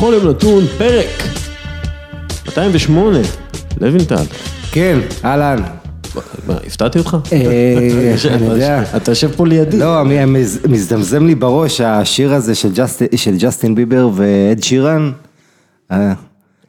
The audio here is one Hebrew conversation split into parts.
בכל יום נתון, פרק 208, לוינטל. כן, אהלן. מה, הפתעתי אותך? אה, אני יודע. אתה יושב פה לידי. לא, מז- מזדמזם לי בראש השיר הזה של ג'סטין ביבר ואד שירן.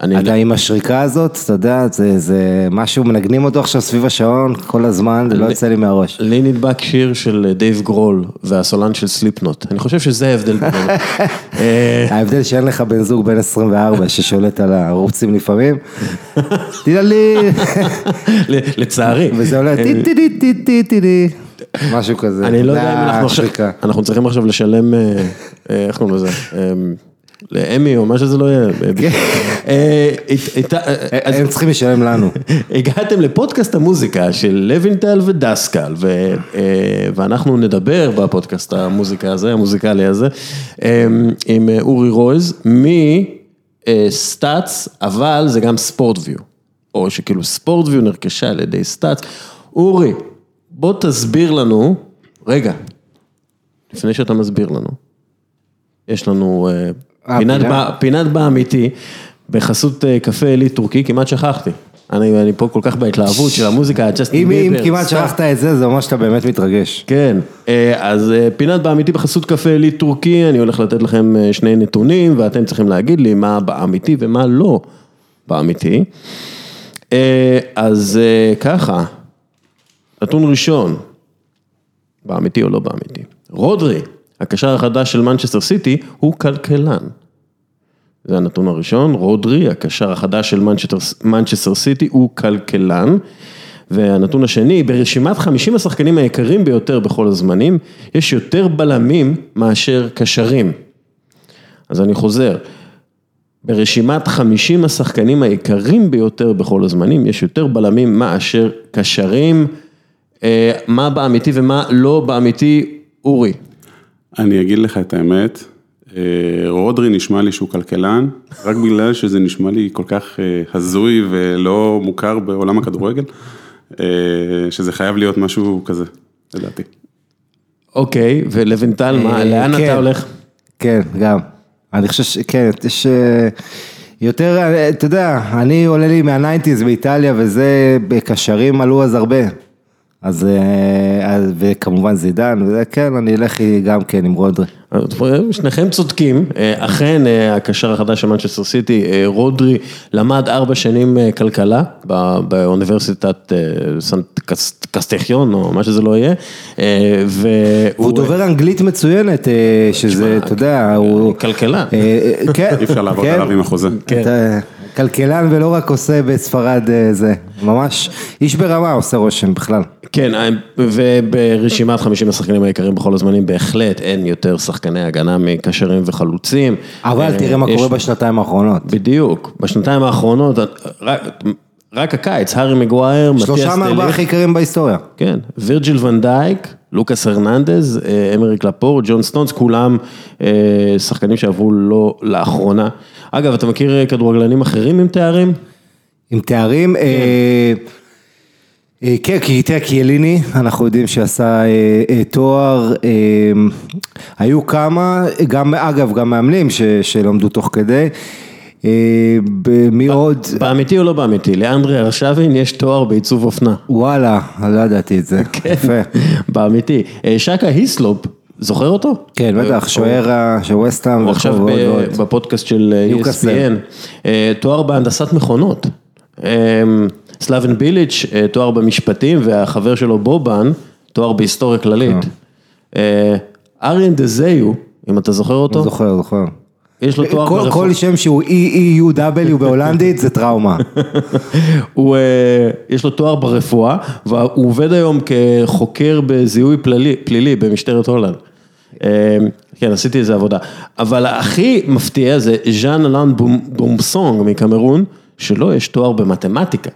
אה, אני- אתה עם השריקה הזאת, אתה יודע, זה- זה משהו, מנגנים אותו עכשיו סביב השעון כל הזמן, זה לא יוצא לי מהראש. לי נדבק שיר של דייב גרול והסולן של סליפנוט. אני חושב שזה ההבדל בינינו. אה, ההבדל שאין לך בן זוג בן 24 ששולט על הערוצים לפעמים. תדע לי, לצערי. וזה עולה טי טי טי טי טי טי טי, משהו כזה. אני לא יודע אם אנחנו עכשיו. אנחנו צריכים עכשיו לשלם, אה, אה, איך קוראים לזה? אה, לאמי או מה שזה לא יהיה. אה, הת- הת- אה, אז הם צריכים לשלם לנו. הגעתם לפודקאסט המוזיקה של לוינטל ודסקל, אה, ואנחנו נדבר בפודקאסט המוזיקה הזה, המוזיקלי הזה, אה, עם אה, אורי רוז מסטאצ, אבל זה גם ספורטוויו, או שכאילו ספורטוויו נרכשה על ידי סטאצ. אורי, בוא תסביר לנו, רגע, לפני שאתה מסביר לנו, יש לנו אה, אה, פינת, פינה? ב- פינת באמיתי, בחסות אה, קפה עילית טורקי, כמעט שכחתי. אני, אני פה כל כך בהתלהבות של המוזיקה, ג'סטין אם אם ביבר. כמעט סתם. שכחת את זה, זה אומר שאתה באמת מתרגש. כן, אה, אז אה, פינת באמיתי בחסות קפה עילית טורקי, אני הולך לתת לכם אה, שני נתונים, ואתם צריכים להגיד לי מה באמיתי ומה לא באמיתי. אה, אז אה, ככה, נתון ראשון, באמיתי או לא באמיתי. רודרי, הקשר החדש של מנצ'סטר סיטי, הוא כלכלן. זה הנתון הראשון, רודרי, הקשר החדש של מנצ'סטר, סיטי, הוא כלכלן. והנתון השני, ברשימת 50 השחקנים היקרים ביותר בכל הזמנים, יש יותר בלמים מאשר קשרים. אז אני חוזר, ברשימת 50 השחקנים היקרים ביותר בכל הזמנים, יש יותר בלמים מאשר קשרים. אה, מה באמיתי ומה לא באמיתי, אורי. אני אגיד לך את האמת, אה, רודרי נשמע לי שהוא כלכלן, רק בגלל שזה נשמע לי כל כך אה, הזוי ולא מוכר בעולם הכדורגל, אה, שזה חייב להיות משהו כזה, לדעתי. אוקיי, מה, אה, לאן כן. אתה הולך? כן, גם. אני חושב שכן, יש אה, יותר, אתה יודע, אני עולה לי מה nineties באיטליה וזה, בקשרים עלו אז הרבה. אז, אה, אז וכמובן זידן, וזה כן, אני אלך גם כן עם רודרי. שניכם צודקים, אה, אכן אה, הקשר החדש של מנצ'סטר סיטי, רודרי למד ארבע שנים כלכלה באוניברסיטת סנט קס- קסטחיון או מה שזה לא יהיה, והוא דובר אנגלית מצוינת, שזה, אתה יודע, הוא... כלכלן. אה, כן, אי אפשר לעבוד כן. עליו עם החוזה. כלכלן ולא רק עושה בספרד אה, זה, ממש איש ברמה עושה רושם בכלל. כן, אה, וברשימת 50 השחקנים היקרים בכל הזמנים בהחלט אין יותר שחקני הגנה מקשרים וחלוצים. אבל אה, תראה מה קורה בשנתיים האחרונות. בדיוק, בשנתיים האחרונות, רק, רק הקיץ, הארי מגווייר, מתיאס שלושה מארבעה. הכי יקרים בהיסטוריה. כן, וירג'יל ונדייק, לוקאס הרננדז, אה, אמריק לפור, ג'ון סטונס, כולם אה, שחקנים שעברו לא לאחרונה. אגב, אתה מכיר אה, כדורגלנים אחרים עם תארים? עם תארים, אה, כן, כי תראה, קיאליני, אנחנו יודעים שעשה אה, אה, תואר, אה, היו כמה, גם, אגב, גם מאמנים ש- שלמדו תוך כדי, מי עוד, באמיתי או לא באמיתי? לאנדרי ארשבין יש תואר בעיצוב אופנה. וואלה, לא ידעתי את זה, יפה. באמיתי. אה, שקה היסלופ, זוכר אותו? כן, בטח, שוער ה- של וסטהאם, הוא עכשיו. בפודקאסט של אה. ESPN, אה, תואר בהנדסת מכונות. אה, סלאבן ביליץ', אה, תואר במשפטים, והחבר שלו בובן, תואר בהיסטוריה כללית. אה, אריאן דזיו, אם אתה זוכר אותו, זוכר, זוכר. יש לו תואר ברפואה. כל שם שהוא E-E-U-W בהולנדית זה טראומה. הוא, אה, יש לו תואר ברפואה, והוא עובד היום כחוקר בזיהוי פלילי, פלילי במשטרת הולנד. אה, כן, עשיתי איזה עבודה. אבל הכי מפתיע זה ז'אן אלן בומסונג מקמרון, שלו יש תואר במתמטיקה.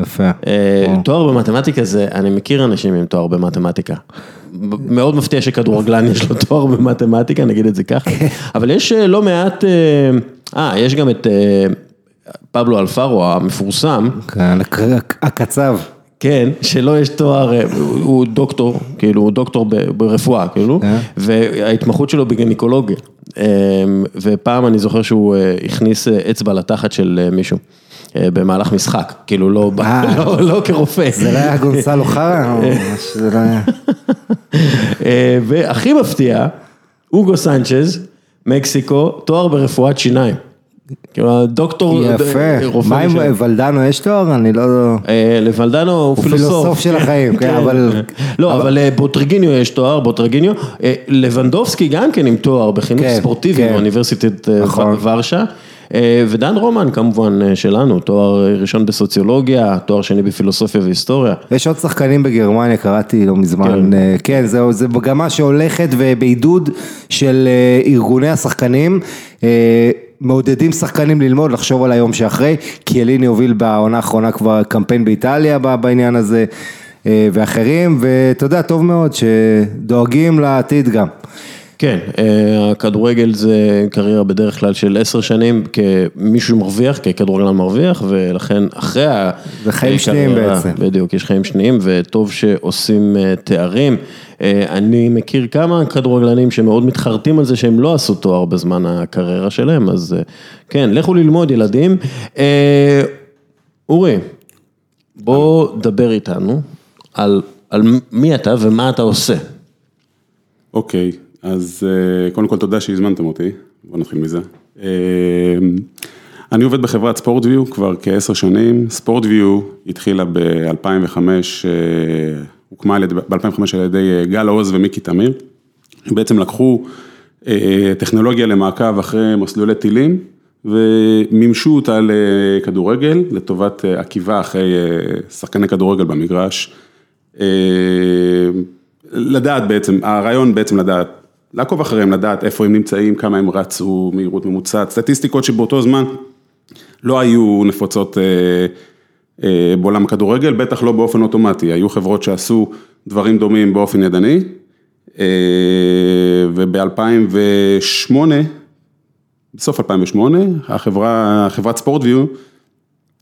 יפה. אה, תואר במתמטיקה זה, אני מכיר אנשים עם תואר במתמטיקה. מאוד מפתיע שכדורגלן יש לו תואר במתמטיקה, נגיד את זה ככה. אבל יש אה, לא מעט, אה, אה, יש גם את אה, פבלו אלפרו המפורסם, כן, הק- הקצב. כן, שלו יש תואר, הוא דוקטור, כאילו, הוא דוקטור ברפואה, כאילו, אה. וההתמחות שלו בגניקולוגיה. אה, ופעם אני זוכר שהוא הכניס אצבע לתחת של מישהו. אה, במהלך משחק, כאילו לא, אה. לא, לא כרופא. זה לא היה גונסלו חרא? או משהו, זה לא היה... אה, והכי מפתיע, אוגו סנצ'ז, מקסיקו, תואר ברפואת שיניים. כאילו, הדוקטור, יפה. מה עם. ולדנו יש תואר? אני לא... אה, לוולדנו הוא הוא פילוסוף. פילוסוף של החיים, כן, אבל... לא, אבל אה, בוטרגיניו יש תואר, בוטרגיניו. אה, לבנדובסקי גם כן עם תואר בחינוך כן, ספורטיבי כן. באוניברסיטת אה, נכון. ורשה. אה, ודן רומן כמובן אה, שלנו, תואר ראשון בסוציולוגיה, תואר שני בפילוסופיה והיסטוריה. יש עוד שחקנים בגרמניה, קראתי לא מזמן, כן, כן זהו, זה מגמה שהולכת ובעידוד של אה, ארגוני השחקנים, אה, מעודדים שחקנים ללמוד, לחשוב על היום שאחרי, כי אליני הוביל בעונה האחרונה כבר קמפיין באיטליה בעניין הזה, אה, ואחרים, ואתה יודע, טוב מאוד שדואגים לעתיד גם. כן, אה, הכדורגל זה קריירה בדרך כלל של עשר שנים כמישהו שמרוויח, ככדורגלן מרוויח, ולכן אחרי ה... זה חיים שניים בעצם. בדיוק, יש חיים שניים, וטוב שעושים אה, תארים. אה, אני מכיר כמה כדורגלנים שמאוד מתחרטים על זה שהם לא עשו תואר בזמן הקריירה שלהם, אז כן, לכו ללמוד ילדים. אורי, בוא דבר איתנו על, על מי אתה ומה אתה עושה. אוקיי, אז אה, קודם כל תודה שהזמנתם אותי, בוא נתחיל מזה. אה, אני עובד בחברת ספורטוויו כבר כעשר שנים, ספורטוויו התחילה ב-2005, הוקמה ב-2005 על ידי אה, גל עוז ומיקי תמיר, בעצם לקחו אה, טכנולוגיה למעקב אחרי מסלולי טילים ומימשו אותה לכדורגל, לטובת אה, עקיבה אחרי אה, שחקני כדורגל במגרש. אה, לדעת בעצם, הרעיון בעצם לדעת, לעקוב אחריהם, לדעת איפה הם נמצאים, כמה הם רצו, מהירות ממוצעת, סטטיסטיקות שבאותו זמן לא היו נפוצות אה, אה, בעולם הכדורגל, בטח לא באופן אוטומטי, היו חברות שעשו דברים דומים באופן ידני, אה, וב-2008, בסוף 2008, החברה, חברת ספורטוויו,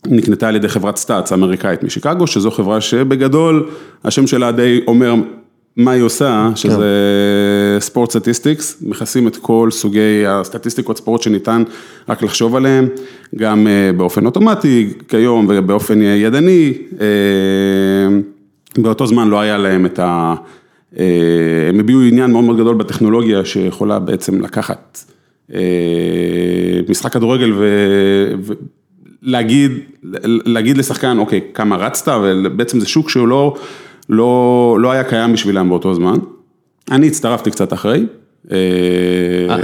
נקנתה על ידי חברת סטאטס האמריקאית משיקגו, שזו חברה שבגדול, השם שלה די אומר מה היא עושה, שזה sport statistics, מכסים את כל סוגי הסטטיסטיקות ספורט שניתן רק לחשוב עליהם, גם אה, באופן אוטומטי כיום ובאופן ידני, אה, באותו זמן לא היה להם את ה... אה, הם הביעו עניין מאוד מאוד גדול בטכנולוגיה שיכולה בעצם לקחת אה, משחק כדורגל. ו... להגיד, להגיד לשחקן, אוקיי, כמה רצת, ובעצם זה שוק שהוא לא, לא, לא היה קיים בשבילם באותו זמן. אני הצטרפתי קצת אחרי. אה,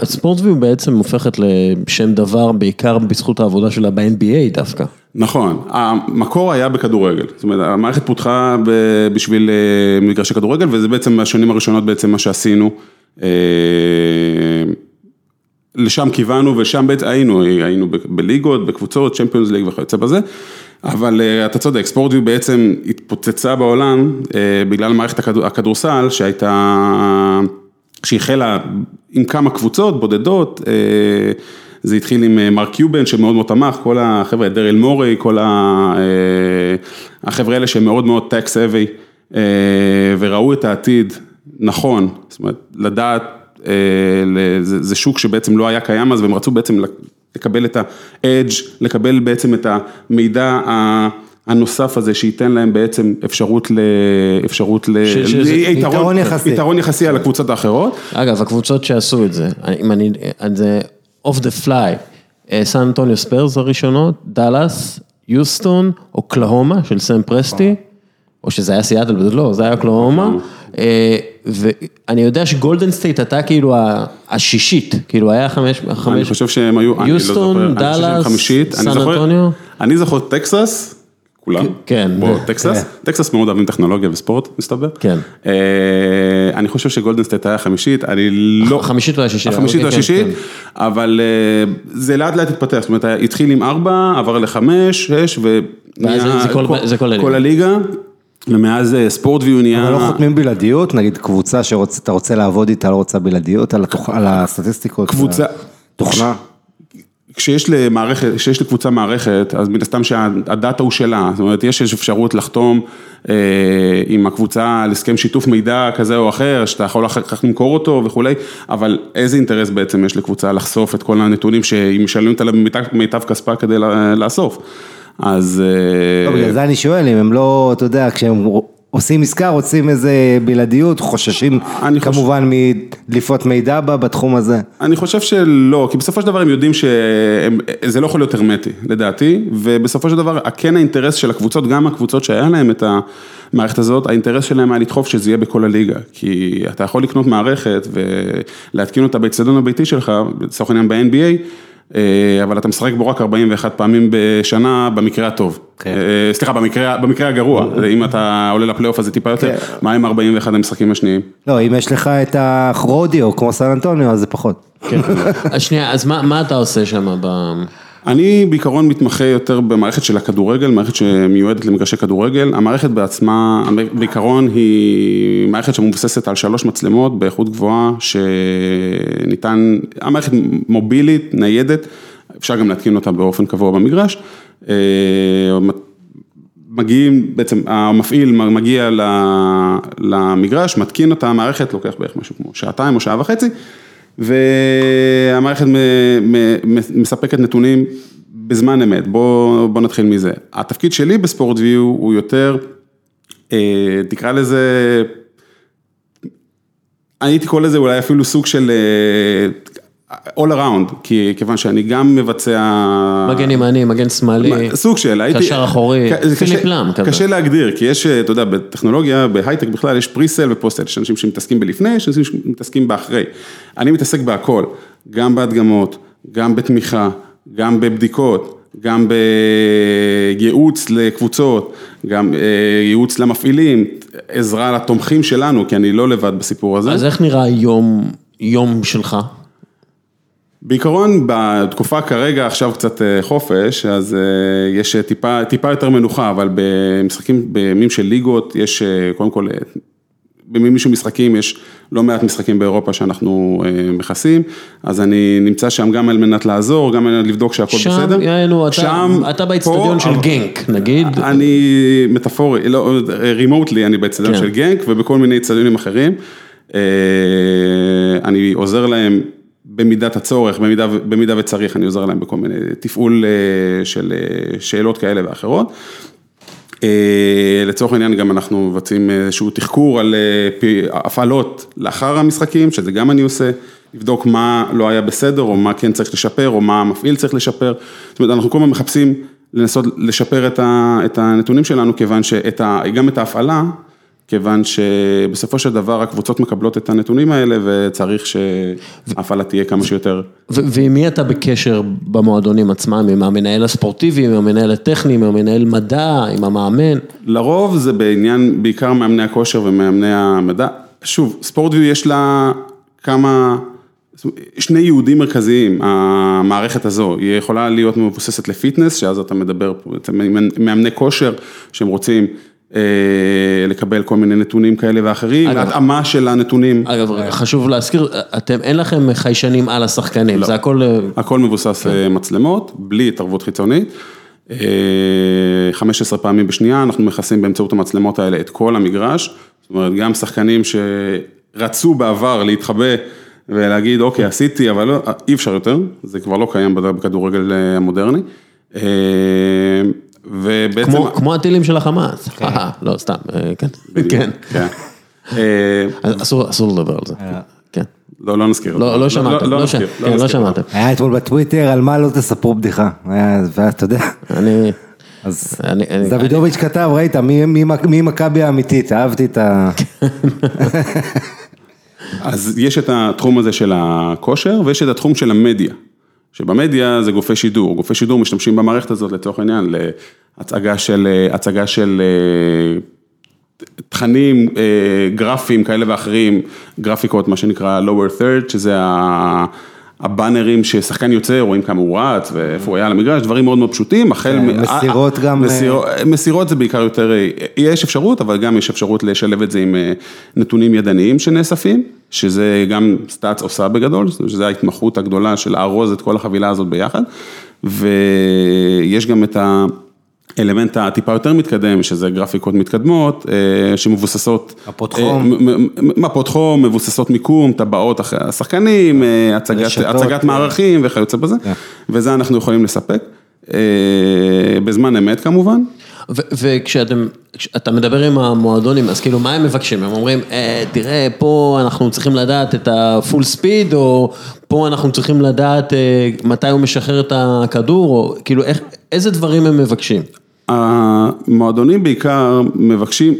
הספורטוויו בעצם הופכת לשם דבר בעיקר בזכות העבודה שלה ב-NBA דווקא. נכון, המקור היה בכדורגל, זאת אומרת המערכת פותחה בשביל אה, מגרשי כדורגל וזה בעצם מהשנים הראשונות בעצם מה שעשינו. אה, לשם כיוונו ושם בעצם היינו, היינו בליגות, בקבוצות, צ'מפיונס ליג וכיוצא בזה, אבל אה, אתה צודק, ספורטוויו בעצם התפוצצה בעולם אה, בגלל מערכת הכדור, הכדורסל שהייתה, שהחלה עם כמה קבוצות בודדות, אה, זה התחיל עם מרק קיובן שמאוד מאוד תמך, כל החבר'ה, דרל מורי, כל החבר'ה האלה שהם מאוד מאוד טק סאבי, וראו את העתיד נכון, זאת אומרת, לדעת, זה שוק שבעצם לא היה קיים אז, והם רצו בעצם לקבל את ה-edge, לקבל בעצם את המידע ה- הנוסף הזה, שייתן להם בעצם אפשרות ל... אפשרות ל... יתרון יחסי. יתרון יחסי על הקבוצות האחרות. אגב, הקבוצות שעשו את זה, אם אני, זה off the fly, סן אנטוניו ספיירס הראשונות, דאלאס, יוסטון, אוקלהומה של סם פרסטי, או שזה היה סיאטל, וזה לא, זה היה אוקלהומה, אה, ואני יודע שגולדן סטייט הייתה כאילו השישית, כאילו היה חמש, אני חמש, חושב שהם היו, אני לא יוסטון, אני חושב שהם דאלאס, חמישית. אני סן אנטוניו. אני זוכר טקסס, כולם. כן. בוא, טקסס, טקסס מאוד אוהבים טכנולוגיה וספורט, מסתבר. כן. אה, אני חושב שגולדן סטייט היה חמישית, אני לא... החמישית או השישית? החמישית אוקיי, והשישית, כן, אבל אה, זה לאט לאט התפתח, זאת אומרת, התחיל עם ארבע, עבר לחמש, שש, כל- זה כל הליגה. ומאז אה, ספורטוויו נהיה... אבל לא חותמים בלעדיות, נגיד קבוצה שאתה רוצה לעבוד איתה, לא רוצה בלעדיות על הסטטיסטיקות. קבוצה- תוכנה. כשיש למערכת, כשיש לקבוצה מערכת, אז מן הסתם שהדאטה הוא שלה, זאת אומרת, יש אפשרות לחתום אה, עם הקבוצה על הסכם שיתוף מידע כזה או אחר, שאתה יכול אחר כך למכור אותו וכולי, אבל איזה אינטרס בעצם יש לקבוצה לחשוף את כל הנתונים שהיא משלמת עליהם מיטב, מיטב כספה כדי לאסוף? אז... לא, בגלל זה אני שואל, אם הם לא, אתה יודע, כשהם עושים עסקה, רוצים איזה בלעדיות, חוששים כמובן מדליפות מידע בה בתחום הזה. אני חושב שלא, כי בסופו של דבר הם יודעים שזה לא יכול להיות הרמטי, לדעתי, ובסופו של דבר, כן האינטרס של הקבוצות, גם הקבוצות שהיה להם את המערכת הזאת, האינטרס שלהם היה לדחוף שזה יהיה בכל הליגה, כי אתה יכול לקנות מערכת ולהתקין אותה באצטדיון הביתי שלך, לצורך העניין ב-NBA, אה, אבל אתה משחק בו רק 41 פעמים בשנה במקרה הטוב. כן. אה, סליחה, במקרה, במקרה הגרוע, אם אתה עולה לפלייאוף הזה טיפה יותר, כן. מה עם 41 המשחקים השניים? לא, אם יש לך את הכרודיו כמו סן אנטוניו, אז זה פחות. כן. שנייה, אז מה, מה אתה עושה שם ב... אני בעיקרון מתמחה יותר במערכת של הכדורגל, מערכת שמיועדת למגרשי כדורגל, המערכת בעצמה, בעיקרון היא מערכת שמבוססת על שלוש מצלמות באיכות גבוהה, שניתן, המערכת מובילית, ניידת, אפשר גם להתקין אותה באופן קבוע במגרש. אה, מגיעים, בעצם המפעיל מגיע למגרש, מתקין אותה, המערכת לוקח בערך משהו כמו שעתיים או שעה וחצי. והמערכת מספקת נתונים בזמן אמת, בוא, בוא נתחיל מזה. התפקיד שלי בספורט ויו הוא יותר, אה, תקרא לזה, הייתי קורא לזה אולי אפילו סוג של אה, all around, כי כיוון שאני גם מבצע... מגן ימני, מגן שמאלי, סוג של, הייתי... קשר אחורי, פיליפ לאם כזה. קשה להגדיר, כי יש, אתה יודע, בטכנולוגיה, בהייטק בכלל, יש פריסל ופוסטל, יש אנשים שמתעסקים בלפני, יש אנשים שמתעסקים באחרי. אני מתעסק בהכל, גם בהדגמות, גם בתמיכה, גם בבדיקות. גם בייעוץ לקבוצות, גם אה, ייעוץ למפעילים, עזרה לתומכים שלנו, כי אני לא לבד בסיפור הזה. אז איך נראה יום, יום שלך? בעיקרון בתקופה כרגע עכשיו קצת אה, חופש, אז אה, יש טיפה, טיפה יותר מנוחה, אבל במשחקים, בימים של ליגות, יש אה, קודם כל, בימים של משחקים יש לא מעט משחקים באירופה שאנחנו מכסים, אז אני נמצא שם גם על מנת לעזור, גם על מנת לבדוק שהכל שם, בסדר. שם, יענו, אתה, אתה באצטדיון של גנק, נגיד. אני מטאפורי, לא, רימוטלי אני באצטדיון כן. של גנק ובכל מיני אצטדיונים אחרים. אני עוזר להם במידת הצורך, במידה, במידה וצריך, אני עוזר להם בכל מיני תפעול אה, של אה, שאלות כאלה ואחרות. אה, לצורך העניין גם אנחנו מבצעים איזשהו תחקור על הפעלות לאחר המשחקים, שזה גם אני עושה, לבדוק מה לא היה בסדר, או מה כן צריך לשפר, או מה המפעיל צריך לשפר. זאת אומרת, אנחנו כל הזמן מחפשים לנסות לשפר את הנתונים שלנו, כיוון שגם את ההפעלה, כיוון שבסופו של דבר הקבוצות מקבלות את הנתונים האלה וצריך שההפעלה תהיה כמה שיותר. ועם מי אתה בקשר במועדונים עצמם, עם המנהל הספורטיבי, עם המנהל הטכני, עם המנהל מדע, עם המאמן? לרוב זה בעניין, בעיקר מאמני הכושר ומאמני המדע. שוב, ספורטוויו יש לה כמה, שני יהודים מרכזיים, המערכת הזו, היא יכולה להיות מבוססת לפיטנס, שאז אתה מדבר מאמני כושר שהם רוצים לקבל כל מיני נתונים כאלה ואחרים, התאמה של הנתונים. אגב, חשוב להזכיר, אתם, אין לכם חיישנים על השחקנים, לא. זה הכל... אה, הכל מבוסס כן. מצלמות, בלי התערבות חיצונית. 15 פעמים בשנייה, אנחנו מכסים באמצעות המצלמות האלה את כל המגרש, זאת אומרת, גם שחקנים שרצו בעבר להתחבא ולהגיד, אוקיי, עשיתי, אבל לא, אי אפשר יותר, זה כבר לא קיים בכדורגל המודרני. ובעצם... כמו כמו הטילים של החמאס, כן. לא סתם, אה, כן. כן. כן. אה, אסור לדבר על זה. אה. כן. לא, לא נזכיר. לא, לא שמעתם, לא, כן, לא שמעתם. היה אתמול בטוויטר, על מה לא תספרו בדיחה, ואתה יודע. אני... אז דוידוביץ' כתב, ראית, מי מכבי האמיתית, אהבתי את ה... אז יש את התחום הזה של הכושר, ויש את התחום של המדיה. שבמדיה זה גופי שידור, גופי שידור משתמשים במערכת הזאת לצורך העניין להצגה של, הצגה של אה, תכנים אה, גרפיים כאלה ואחרים, גרפיקות מה שנקרא lower third, שזה הבאנרים ששחקן יוצא, רואים כמה הוא רץ ואיפה הוא היה על המגרש, דברים מאוד מאוד פשוטים, החל... כן, מסירות גם... מסיר, מסירות זה בעיקר יותר, יש אפשרות, אבל גם יש אפשרות לשלב את זה עם נתונים ידניים שנאספים. שזה גם סטאצ עושה בגדול, שזו ההתמחות הגדולה של לארוז את כל החבילה הזאת ביחד, ויש גם את ה... אלמנט הטיפה יותר מתקדם, שזה גרפיקות מתקדמות, אה, שמבוססות... מפות אה, חום. מפות חום, מבוססות מיקום, טבעות אחרי השחקנים, אה, הצגת, כן. מערכים וכיוצא בזה, כן. וזה אנחנו יכולים לספק, בזמן אמת כמובן. וכשאתם, כשאתה מדבר עם המועדונים, אז כאילו, מה הם מבקשים? הם אומרים, אה, תראה, פה אנחנו צריכים לדעת את הפול ספיד, או פה אנחנו צריכים לדעת אה, מתי הוא משחרר את הכדור, או כאילו, איך, איזה דברים הם מבקשים? המועדונים בעיקר מבקשים,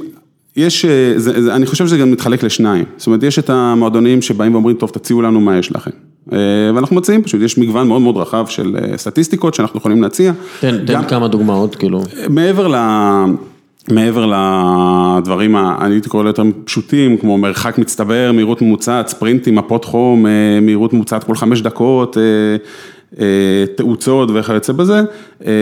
יש, אה, זה, זה, אני חושב שזה גם מתחלק לשניים, זאת אומרת יש את המועדונים שבאים ואומרים טוב תציעו לנו מה יש לכם, אה, ואנחנו מציעים פשוט, יש מגוון מאוד מאוד רחב של אה, סטטיסטיקות שאנחנו יכולים להציע. תן, תן גם- כמה דוגמאות, כאילו. מעבר ל... מעבר לדברים, אני הייתי קורא ליותר פשוטים, כמו מרחק מצטבר, מהירות ממוצעת, ספרינטים, מפות חום, מהירות ממוצעת כל חמש דקות, תאוצות וכיוצא בזה. אה,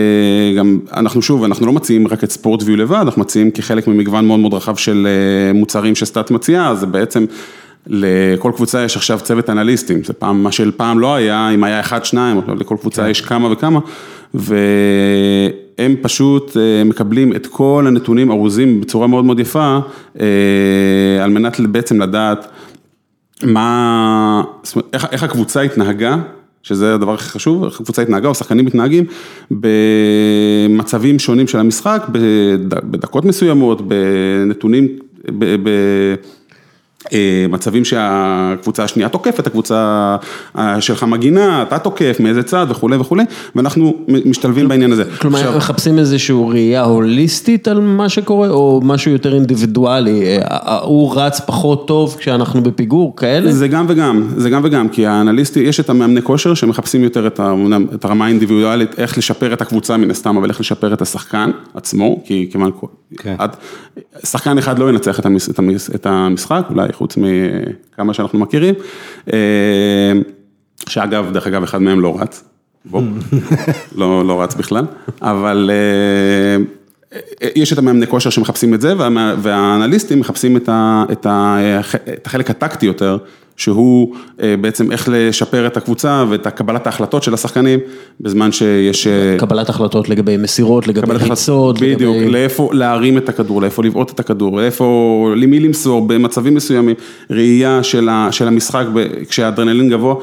גם אנחנו שוב, אנחנו לא מציעים רק את ספורט ויו לבד, אנחנו מציעים כחלק ממגוון מאוד מאוד רחב של אה, מוצרים שסטאט מציעה, זה בעצם... לכל קבוצה יש עכשיו צוות אנליסטים, זה פעם, מה של פעם לא היה, אם היה אחד, שניים, עכשיו לכל קבוצה יש כמה וכמה, והם פשוט אה, מקבלים את כל הנתונים ארוזים בצורה מאוד מאוד יפה, אה, על מנת בעצם לדעת מה, זאת אומרת, איך, איך הקבוצה התנהגה, שזה הדבר הכי חשוב, איך הקבוצה התנהגה או שחקנים מתנהגים במצבים שונים של המשחק, בד, בדקות מסוימות, בנתונים, ב, מצבים שהקבוצה השנייה תוקפת, הקבוצה אה, שלך מגינה, אתה תוקף, מאיזה צד וכולי וכולי, ואנחנו משתלבים בעניין הזה. כלומר, עכשיו, מחפשים איזושהי ראייה הוליסטית על מה שקורה, או משהו יותר אינדיבידואלי, אה, אה, הוא רץ פחות טוב כשאנחנו בפיגור, כאלה? זה גם וגם, זה גם וגם, כי האנליסטי, יש את המאמני כושר שמחפשים יותר את, ה, את הרמה האינדיבידואלית, איך לשפר את הקבוצה מן הסתם, אבל איך לשפר את השחקן עצמו, כי כמעט, כן. עד, שחקן אחד לא ינצח את, המש, את, המש, את המשחק, אולי חוץ מכמה שאנחנו מכירים, אה, שאגב, דרך אגב, אחד מהם לא רץ, בוא, לא, לא רץ בכלל, אבל אה, יש את המאמני כושר שמחפשים את זה, וה- והאנליסטים מחפשים את, ה, את, ה, את החלק הטקטי יותר, שהוא אה, בעצם איך לשפר את הקבוצה ואת קבלת ההחלטות של השחקנים, בזמן שיש... אה, קבלת החלטות לגבי מסירות, לגבי ריצות, החלטות, בדיוק, לגבי... לאיפה להרים את הכדור, לאיפה לבעוט את הכדור, לאיפה, למי למסור במצבים מסוימים, ראייה של, ה, של המשחק ב- כשהאדרנלין גבוה,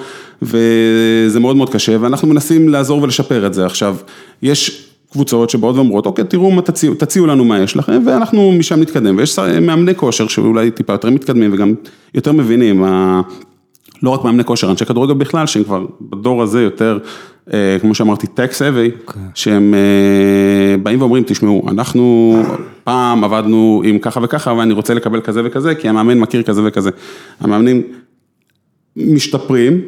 וזה מאוד מאוד קשה, ואנחנו מנסים לעזור ולשפר את זה. עכשיו, יש קבוצות שבאות ואומרות, אוקיי, תראו מה תציעו, תציעו לנו מה יש לכם, ואנחנו משם נתקדם, ויש מאמני כושר שאולי טיפה יותר מתקדמים וגם יותר מבינים, ה- לא רק מאמני כושר, אנשי כדורגל בכלל, שהם כבר בדור הזה יותר, אה, כמו שאמרתי, טק סבי, שהם אה, באים ואומרים, תשמעו, אנחנו פעם עבדנו עם ככה וככה, ואני רוצה לקבל כזה וכזה, כי המאמן מכיר כזה וכזה. המאמנים משתפרים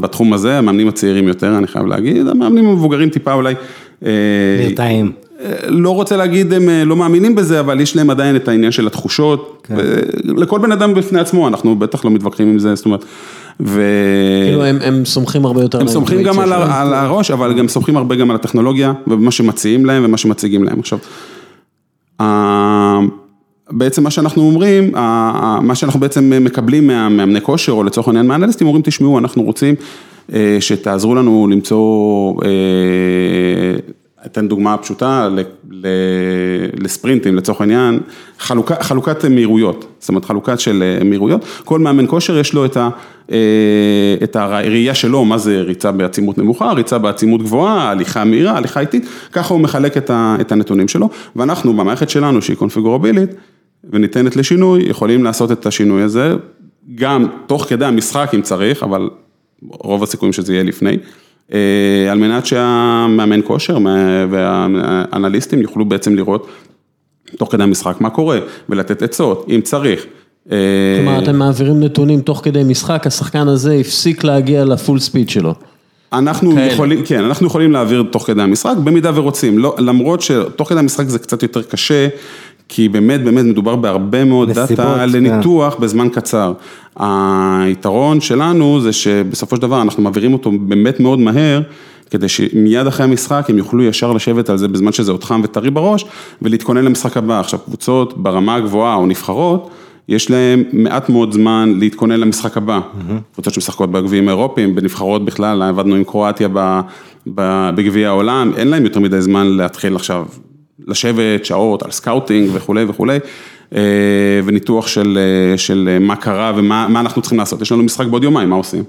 בתחום הזה, המאמנים הצעירים יותר, אני חייב להגיד, המאמנים המבוגרים טיפה אולי... אה, נרתעים. לא רוצה להגיד הם אה, לא מאמינים בזה, אבל יש להם עדיין את העניין של התחושות. כן. לכל בן אדם בפני עצמו, אנחנו בטח לא מתווכחים עם זה, זאת אומרת, ו... כאילו הם, הם סומכים הרבה יותר... הם סומכים גם על. על הראש, אבל גם סומכים הרבה גם על הטכנולוגיה, ומה שמציעים להם ומה שמציגים להם. עכשיו, בעצם מה שאנחנו אומרים, מה שאנחנו בעצם מקבלים מהמאמני כושר, או לצורך העניין מהאנליסטים, אומרים, תשמעו, אנחנו רוצים אה, שתעזרו לנו למצוא, אה, אתן דוגמה פשוטה, לספרינטים לצורך העניין, חלוקה, חלוקת מהירויות, זאת אומרת חלוקת של אה, מהירויות, כל מאמן כושר יש לו את, ה, את הראייה שלו, מה זה ריצה בעצימות נמוכה, ריצה בעצימות גבוהה, הליכה מהירה, הליכה איטית, ככה הוא מחלק את הנתונים שלו, ואנחנו במערכת שלנו שהיא קונפיגורבילית וניתנת לשינוי, יכולים לעשות את השינוי הזה, גם תוך כדי המשחק אם צריך, אבל רוב הסיכויים שזה יהיה לפני. אה, על מנת שהמאמן כושר והאנליסטים יוכלו בעצם לראות תוך כדי המשחק מה קורה ולתת עצות, אם צריך. אה, כלומר, אתם מעבירים נתונים תוך כדי משחק, השחקן הזה הפסיק להגיע לפול ספיד שלו. אנחנו כאלה. יכולים, כן, אנחנו יכולים להעביר תוך כדי המשחק, במידה ורוצים, לא, למרות שתוך כדי המשחק זה קצת יותר קשה, כי באמת באמת מדובר בהרבה מאוד נסיבות, דאטה כן. לניתוח בזמן קצר. היתרון שלנו זה שבסופו של דבר אנחנו מעבירים אותו באמת מאוד מהר, כדי שמיד אחרי המשחק הם יוכלו ישר לשבת על זה בזמן שזה עוד חם וטרי בראש, ולהתכונן למשחק הבא. עכשיו קבוצות ברמה הגבוהה או נבחרות, יש להם מעט מאוד זמן להתכונן למשחק הבא. קבוצות שמשחקות בגביעים האירופיים, בנבחרות בכלל, עבדנו עם קרואטיה בגביע העולם, אין להם יותר מדי זמן להתחיל עכשיו לשבת שעות על scouting וכולי וכולי, אה, וניתוח של, אה, של מה קרה ומה מה אנחנו צריכים לעשות. יש לנו משחק בעוד יומיים, מה עושים?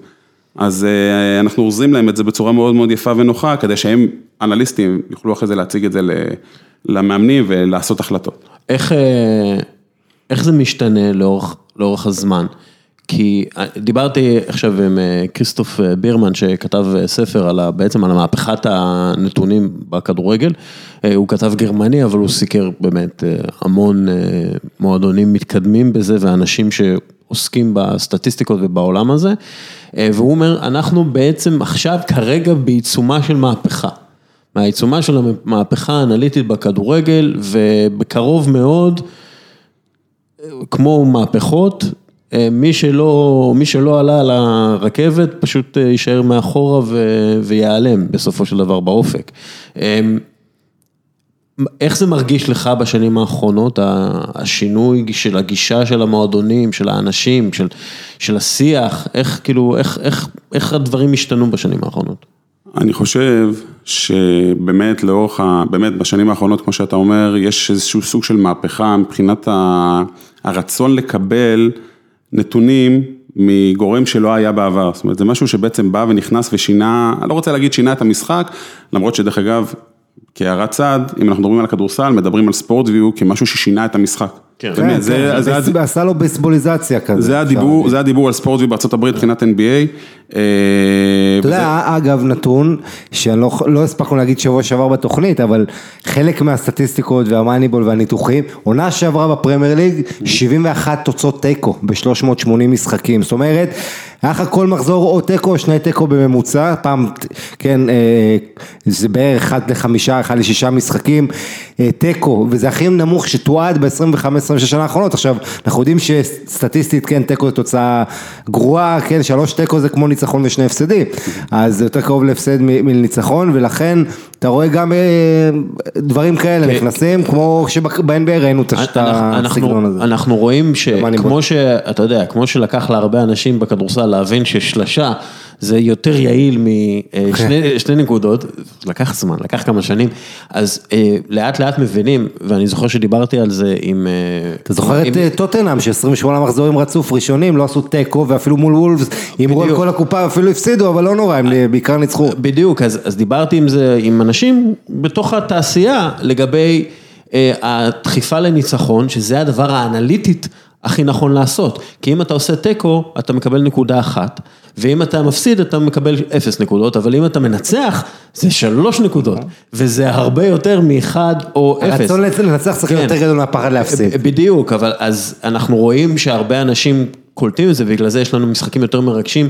אז אה, אנחנו אורזים להם את זה בצורה מאוד מאוד יפה ונוחה, כדי שהם אנליסטים יוכלו אחרי זה להציג את זה למאמנים ולעשות החלטות. איך, אה, איך זה משתנה לאורך, לאורך הזמן? כי אה, דיברתי עכשיו עם אה, כריסטוף אה, בירמן שכתב ספר על ה, בעצם על המהפכת הנתונים בכדורגל, הוא כתב גרמני אבל הוא סיקר באמת המון מועדונים מתקדמים בזה ואנשים שעוסקים בסטטיסטיקות ובעולם הזה, והוא אומר אנחנו בעצם עכשיו כרגע בעיצומה של מהפכה. מהעיצומה של המהפכה האנליטית בכדורגל, ובקרוב מאוד, כמו מהפכות, מי שלא, מי שלא עלה על הרכבת פשוט יישאר מאחורה ו, ויעלם בסופו של דבר באופק. איך זה מרגיש לך בשנים האחרונות, השינוי של הגישה של המועדונים, של האנשים, של, של השיח, איך כאילו, איך, איך, איך הדברים השתנו בשנים האחרונות? אני חושב שבאמת לאורך, ה... באמת בשנים האחרונות, כמו שאתה אומר, יש איזשהו סוג של מהפכה מבחינת ה... הרצון לקבל נתונים מגורם שלא היה בעבר. זאת אומרת, זה משהו שבעצם בא ונכנס ושינה, אני לא רוצה להגיד שינה את המשחק, למרות שדרך אגב, כהערת צד, אם אנחנו מדברים על הכדורסל, מדברים על ספורט-ויו כמשהו ששינה את המשחק. כן, באמת, כן, זה, כן, זה, זה עשה לו בייסבוליזציה כזה. זה הדיבור, זה הדיבור על ספורט-ויו בארצות הברית מבחינת NBA. אה, אתה יודע, אגב, נתון, שלא לא הספקנו להגיד שבוע שעבר בתוכנית, אבל חלק מהסטטיסטיקות והמאניבול והניתוחים, עונה שעברה בפרמייר ליג, 71 תוצאות תיקו ב-380 משחקים, זאת אומרת, היה לך כל מחזור או תיקו או שני תיקו בממוצע, פעם, כן, אה, זה בערך 1 לחמישה, 1 לשישה משחקים, אה, תיקו, וזה הכי נמוך שתועד ב-25-26 שנה האחרונות, עכשיו, אנחנו יודעים שסטטיסטית, כן, תיקו זה תוצאה גרועה, כן, שלוש תיקו זה כמו ניצחון ושני הפסדים, אז זה יותר קרוב להפסד מניצחון, ולכן אתה רואה גם דברים כאלה נכנסים, כמו שב-NBA ראינו את הסגנון הזה. אנחנו רואים שכמו שאתה יודע, כמו שלקח להרבה אנשים בכדורסל להבין ששלשה זה יותר יעיל משני נקודות, לקח זמן, לקח כמה שנים, אז לאט לאט מבינים, ואני זוכר שדיברתי על זה עם... אתה זוכר את טוטנאם, ש-28 מחזורים רצוף ראשונים, לא עשו תיקו, ואפילו מול וולפס, הימרו על כל הקופה, אפילו הפסידו, אבל לא נורא, הם בעיקר ניצחו. בדיוק, אז דיברתי עם זה, עם אנשים בתוך התעשייה, לגבי הדחיפה לניצחון, שזה הדבר האנליטית. הכי נכון לעשות, כי אם אתה עושה תיקו, אתה מקבל נקודה אחת, ואם אתה מפסיד, אתה מקבל אפס נקודות, אבל אם אתה מנצח, זה שלוש נקודות, וזה הרבה יותר מאחד או אפס. הרצון לנצח צריך להיות יותר גדול מהפחד להפסיד. בדיוק, אבל אז אנחנו רואים שהרבה אנשים קולטים את זה, ובגלל זה יש לנו משחקים יותר מרגשים.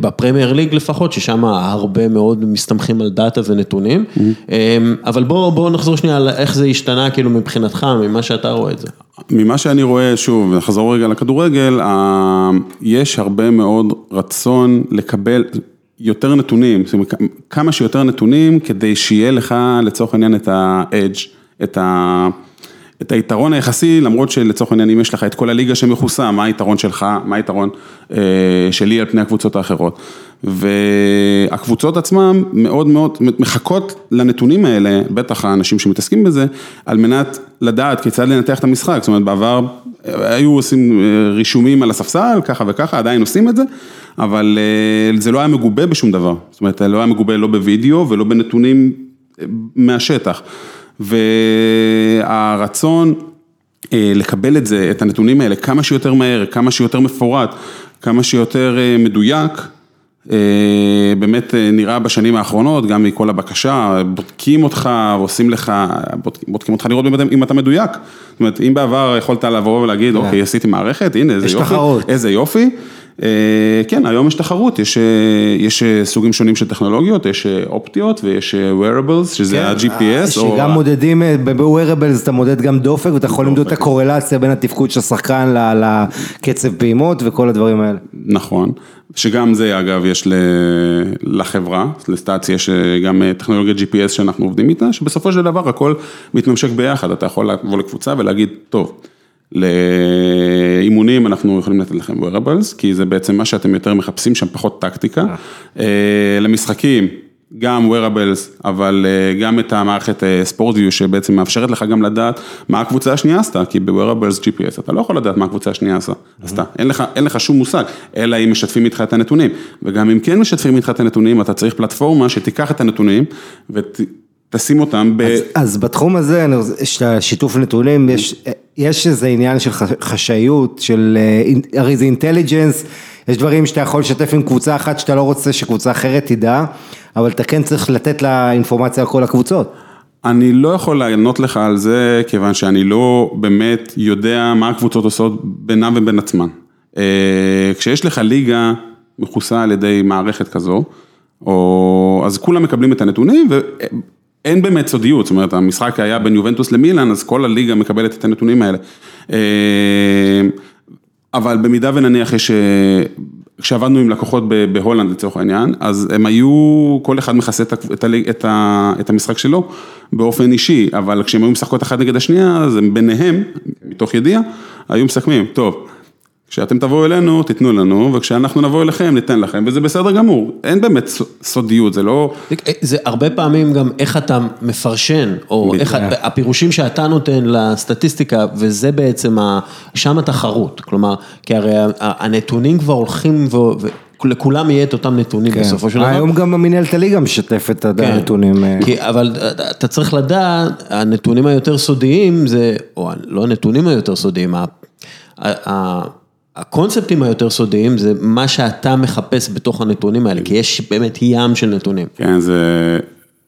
בפרמייר ליג לפחות, ששם הרבה מאוד מסתמכים על דאטה ונתונים, אבל בואו נחזור שנייה על איך זה השתנה כאילו מבחינתך, ממה שאתה רואה את זה. ממה שאני רואה, שוב, נחזור רגע לכדורגל, יש הרבה מאוד רצון לקבל יותר נתונים, זאת אומרת, כמה שיותר נתונים כדי שיהיה לך לצורך העניין את ה-edge, את ה... את היתרון היחסי, למרות שלצורך העניין אם יש לך את כל הליגה שמכוסה, מה היתרון שלך, מה היתרון אה, שלי על פני הקבוצות האחרות. והקבוצות עצמן מאוד מאוד מחכות לנתונים האלה, בטח האנשים שמתעסקים בזה, על מנת לדעת כיצד לנתח את המשחק, זאת אומרת בעבר היו עושים רישומים על הספסל, ככה וככה, עדיין עושים את זה, אבל אה, זה לא היה מגובה בשום דבר, זאת אומרת לא היה מגובה לא בווידאו ולא בנתונים מהשטח. והרצון לקבל את זה, את הנתונים האלה, כמה שיותר מהר, כמה שיותר מפורט, כמה שיותר מדויק, באמת נראה בשנים האחרונות, גם מכל הבקשה, בודקים אותך, ועושים לך, בודקים אותך לראות אם אתה מדויק. זאת אומרת, אם בעבר יכולת לבוא ולהגיד, אוקיי, עשיתי מערכת, הנה, איזה יופי, איזה יופי. כן, היום יש תחרות, יש, יש סוגים שונים של טכנולוגיות, יש אופטיות ויש wearables, שזה כן, ה-GPS. שגם או... מודדים, ב-wearables אתה מודד גם דופק ואתה יכול למדוד את הקורלציה בין התפקוד של השחקן לקצב פעימות וכל הדברים האלה. נכון, שגם זה אגב יש לחברה, לסטאציה יש גם טכנולוגיית GPS שאנחנו עובדים איתה, שבסופו של דבר הכל מתממשק ביחד, אתה יכול לבוא לקבוצה ולהגיד, טוב. לאימונים אנחנו יכולים לתת לכם wearables, כי זה בעצם מה שאתם יותר מחפשים שם, פחות טקטיקה. אה, למשחקים, גם wearables, אבל אה, גם את המערכת ספורטיו שבעצם מאפשרת לך גם לדעת מה הקבוצה השנייה עשתה, כי ב-wearables GPS אתה לא יכול לדעת מה הקבוצה השנייה עשתה, עשתה, אין לך, אין לך שום מושג, אלא אם משתפים איתך את הנתונים, וגם אם כן משתפים איתך את הנתונים, אתה צריך פלטפורמה שתיקח את הנתונים ותשים אותם ב... אז, אז בתחום הזה, יש את השיתוף נתונים, יש, יש איזה עניין של חשאיות, של, אה, הרי זה אינטליג'נס, יש דברים שאתה יכול לשתף עם קבוצה אחת שאתה לא רוצה שקבוצה אחרת תדע, אבל אתה כן צריך לתת לה אינפורמציה על כל הקבוצות. אני לא יכול לענות לך על זה, כיוון שאני לא באמת יודע מה הקבוצות עושות בינם ובין עצמן. אה, כשיש לך ליגה מכוסה על ידי מערכת כזו, או, אז כולם מקבלים את הנתונים ואין באמת סודיות, זאת אומרת המשחק היה בין יובנטוס למילאן, אז כל הליגה מקבלת את הנתונים האלה. אה, אבל במידה ונניח יש, אה, כשעבדנו עם לקוחות בהולנד לצורך העניין, אז הם היו, כל אחד מכסה את, את, את, את המשחק שלו באופן אישי, אבל כשהם היו משחקות אחת נגד השנייה, אז הם ביניהם, מתוך ידיעה, היו מסכמים, טוב, כשאתם תבואו אלינו, תיתנו לנו, וכשאנחנו נבוא אליכם, ניתן לכם, וזה בסדר גמור, אין באמת סודיות, זה לא... זה הרבה פעמים גם איך אתה מפרשן, או איך. הפירושים שאתה נותן לסטטיסטיקה, וזה בעצם, ה- שם התחרות, כלומר, כי הרי הנתונים כבר הולכים, ו- ולכולם יהיה את אותם נתונים בסופו של דבר. כן. היום גם המנהלת הליגה משתפת את כן. הנתונים. אה, כי, אבל אתה צריך לדעת, הנתונים היותר סודיים זה, או לא הנתונים היותר סודיים, ה- הקונספטים היותר סודיים זה מה שאתה מחפש בתוך הנתונים האלה, כי יש באמת ים של נתונים. כן, זה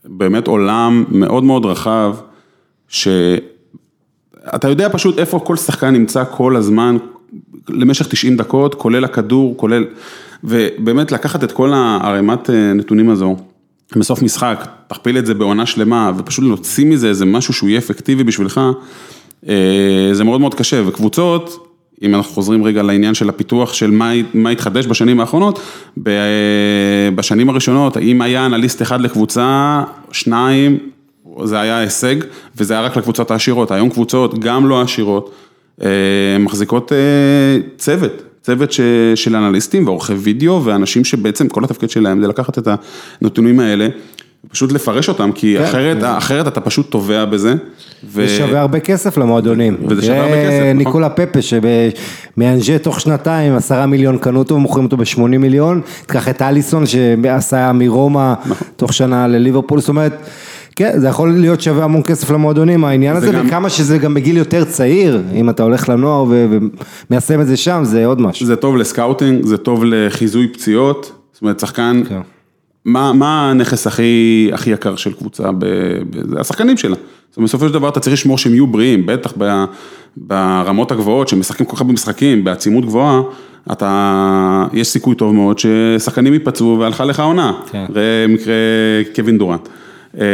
באמת עולם מאוד מאוד רחב, שאתה יודע פשוט איפה כל שחקן נמצא כל הזמן, למשך 90 דקות, כולל הכדור, כולל, ובאמת לקחת את כל הערימת אה, נתונים הזו, בסוף משחק, תכפיל את זה בעונה שלמה, ופשוט להוציא מזה איזה משהו שהוא יהיה אפקטיבי בשבילך, אה, זה מאוד מאוד קשה, וקבוצות, אם אנחנו חוזרים רגע לעניין של הפיתוח של מה, מה התחדש בשנים האחרונות, ב- בשנים הראשונות, האם היה אנליסט אחד לקבוצה, שניים, זה היה הישג, וזה היה רק לקבוצות העשירות, היום קבוצות, גם לא עשירות, אה, מחזיקות אה, צוות, צוות ש, של אנליסטים ועורכי וידאו, ואנשים שבעצם כל התפקיד שלהם זה לקחת את הנתונים האלה, פשוט לפרש אותם, כי כן. אחרת, אחרת אתה פשוט טובע בזה. ו- זה שווה הרבה כסף למועדונים. וזה שווה הרבה כסף, נכון. ניקולה פפה שמאנג'ה תוך שנתיים עשרה מיליון קנו אותו ומוכרים אותו בשמונים מיליון. תיקח את אליסון שעשה מרומא נכון. תוך שנה לליברפול, זאת אומרת, כן, זה יכול להיות שווה המון כסף למועדונים העניין זה הזה, גם- וכמה שזה גם בגיל יותר צעיר, אם אתה הולך לנוער ו- ומיישם את זה שם, זה עוד משהו. זה טוב לסקאוטינג, זה טוב לחיזוי פציעות, זאת אומרת, שחקן, כן. מה, מה הנכס הכי, הכי יקר של קבוצה, ב, ב, זה השחקנים שלה. זאת אומרת, בסופו של דבר אתה צריך לשמור שהם יהיו בריאים, בטח ב, ברמות הגבוהות, שהם משחקים כל כך הרבה משחקים, בעצימות גבוהה, אתה, יש סיכוי טוב מאוד ששחקנים ייפצעו והלכה לך עונה. כן. ראה מקרה קווין דורנט. אה,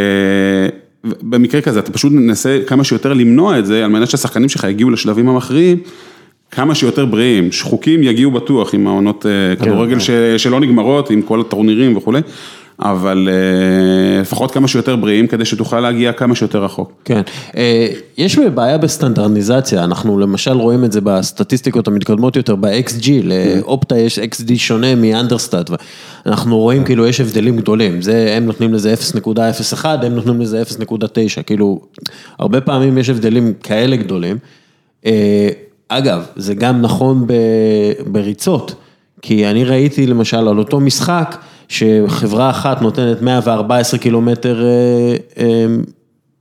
במקרה כזה, אתה פשוט מנסה כמה שיותר למנוע את זה, על מנת שהשחקנים שלך יגיעו לשלבים המכריעים, כמה שיותר בריאים, שחוקים יגיעו בטוח עם העונות אה, כדורגל ש, שלא נגמרות, עם כל הטורנירים וכולי, אבל אה, לפחות כמה שיותר בריאים, כדי שתוכל להגיע כמה שיותר רחוק. כן, אה, יש בעיה בסטנדרניזציה, אנחנו למשל רואים את זה בסטטיסטיקות המתקדמות יותר, ב-XG, לאופטה יש XG שונה מאנדרסטאט, אנחנו רואים כאילו יש הבדלים גדולים, זה, הם נותנים לזה 0.01, הם נותנים לזה 0.9, כאילו, הרבה פעמים יש הבדלים כאלה גדולים. אגב, זה גם נכון ב- בריצות, כי אני ראיתי למשל על אותו משחק, שחברה אחת נותנת 114 קילומטר אה, אה,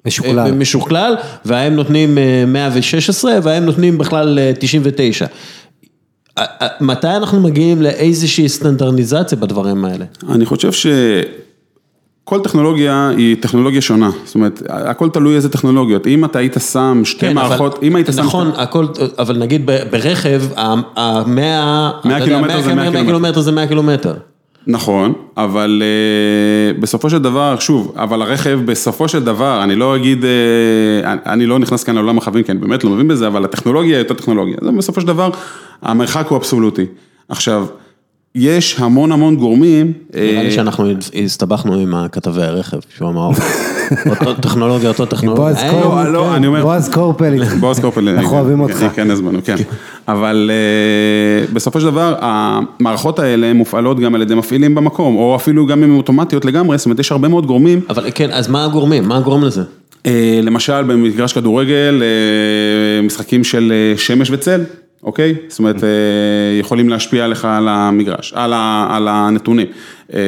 משוקלל. אה, משוקלל, והם נותנים אה, 116 והם נותנים בכלל אה, 99. אה, אה, מתי אנחנו מגיעים לאיזושהי סטנדרניזציה בדברים האלה? אני חושב שכל טכנולוגיה היא טכנולוגיה שונה, זאת אומרת, הכל תלוי איזה טכנולוגיות, אם אתה היית שם שתי כן, מערכות, אבל- אם היית שם... נכון, הכל, אבל נגיד ברכב, ה-100 100 קילומטר זה 100 קילומטר. קילומטר זה 100 קילומטר. נכון, אבל uh, בסופו של דבר, שוב, אבל הרכב בסופו של דבר, אני לא אגיד, uh, אני- אני לא נכנס כאן לעולם החבים, כי אני באמת לא מבין בזה, אבל הטכנולוגיה היא אותה טכנולוגיה, זה בסופו של דבר, המרחק הוא אבסולוטי. עכשיו, יש המון המון גורמים. נראה לי אה, שאנחנו הסתבכנו עם הכתבי הרכב, שהוא אמר, אותו טכנולוגיה, אותו טכנולוגיה. בועז אה, קורפל, לא, בועז קורפל, בועז קופל, אנחנו אוהבים אותך. כן, הזמנו, כן. אבל אה, בסופו של דבר, המערכות האלה מופעלות גם על ידי מפעילים במקום, או אפילו גם אם הן אוטומטיות לגמרי, זאת אומרת, יש הרבה מאוד גורמים. אבל כן, אז מה הגורמים? מה הגורם לזה? אה, למשל, במגרש כדורגל, אה, משחקים של אה, שמש וצל, אוקיי? זאת אומרת, אה, יכולים להשפיע לך על המגרש, על ה- על הנתונים. אה,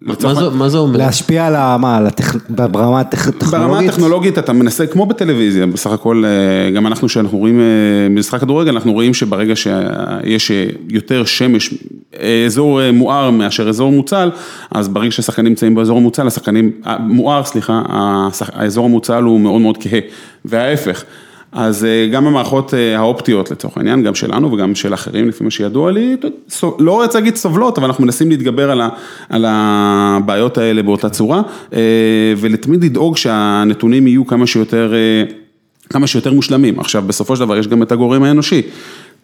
מה זה- מה זה אומר? להשפיע על ה... מה, על הטכ- ברמה הטכ- ברמה הטכנולוגית? הטכנולוגית אתה מנסה, כמו בטלוויזיה, בסך הכל, אה, גם אנחנו שאנחנו רואים משחק כדורגל, אנחנו רואים שברגע שיש יותר שמש, אזור מואר מאשר אזור מוצל, אז ברגע שהשחקנים נמצאים באזור המוצל, השחקנים, מואר, סליחה, האזור המוצל הוא מאוד מאוד כהה, וההפך. אז אה, גם המערכות אה, האופטיות לצורך העניין, גם שלנו וגם של אחרים, לפי מה שידוע לי, לא רוצה להגיד סובלות, אבל אנחנו מנסים להתגבר על, ה, על הבעיות האלה באותה צורה, אה, ולתמיד לדאוג שהנתונים יהיו כמה שיותר, כמה שיותר מושלמים. עכשיו, בסופו של דבר יש גם את הגורם האנושי.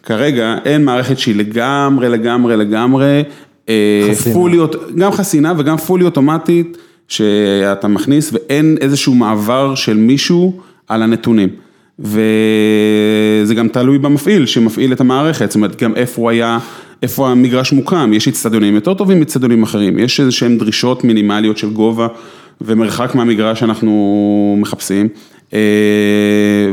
כרגע אין מערכת שהיא לגמרי, לגמרי, לגמרי, חסינה. פולי, גם חסינה וגם פולי אוטומטית, שאתה מכניס ואין איזשהו מעבר של מישהו על הנתונים. וזה גם תלוי במפעיל שמפעיל את המערכת, זאת אומרת גם איפה הוא היה, איפה המגרש מוקם, יש אצטדיונים יותר טובים מאצטדיונים אחרים, יש איזה שהן דרישות מינימליות של גובה ומרחק מהמגרש שאנחנו מחפשים. אה,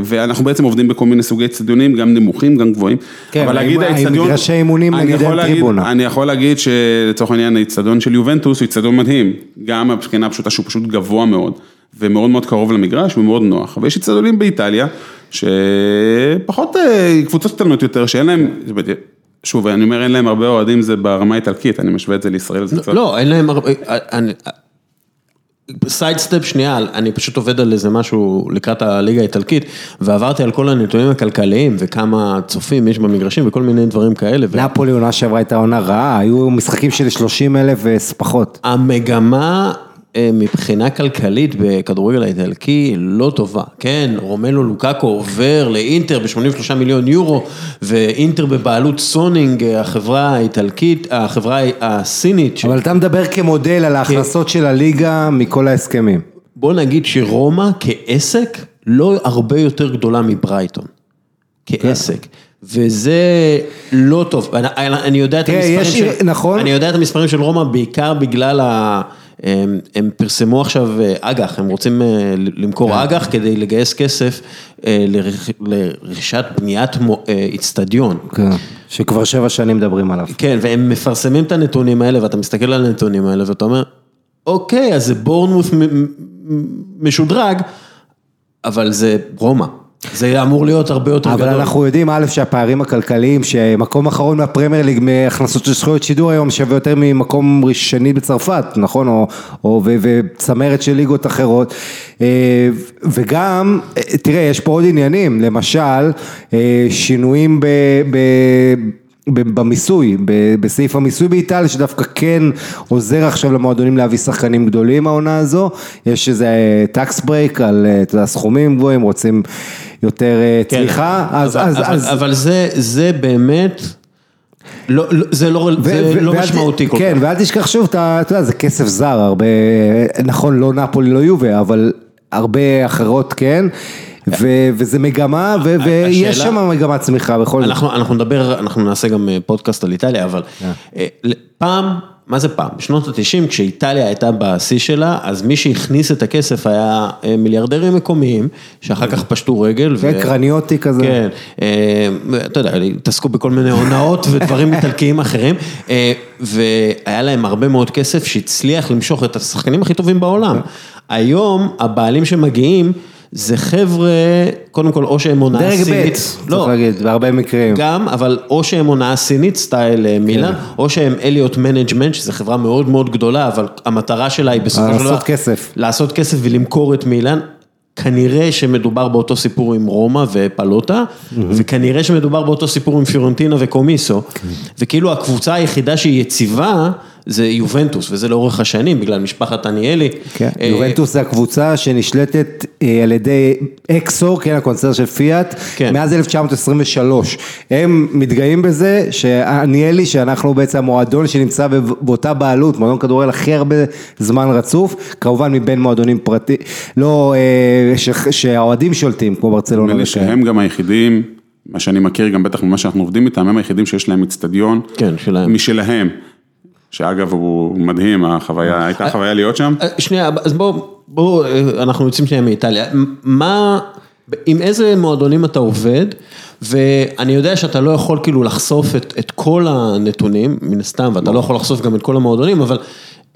ואנחנו בעצם עובדים בכל מיני סוגי אצטדיונים, גם נמוכים, גם גבוהים. כן, אבל להגיד האצטדיון- מגרשי אימונים, נגיד, יכול אין טריבונה? אני יכול להגיד שלצורך העניין האיצטדיון של יובנטוס הוא איצטדיון מדהים, גם מבחינה פשוטה שהוא פשוט גבוה מאוד, ומאוד מאוד קרוב למגרש ומאוד נוח, ויש איצטדיונים באיטליה, שפחות אה, קבוצות קטנות יותר, שאין להם, שוב, אני אומר אין להם הרבה אוהדים, זה ברמה האיטלקית, אני משווה את זה לישראל, זה קצת... לא, אין להם הרבה, אני- side step שנייה, אני פשוט עובד על איזה משהו לקראת הליגה האיטלקית, ועברתי על כל הנתונים הכלכליים וכמה צופים יש במגרשים וכל מיני דברים כאלה. נפולי עונה שעברה הייתה עונה רעה, היו משחקים של 30 אלף ופחות. המגמה אה, מבחינה כלכלית בכדורגל האיטלקי לא טובה, כן, רומלו לוקאקו עובר לאינטר ב-83 מיליון יורו, ואינטר בבעלות סונינג, אה, החברה האיטלקית, החברה הסינית, ש... אבל אתה מדבר כמודל על ההכנסות של הליגה מכל ההסכמים. בוא נגיד שרומא כעסק לא הרבה יותר גדולה מברייטון, כעסק. וזה לא טוב, אני, אני יודע את המספרים של, נכון. אני יודע את המספרים של רומא בעיקר בגלל ה... הם, הם פרסמו עכשיו אה, אג"ח, הם רוצים אה, למכור כן. אג"ח כדי לגייס כסף אה, לרכ- לרכישת בניית איצטדיון. כן, שכבר שבע שנים מדברים עליו. כן, והם מפרסמים את הנתונים האלה, ואתה מסתכל על הנתונים האלה, ואתה אומר, אוקיי, אז זה בורנמוס משודרג, אבל זה רומא. זה אמור להיות הרבה יותר גדול. אבל אנחנו יודעים, א', שהפערים הכלכליים, שמקום אחרון מהפרמייר ליג מהכנסות של זכויות שידור היום שווה יותר ממקום ראשוני בצרפת, נכון? או, או וצמרת של ליגות אחרות. אה, וגם, אה, תראה, יש פה עוד עניינים, למשל, אה, שינויים. ב ב- במיסוי, בסעיף המיסוי באיטליה, שדווקא כן עוזר עכשיו למועדונים להביא שחקנים גדולים העונה הזו, יש איזה tax break על, אה, אתה יודע, סכומים גבוהים, רוצים יותר אה, כן, צמיחה, אז, אבל, אז, אבל, אז, אבל זה, זה באמת, לא, לא, זה לא, ו- זה ו- לא ת- משמעותי כל כן, כך. ואל תשכח שוב, אתה אתה יודע, זה כסף זר, הרבה, נכון, לא נפולי, לא יובה, אבל הרבה אחרות כן, ו- וזה מגמה, ויש שם מגמת צמיחה בכל זאת. אנחנו, נדבר, אנחנו נעשה גם אה, פודקאסט על איטליה, אבל אה, פעם, מה זה פעם? בשנות ה-90, כשאיטליה הייתה בשיא שלה, אז מי שהכניס את הכסף היה אה, מיליארדרים מקומיים, שאחר כך פשטו רגל. כן, קרניוטי כזה. כן, אתה יודע, התעסקו בכל מיני הונאות ודברים איטלקיים אחרים, והיה להם הרבה מאוד כסף שהצליח למשוך את השחקנים הכי טובים בעולם. היום, הבעלים שמגיעים, זה חבר'ה, קודם כל, או שהם דרג סינית. ב', צריך להגיד, בהרבה מקרים. גם, אבל או שהם הונאה סינית, סטייל אה, מילאן, או שהם Elliott Management, שזו חברה מאוד מאוד גדולה, אבל המטרה שלה היא בסופו של דבר... לעשות כסף. לעשות כסף ולמכור את מילאן. כנראה שמדובר באותו סיפור עם רומא ופאלוטה, וכנראה שמדובר באותו סיפור עם פיורנטינה וקומיסו, וכאילו הקבוצה היחידה שהיא יציבה זה יובנטוס, וזה לאורך השנים, בגלל משפחת עניאלי. כן, אה, יובנטוס זה הקבוצה שנשלטת אה, על ידי אקסו, כן, הקונצרט של פיאט, כן. מאז 1923. הם מתגאים בזה שעניאלי, שאנחנו בעצם המועדון שנמצא באותה בעלות, מועדון כדורגל הכי הרבה זמן רצוף, כמובן מבין מועדונים פרטי, לא, אה, ש- שהאוהדים שולטים, כמו ברצלונה. נדמה לי. שהם גם היחידים, מה שאני מכיר גם בטח ממה שאנחנו עובדים איתם, הם היחידים שיש להם אצטדיון. כן, שלהם. משלהם. שאגב הוא מדהים, החוויה, הייתה חוויה להיות שם. אה, שנייה, אז בוא, בוא, אה, אנחנו יוצאים שנייה מאיטליה. מה, עם איזה מועדונים אתה עובד? ואני יודע שאתה לא יכול כאילו לחשוף את, את כל הנתונים, מן הסתם, ואתה לא יכול לחשוף גם את כל המועדונים, אבל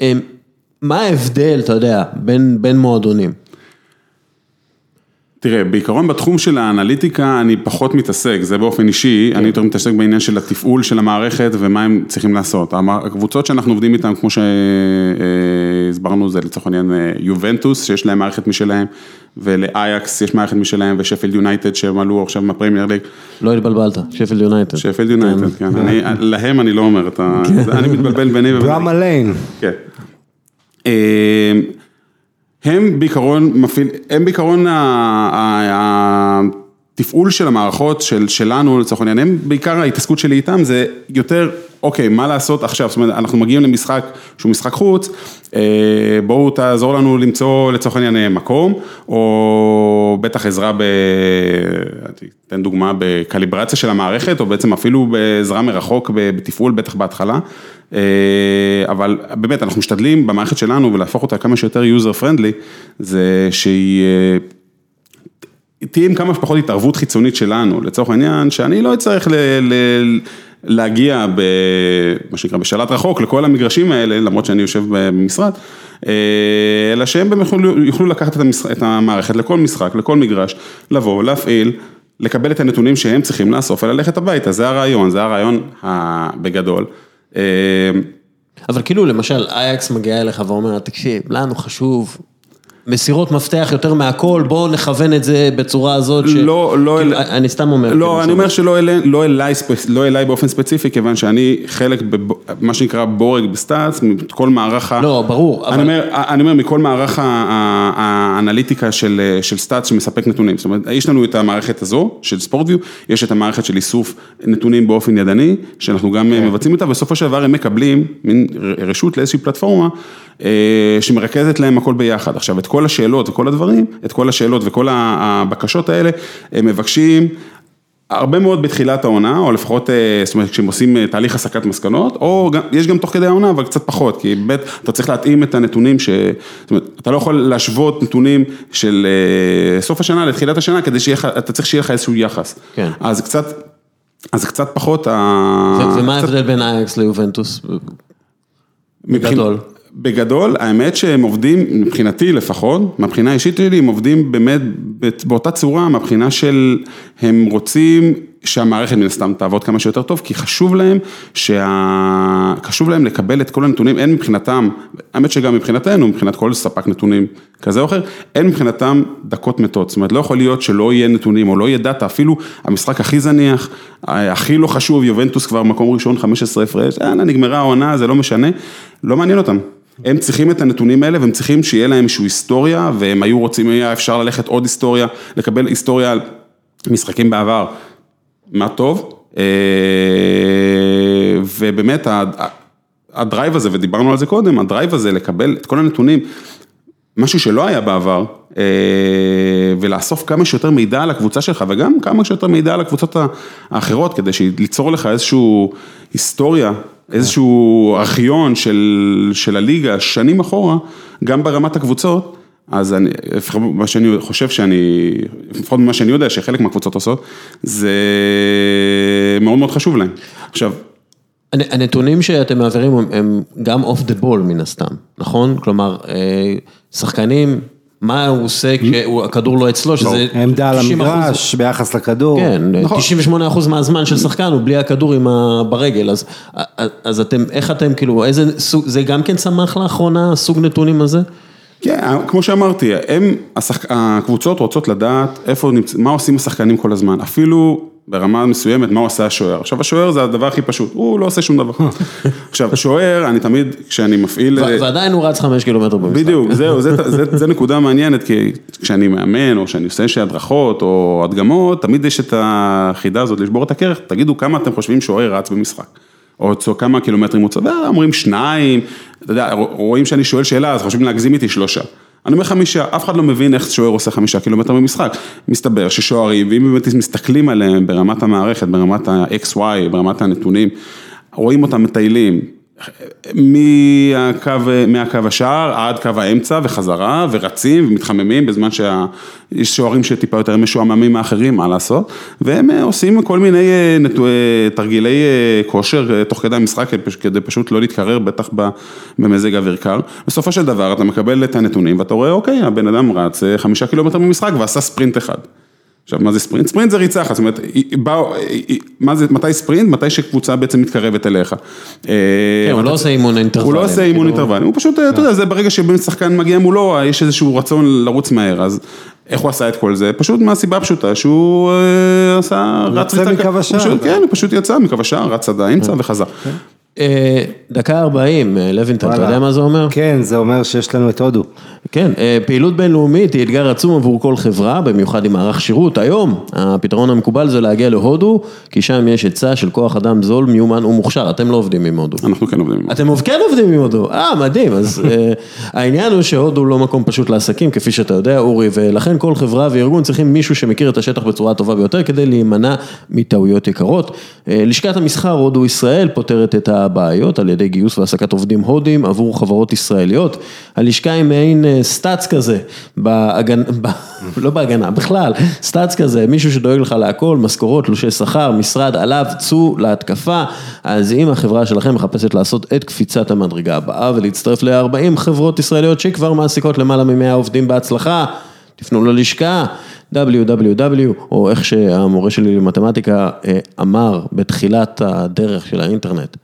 אה, מה ההבדל, אתה יודע, בין, בין מועדונים? תראה, בעיקרון בתחום של האנליטיקה אני פחות מתעסק, זה באופן אישי, אני יותר מתעסק בעניין של התפעול של המערכת ומה הם צריכים לעשות. הקבוצות שאנחנו עובדים איתן, כמו שהסברנו, זה לצורך העניין אה, יובנטוס, שיש להם מערכת משלהם, ולאייאקס יש מערכת משלהם, ושפילד יונייטד שהם עלו עכשיו מהפרמייר ליג. לא התבלבלת, שפילד יונייטד. שפילד יונייטד, כן, אני, להם אני לא אומר את ה... זה- אני מתבלבל ביני ובין... Bramall Lane. כן. הם בעיקרון מפעיל, הם בעיקרון התפעול של המערכות של, שלנו לצורך העניין, הם בעיקר ההתעסקות שלי איתם זה יותר, אוקיי, מה לעשות עכשיו, זאת אומרת, אנחנו מגיעים למשחק שהוא משחק חוץ, אה, בואו תעזור לנו למצוא לצורך העניין אה, מקום, או בטח עזרה ב... אתן דוגמה בקליברציה של המערכת, או בעצם אפילו בעזרה מרחוק בתפעול, בטח בהתחלה. אה, אבל באמת, אנחנו משתדלים במערכת שלנו ולהפוך אותה כמה שיותר user friendly, זה שהיא תהיה עם כמה שפחות התערבות חיצונית שלנו, לצורך העניין, שאני לא אצטרך ל, ל, להגיע במה שנקרא בשלט רחוק לכל המגרשים האלה, למרות שאני יושב במשרד, אה, אלא שהם יוכלו, יוכלו לקחת את, המערכת לכל משחק, לכל מגרש, לבוא, להפעיל, לקבל את הנתונים שהם צריכים לאסוף וללכת הביתה, זה הרעיון, זה הרעיון בגדול. אה, אבל כאילו למשל אייקס מגיעה אליך ואומרת, תקשיב, לנו חשוב מסירות מפתח יותר מהכל, בואו נכוון את זה בצורה הזאת. ש- לא, לא, כאילו, אל- אני סתם אומר. לא, כאילו, אני אומר שלא אלי, לא אליי, ספ- לא אליי באופן ספציפי, כיוון שאני חלק, במה שנקרא בורג ב-Stats, מכל מערך ה... לא, ברור, אני אבל- אומר, אני אומר, מכל מערך האנליטיקה של, של Stats שמספק נתונים, זאת אומרת, יש לנו את המערכת הזו, של SportVU, יש את המערכת של איסוף נתונים באופן ידני, שאנחנו גם כן. מבצעים אותה, בסופו של דבר הם מקבלים מין רשות לאיזושהי פלטפורמה, אה, שמרכזת להם הכל ביחד. עכשיו, את כל השאלות וכל הדברים, את כל השאלות וכל הבקשות האלה, הם מבקשים הרבה מאוד בתחילת העונה, או לפחות, אה, זאת אומרת, כשהם עושים אה, תהליך הסקת מסקנות, או גם, יש גם תוך כדי העונה, אבל קצת פחות, כי באמת, אתה צריך להתאים את הנתונים ש... זאת אומרת, אתה לא יכול להשוות נתונים של אה, סוף השנה לתחילת השנה, כדי שיהיה לך, אתה צריך שיהיה לך איזשהו יחס. כן. אז קצת, אז קצת פחות ה... ומה קצת- ההבדל בין אייקס ליובנטוס? מבחינ- בגדול. בגדול, האמת שהם עובדים, מבחינתי לפחות, מהבחינה האישית שלי, הם עובדים באמת באותה צורה, מהבחינה של הם רוצים שהמערכת מן הסתם תעבוד כמה שיותר טוב, כי חשוב להם, שה... חשוב להם לקבל את כל הנתונים, אין מבחינתם, האמת שגם מבחינתנו, מבחינת כל ספק נתונים כזה או אחר, אין מבחינתם דקות מתות, זאת אומרת לא יכול להיות שלא יהיה נתונים או לא יהיה דאטה, אפילו המשחק הכי זניח, הכי לא חשוב, יובנטוס כבר מקום ראשון, 15 הפרש, יאללה נגמרה העונה, זה לא משנה, לא מעניין אותם. הם צריכים את הנתונים האלה והם צריכים שיהיה להם איזושהי היסטוריה והם היו רוצים, היה אפשר ללכת עוד היסטוריה, לקבל היסטוריה על משחקים בעבר, מה טוב, אה, ובאמת ה drive הזה, ודיברנו על זה קודם, ה drive הזה לקבל את כל הנתונים, משהו שלא היה בעבר, אה, ולאסוף כמה שיותר מידע על הקבוצה שלך, וגם כמה שיותר מידע על הקבוצות האחרות, כדי ליצור לך איזושהי היסטוריה, איזשהו ארכיון של, של הליגה שנים אחורה, גם ברמת הקבוצות, אז אני, לפחות מה שאני חושב שאני, לפחות ממה שאני יודע שחלק מהקבוצות עושות, זה מאוד מאוד חשוב להם. עכשיו, הנ- הנתונים שאתם מעבירים הם גם אוף דה בול מן הסתם, נכון? כלומר, אה, שחקנים, מה הוא עושה כשהכדור לא אצלו, שזה... עמדה על 90%. המגרש ביחס לכדור. כן, נכון. 98% מהזמן של שחקן הוא בלי הכדור עם ה... ברגל, אז, אז אתם, איך אתם, כאילו, איזה סוג, זה גם כן צמח לאחרונה, הסוג נתונים הזה? כן, כמו שאמרתי, הם, השחק... הקבוצות רוצות לדעת איפה נמצא, מה עושים השחקנים כל הזמן, אפילו ברמה מסוימת, מה עושה השוער. עכשיו, השוער זה הדבר הכי פשוט, הוא לא עושה שום דבר. עכשיו, שוער, אני תמיד, כשאני מפעיל... ו- ועדיין הוא רץ חמש קילומטר במשחק. בדיוק, זהו, זה, נקודה מעניינת, כי כשאני מאמן, או כשאני עושה איזושהי הדרכות, או הדגמות, תמיד יש את החידה הזאת לשבור את הקרח, תגידו כמה אתם חושבים שוער רץ במשחק. או כמה קילומטרים הוא צובע, אומרים שניים, אתה יודע, רואים שאני שואל שאלה, אז חושבים להגזים איתי שלושה. אני אומר חמישה, אף אחד לא מבין איך שוער עושה חמישה קילומטר במשחק. מסתבר ששוערים, ואם באמת מסתכלים עליהם ברמת המערכת, ברמת ה-XY, ברמת הנתונים, רואים אותם מטיילים. מהקו, מהקו השער עד קו האמצע וחזרה ורצים ומתחממים בזמן שיש שוערים שטיפה יותר משועממים מאחרים, מה לעשות, והם אה, עושים כל מיני אה, נטו, אה, תרגילי כושר תוך כדי המשחק כדי פשוט לא להתקרר בטח במזג אוויר קר. בסופו של דבר אתה מקבל את הנתונים ואתה רואה אוקיי, הבן אדם רץ חמישה קילומטר במשחק ועשה ספרינט אחד. עכשיו, מה זה ספרינט? ספרינט זה ריצה אחת, זאת אומרת, היא- מה זה, מתי ספרינט? מתי שקבוצה בעצם מתקרבת אליך. כן, הוא לא עושה אימון אינטרוולים. הוא לא עושה אימון. אינטרוולים, הוא פשוט, אתה יודע, זה ברגע שבאמת שחקן מגיע מולו, יש איזשהו רצון לרוץ מהר, אז איך הוא עשה את כל זה? פשוט מהסיבה הפשוטה שהוא אה, עשה, רץ ריצה- מקו השער. כן, הוא פשוט יצא מקו השער, רץ עד האמצע וחזר. דקה 40, אה, לוינטל, אתה. יודע מה זה אומר? כן, זה אומר שיש לנו את הודו. כן, אה, פעילות בינלאומית היא אתגר עצום עבור כל חברה, במיוחד עם מערך שירות. היום, הפתרון המקובל זה להגיע להודו, כי שם יש היצע של כוח אדם זול, מיומן ומוכשר. אתם לא עובדים עם הודו. אנחנו כן עובדים. עם זה. אתם כן עובדים עם הודו, אה מדהים, אז אה, העניין הוא שהודו לא מקום פשוט לעסקים, כפי שאתה יודע אורי, ולכן כל חברה וארגון צריכים מישהו שמכיר את השטח בצורה הטובה ביותר, כדי להימנע מטעויות יקרות. לשכת המסחר הודו ישראל פותרת את הבעיות על ידי גיוס והעסקת עובדים הודים עבור חברות ישראליות. הלשכה היא מעין אה, סטאצ כזה, בהגנה, ב- לא בהגנה, בכלל, סטאצ כזה, מישהו שדואג לך להכל, משכורות, תלושי שכר, משרד עליו, צאו להתקפה, אז אם החברה שלכם מחפשת לעשות את קפיצת המדרגה הבאה ולהצטרף ל-40 חברות ישראליות שכבר מעסיקות למעלה מ-100 עובדים בהצלחה, תפנו ללשכה, www, או איך שהמורה שלי למתמטיקה אה, אמר בתחילת הדרך של האינטרנט.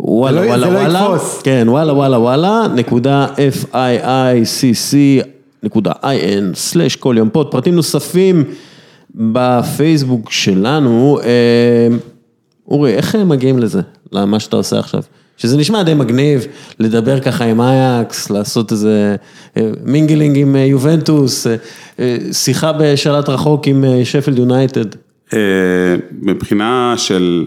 וואלה לא- וואלה לא וואלה. כן, וואלה וואלה וואלה, נקודה f-i-i-c-c, נקודה i-n, סלש כל יום פוד, פרטים נוספים בפייסבוק שלנו. אה, אורי, איך הם מגיעים לזה, למה שאתה עושה עכשיו? שזה נשמע די מגניב, לדבר ככה עם אייאקס, לעשות איזה אה, mingling עם יובנטוס, אה, שיחה בשלט רחוק עם שפילד יונייטד. מבחינה של,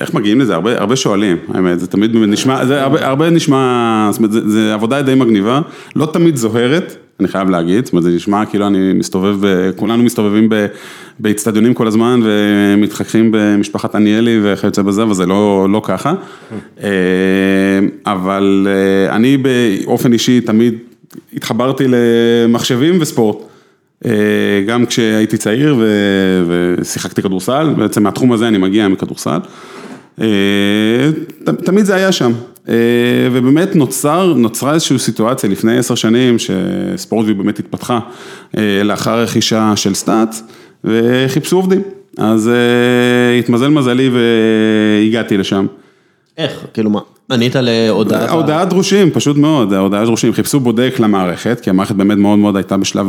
איך מגיעים לזה? הרבה, הרבה שואלים, האמת, זה תמיד נשמע, זה הרבה, הרבה נשמע, זאת אומרת, זה, זה עבודה די מגניבה, לא תמיד זוהרת, אני חייב להגיד, זאת אומרת, זה נשמע כאילו אני מסתובב, כולנו מסתובבים ב- באצטדיונים כל הזמן ומתחככים במשפחת עניאלי וכיוצא בזה, אבל זה לא, לא ככה. אה, אבל אה, אני באופן אישי תמיד התחברתי למחשבים וספורט. אה, גם כשהייתי צעיר ו- ושיחקתי כדורסל, בעצם מהתחום הזה אני מגיע מכדורסל. אה, ת- תמיד זה היה שם, אה, ובאמת נוצר, נוצרה איזושהי סיטואציה לפני עשר שנים שספורטווי באמת התפתחה לאחר רכישה של סטאצ וחיפשו עובדים, אז התמזל מזלי והגעתי לשם. איך? כאילו מה, ענית להודעה? ההודעה דרושים, פשוט מאוד, ההודעה דרושים, חיפשו בודק למערכת, כי המערכת באמת מאוד מאוד הייתה בשלב,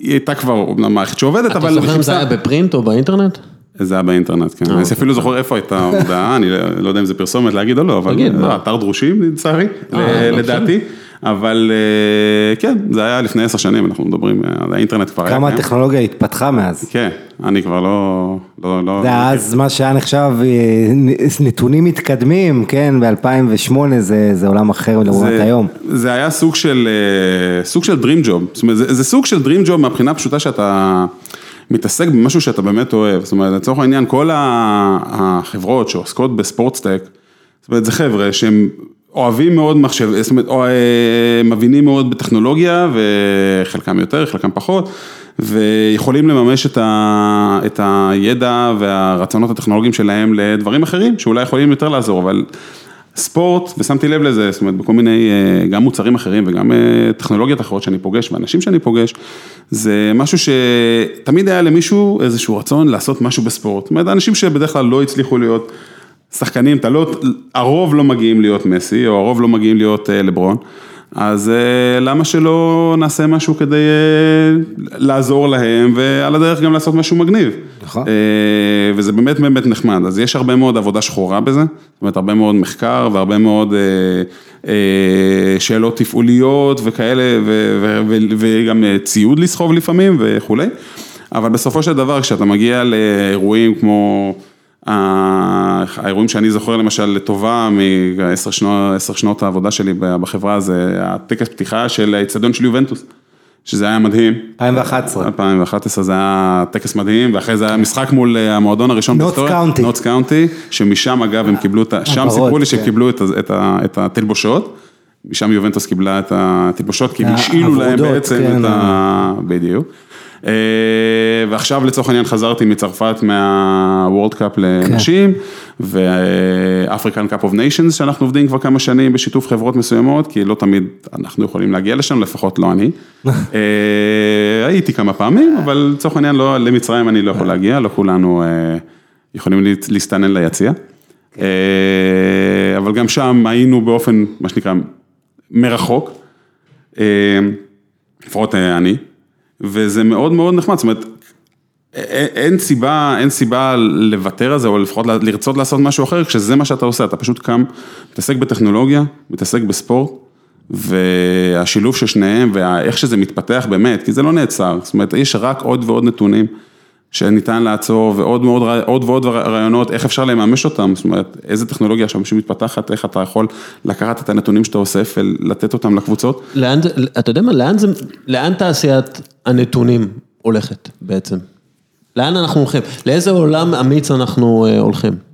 היא הייתה כבר אומנם מערכת שעובדת, אתה אבל זוכר אם זה היה בפרינט או באינטרנט? זה היה באינטרנט, כן, אה, אני אוקיי. אפילו זוכר איפה הייתה ההודעה, אני לא יודע אם זה פרסומת להגיד או לא, אבל? לא, אתר דרושים לצערי, אה, לא לדעתי, אבל אה, כן, זה היה לפני עשר שנים, אנחנו מדברים, אה, האינטרנט כבר היה כמה קיים. הטכנולוגיה התפתחה מאז. כן, אני כבר לא, לא, לא, זה אז מה שהיה נחשב אה, נתונים מתקדמים, כן, ב-2008 זה זה עולם אחר לעומת היום. זה היה סוג של, סוג של Dream Job, זאת אומרת, זה, זה סוג של Dream Job מהבחינה הפשוטה שאתה מתעסק במשהו שאתה באמת אוהב, זאת אומרת, לצורך העניין, כל החברות שעוסקות בספורטסטק, זאת אומרת, זה חבר'ה שהם אוהבים מאוד מחשב, זאת אומרת, או, אה, מבינים מאוד בטכנולוגיה, וחלקם יותר, חלקם פחות, ויכולים לממש את, ה, את הידע והרצונות הטכנולוגיים שלהם לדברים אחרים, שאולי יכולים יותר לעזור, אבל ספורט, ושמתי לב לזה, זאת אומרת, בכל מיני, אה, גם מוצרים אחרים וגם אה, טכנולוגיות אחרות שאני פוגש, ואנשים שאני פוגש, זה משהו שתמיד היה למישהו איזשהו רצון לעשות משהו בספורט. זאת אומרת, אנשים שבדרך כלל לא הצליחו להיות שחקנים, אתה לא, הרוב לא מגיעים להיות מסי, או הרוב לא מגיעים להיות אה, לברון. אז אה, למה שלא נעשה משהו כדי אה, לעזור להם, ועל הדרך גם לעשות משהו מגניב. נכון. וזה באמת באמת נחמד, אז יש הרבה מאוד עבודה שחורה בזה, זאת אומרת הרבה מאוד מחקר והרבה מאוד שאלות תפעוליות וכאלה, ו- ו- ו- וגם ציוד לסחוב לפעמים וכולי, אבל בסופו של דבר כשאתה מגיע לאירועים כמו... ה- האירועים שאני זוכר למשל לטובה מעשר שנות, שנות העבודה שלי בחברה זה הטקס פתיחה של האצטדיון של יובנטוס, שזה היה מדהים. 2011. 2011 זה היה טקס מדהים, ואחרי זה היה משחק מול אה, המועדון הראשון נוטס קאונטי. נוטס קאונטי, שמשם אגב הם קיבלו את ה... שם הפרות, סיפרו לי כן. שקיבלו את ה- את התלבושות, משם יובנטוס קיבלה את התלבושות, כי הם השאילו להם בעצם כן, את ה... בדיוק. אה, ועכשיו לצורך העניין חזרתי מצרפת מה World Cup לנשים, ו African Cup of Nations שאנחנו עובדים כבר כמה שנים בשיתוף חברות מסוימות, כי לא תמיד אנחנו יכולים להגיע לשם, לפחות לא אני. אה, הייתי כמה פעמים, אבל לצורך העניין לא, למצרים אני לא יכול להגיע, לא כולנו אה, יכולים להסתנן ליציע. אה, אבל גם שם היינו באופן, מה שנקרא, מרחוק. אה, לפחות אה, אני, וזה מאוד מאוד נחמד, זאת אומרת, אין סיבה, אין סיבה לוותר על זה, או לפחות לרצות לעשות משהו אחר, כשזה מה שאתה עושה, אתה פשוט קם, מתעסק בטכנולוגיה, מתעסק בספורט, והשילוב של שניהם, ואיך שזה מתפתח באמת, כי זה לא נעצר, זאת אומרת, יש רק עוד ועוד נתונים. שניתן לעצור ועוד מאוד, עוד ועוד רעיונות, איך אפשר לממש אותם, זאת אומרת, איזה טכנולוגיה שם שמתפתחת, איך אתה יכול לקחת את הנתונים שאתה אוסף ולתת אותם לקבוצות. לאן, אתה יודע מה, לאן זה, לאן תעשיית הנתונים הולכת בעצם? לאן אנחנו הולכים? לאיזה עולם אמיץ אנחנו אה, הולכים?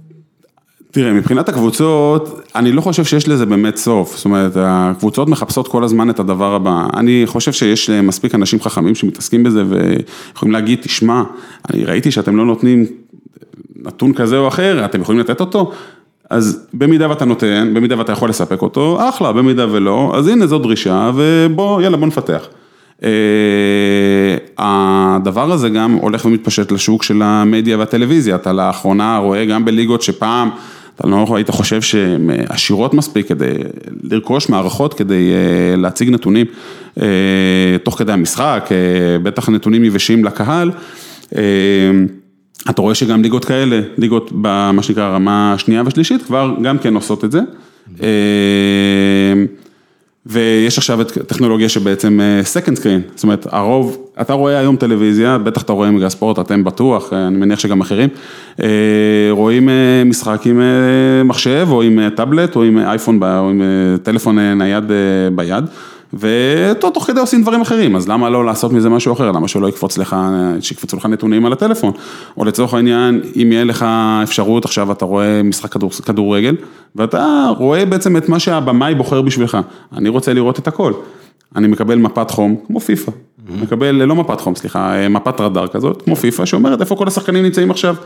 תראה, מבחינת הקבוצות, אני לא חושב שיש לזה באמת סוף, זאת אומרת, הקבוצות מחפשות כל הזמן את הדבר הבא. אני חושב שיש מספיק אנשים חכמים שמתעסקים בזה ויכולים להגיד, תשמע, אני ראיתי שאתם לא נותנים נתון כזה או אחר, אתם יכולים לתת אותו? אז במידה ואתה נותן, במידה ואתה יכול לספק אותו, אחלה, במידה ולא, אז הנה זו דרישה, ובוא, יאללה, בוא נפתח. אה, הדבר הזה גם הולך ומתפשט לשוק של המדיה והטלוויזיה, אתה לאחרונה רואה גם בליגות שפעם, אתה לא היית חושב שהן עשירות מספיק כדי לרכוש מערכות כדי אה, להציג נתונים אה, תוך כדי המשחק, אה, בטח נתונים יבשים לקהל. אה, אתה רואה שגם ליגות כאלה, ליגות במה שנקרא רמה שנייה ושלישית, כבר גם כן עושות את זה. אה, ויש עכשיו את טכנולוגיה שבעצם אה, second screen, זאת אומרת הרוב, אתה רואה היום טלוויזיה, בטח אתה רואה מגה ספורט, אתם בטוח, אה, אני מניח שגם אחרים, אה, רואים אה, משחק עם מחשב או עם טאבלט או עם אייפון או עם טלפון נייד ביד. ותוך כדי עושים דברים אחרים, אז למה לא לעשות מזה משהו אחר, למה שלא יקפוץ לך, שיקפצו לך נתונים על הטלפון, או לצורך העניין, אם יהיה לך אפשרות, עכשיו אתה רואה משחק כדור, כדורגל, ואתה רואה בעצם את מה שהבמאי בוחר בשבילך, אני רוצה לראות את הכל, אני מקבל מפת חום, כמו פיפא, מקבל, לא מפת חום, סליחה, מפת רדאר כזאת, כמו פיפא, שאומרת איפה כל השחקנים נמצאים עכשיו,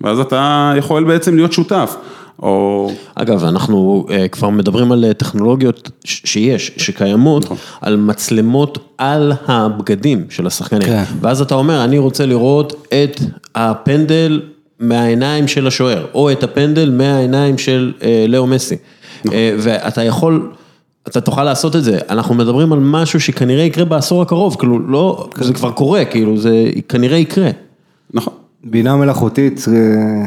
ואז אתה יכול בעצם להיות שותף, או... אגב, אנחנו uh, כבר מדברים על uh, טכנולוגיות שיש, שקיימות, נכון. על מצלמות על הבגדים של השחקנים. כן. ואז אתה אומר, אני רוצה לראות את הפנדל מהעיניים של השוער, או את הפנדל מהעיניים של אה, לאו מסי. אה, ואתה יכול... אתה תוכל לעשות את זה, אנחנו מדברים על משהו שכנראה יקרה בעשור הקרוב, כאילו לא, זה כבר קורה, כאילו זה כנראה יקרה. נכון. בינה מלאכותית, אה,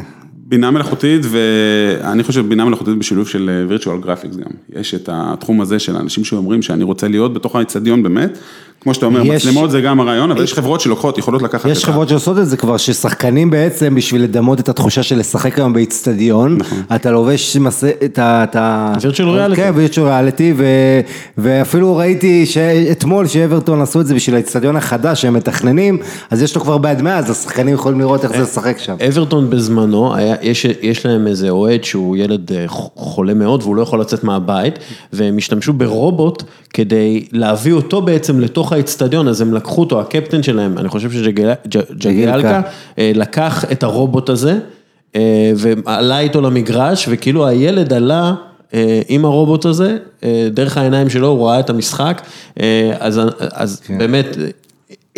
בינה מלאכותית, ואני חושב בינה מלאכותית בשילוב של virtual graphics גם. יש את התחום הזה של האנשים שאומרים שאני רוצה להיות בתוך האצטדיון באמת. כמו שאתה אומר, יש- מצלמות זה גם הרעיון, אבל יש חברות שלוקחות, יכולות לקחת את יש ה- חברות שעושות את זה כבר, ששחקנים בעצם, בשביל לדמות את התחושה של לשחק היום באיצטדיון, אתה לובש מס- את ה... את ה- Virtual reality. כן, וירטואל ריאליטי, ו- ואפילו ראיתי שאתמול שאברטון עשו את זה בשביל האיצטדיון החדש שהם מתכננים, אז יש לו כבר ביד מאה, אז השחקנים יכולים לראות איך זה לשחק שם. אברטון בזמנו, היה, יש, יש להם איזה אוהד שהוא ילד אה, חולה מאוד והוא לא יכול לצאת מהבית, והם השתמשו ברובוט כדי להביא אותו בעצם לתוך האיצטדיון, אז הם לקחו אותו, הקפטן שלהם, אני חושב שג'גיאלקה, ג'גיאלקה. לקח את הרובוט הזה, אה, ועלה איתו למגרש, וכאילו הילד עלה אה, עם הרובוט הזה, אה, דרך העיניים שלו, הוא ראה את המשחק, אה, אז, אז באמת,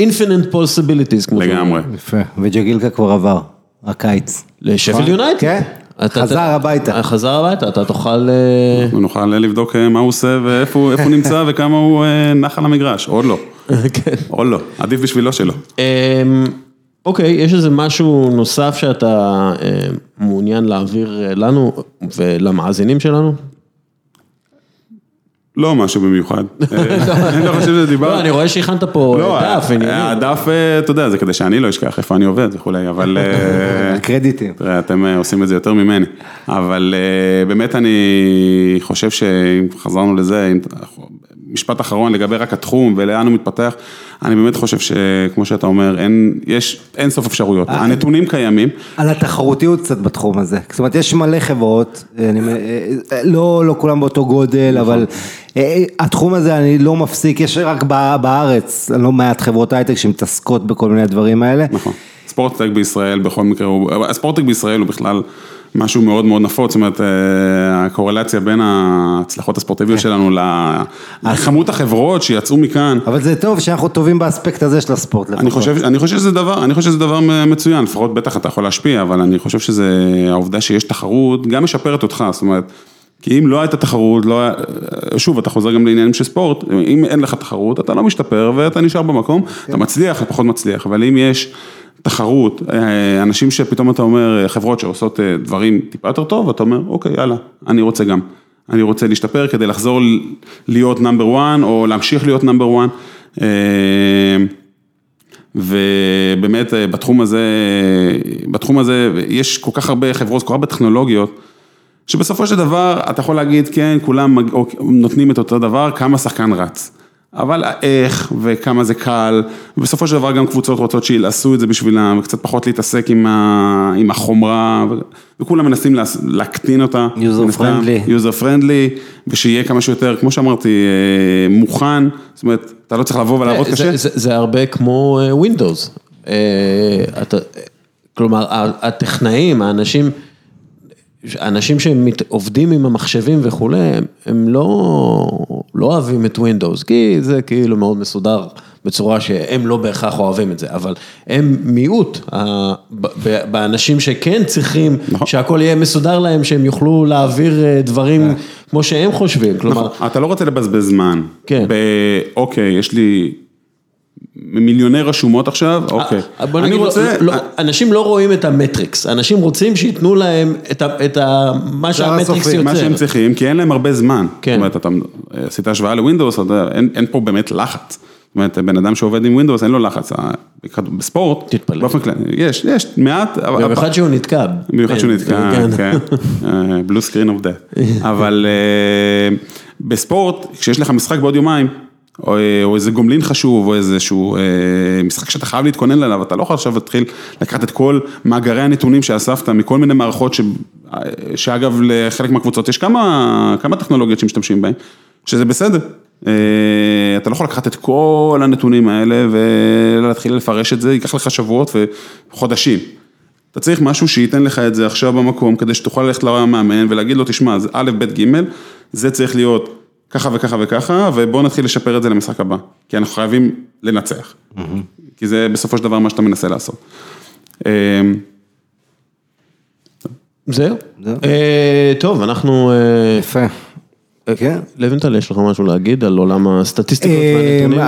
infinite possibilities. לגמרי. יפה, וג'גילקה כבר עבר, הקיץ. לשפילד יונייטד. כן. חזר הביתה. חזר הביתה, אתה תוכל... אה, ונוכל נוכל אה, מה הוא עושה ואיפה הוא נמצא וכמה הוא אה, נח על המגרש, עוד לא, כן. עוד לא, עדיף בשבילו שלא. אמ, אוקיי, יש איזה משהו נוסף שאתה אה, מעוניין להעביר אה, לנו ולמאזינים שלנו? לא משהו במיוחד. אה, אני לא חושב לא, שדיברנו. אני רואה שהכנת פה לא, אה, דף. הדף, אה, אתה יודע, זה כדי שאני לא אשכח איפה אני עובד וכולי, אבל... אה, קרדיטים. תראה, אתם אה, עושים את זה יותר ממני, אבל אה, באמת אני חושב שאם חזרנו לזה, משפט אחרון לגבי רק התחום ולאן הוא מתפתח, אני באמת חושב שכמו שאתה אומר, אין, יש אין סוף אפשרויות, הנתונים קיימים, על התחרותיות קצת בתחום הזה, זאת אומרת יש מלא חברות, אני, אה, אה, לא, לא כולם באותו גודל, אבל אה, התחום הזה אני לא מפסיק, יש רק בארץ לא מעט חברות הייטק שמתעסקות בכל מיני הדברים האלה. נכון, ספורטטק בישראל בכל מקרה, הספורטטק בישראל הוא בכלל משהו מאוד מאוד נפוץ, זאת אומרת, אה, הקורלציה בין ההצלחות הספורטיביות שלנו ל- לכמות החברות שיצאו מכאן. אבל זה טוב שאנחנו טובים באספקט הזה של הספורט לפחות. אני חושב, אני חושב שזה דבר, אני חושב שזה דבר מצוין, לפחות בטח אתה יכול להשפיע, אבל אני חושב שזה, העובדה שיש תחרות, גם משפרת אותך, זאת אומרת, כי אם לא הייתה תחרות, לא היה, שוב, אתה חוזר גם לעניינים של ספורט, אם אין לך תחרות, אתה לא משתפר ואתה נשאר במקום, אתה מצליח, אתה פחות מצליח, אבל אם יש תחרות, אה, אנשים שפתאום אתה אומר, חברות שעושות אה, דברים טיפה יותר טוב, אתה אומר, אוקיי, יאללה, אני רוצה גם. אני רוצה להשתפר כדי לחזור להיות נאמבר 1, או להמשיך להיות נאמבר 1. ובאמת אה, בתחום הזה, בתחום הזה יש כל כך הרבה חברות, כל כך הרבה טכנולוגיות, שבסופו של דבר אתה יכול להגיד כן, כולם מג- נותנים את אותו דבר, כמה שחקן רץ. אבל איך וכמה זה קל, ובסופו של דבר גם קבוצות רוצות שילעשו את זה בשבילם, וקצת פחות להתעסק עם, ה, עם החומרה, ו- וכולם מנסים לה, להקטין אותה. הסתם, friendly. user friendly, ושיהיה כמה שיותר, כמו שאמרתי, אה, מוכן, זאת אומרת, אתה לא צריך לבוא ולעבוד זה- קשה. זה- זה הרבה כמו Windows. אה, אתה- כלומר, הטכנאים, האנשים, האנשים שעובדים עם המחשבים וכולי, הם- הם לא, לא אוהבים את Windows, כי זה כאילו מאוד מסודר בצורה שהם לא בהכרח אוהבים את זה, אבל הם מיעוט באנשים שכן צריכים נכון. שהכל יהיה מסודר להם, שהם יוכלו להעביר אה, דברים כמו שהם חושבים, כלומר, נכון, אתה לא רוצה לבזבז זמן. כן. ב... אוקיי, יש לי מיליוני רשומות עכשיו, אוקיי. אה, בוא אני נגיד, רוצה... לא, לא, אנשים לא רואים את המטריקס, אנשים רוצים שייתנו להם את, ה, את ה, מה שהמטריקס הסופי, יוצר. מה שהם צריכים, כי אין להם הרבה זמן. כן. זאת אומרת, אתה עשית השוואה ל Windows, אתה אין, אין פה באמת לחץ. זאת אומרת, בן אדם שעובד עם Windows, אין לו לחץ. ה- בספורט, תתפלא. באופן כללי, יש, יש, מעט. במיוחד שהוא נתקע. במיוחד שהוא כן, נתקע, כן. blue screen of death. אבל אה, בספורט, כשיש לך משחק בעוד יומיים, או או איזה גומלין חשוב, או איזשהו אה, משחק שאתה חייב להתכונן אליו, אתה לא יכול עכשיו להתחיל לקחת את כל מאגרי הנתונים שאספת מכל מיני מערכות, ש- אה, שאגב לחלק מהקבוצות יש כמה, כמה טכנולוגיות שמשתמשים בהן, שזה בסדר. אה, אתה לא יכול לקחת את כל הנתונים האלה ולהתחיל לפרש את זה, ייקח לך שבועות וחודשים. אתה צריך משהו שייתן לך את זה עכשיו במקום, כדי שתוכל ללכת למאמן ולהגיד לו, תשמע, זה א', ב', ג', זה צריך להיות ככה וככה וככה, ובוא נתחיל לשפר את זה למשחק הבא, כי אנחנו חייבים לנצח, כי זה בסופו של דבר מה שאתה מנסה לעשות. אמ, זהו. זהו. אה, טוב, אנחנו... אה, יפה. כן. לוינטל, יש לך משהו להגיד על עולם הסטטיסטיקות והנתונים?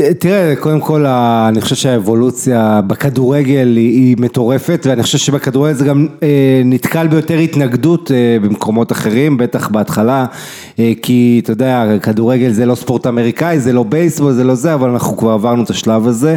אה, תראה, קודם כל, אני חושב שהאבולוציה בכדורגל היא, מטורפת, ואני חושב שבכדורגל זה גם אה, נתקל ביותר התנגדות אה, במקומות אחרים, בטח בהתחלה, אה, כי אתה יודע, כדורגל זה לא ספורט אמריקאי, זה לא בייסבול, זה לא זה, אבל אנחנו כבר עברנו את השלב הזה.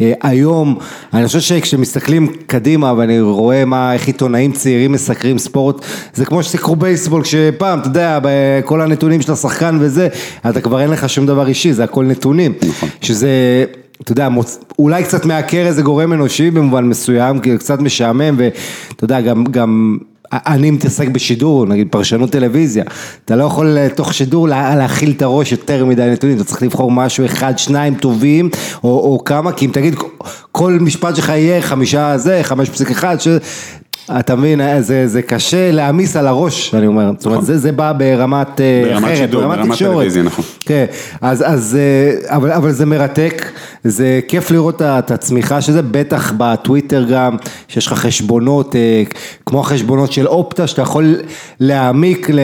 היום, אני חושב שכשמסתכלים קדימה, ואני רואה מה, איך עיתונאים צעירים מסקרים ספורט, זה כמו שסיקרו בייסבול, כשפעם, אתה יודע, בכל הנתונים של השחקן וזה, אתה כבר אין לך שום דבר אישי, זה הכל נתונים. נכון. שזה, אתה יודע, מוצ... אולי קצת מעקר איזה גורם אנושי במובן מסוים, כי קצת משעמם, ואתה יודע, גם, גם אני מתעסק בשידור, נגיד פרשנות טלוויזיה, אתה לא יכול אה, תוך שידור לה, להכיל את הראש יותר מדי נתונים, אתה צריך לבחור משהו אחד, שניים טובים, או, או כמה, כי אם תגיד כל משפט שלך יהיה חמישה זה, חמש פסיק אחד, ש... אתה מבין, זה, זה קשה להעמיס על הראש, אני אומר, זאת אומרת, זה, זה בא ברמת אה, ברמת אחרת, שידור, ברמת ברמת תקשורת. טלוויזיה, נכון. כן, אז, אז, אה, אבל, אבל זה מרתק, זה כיף לראות את הצמיחה של זה, בטח בטוויטר גם, שיש לך חשבונות, אה, כמו החשבונות של אופטה, שאתה יכול להעמיק ל,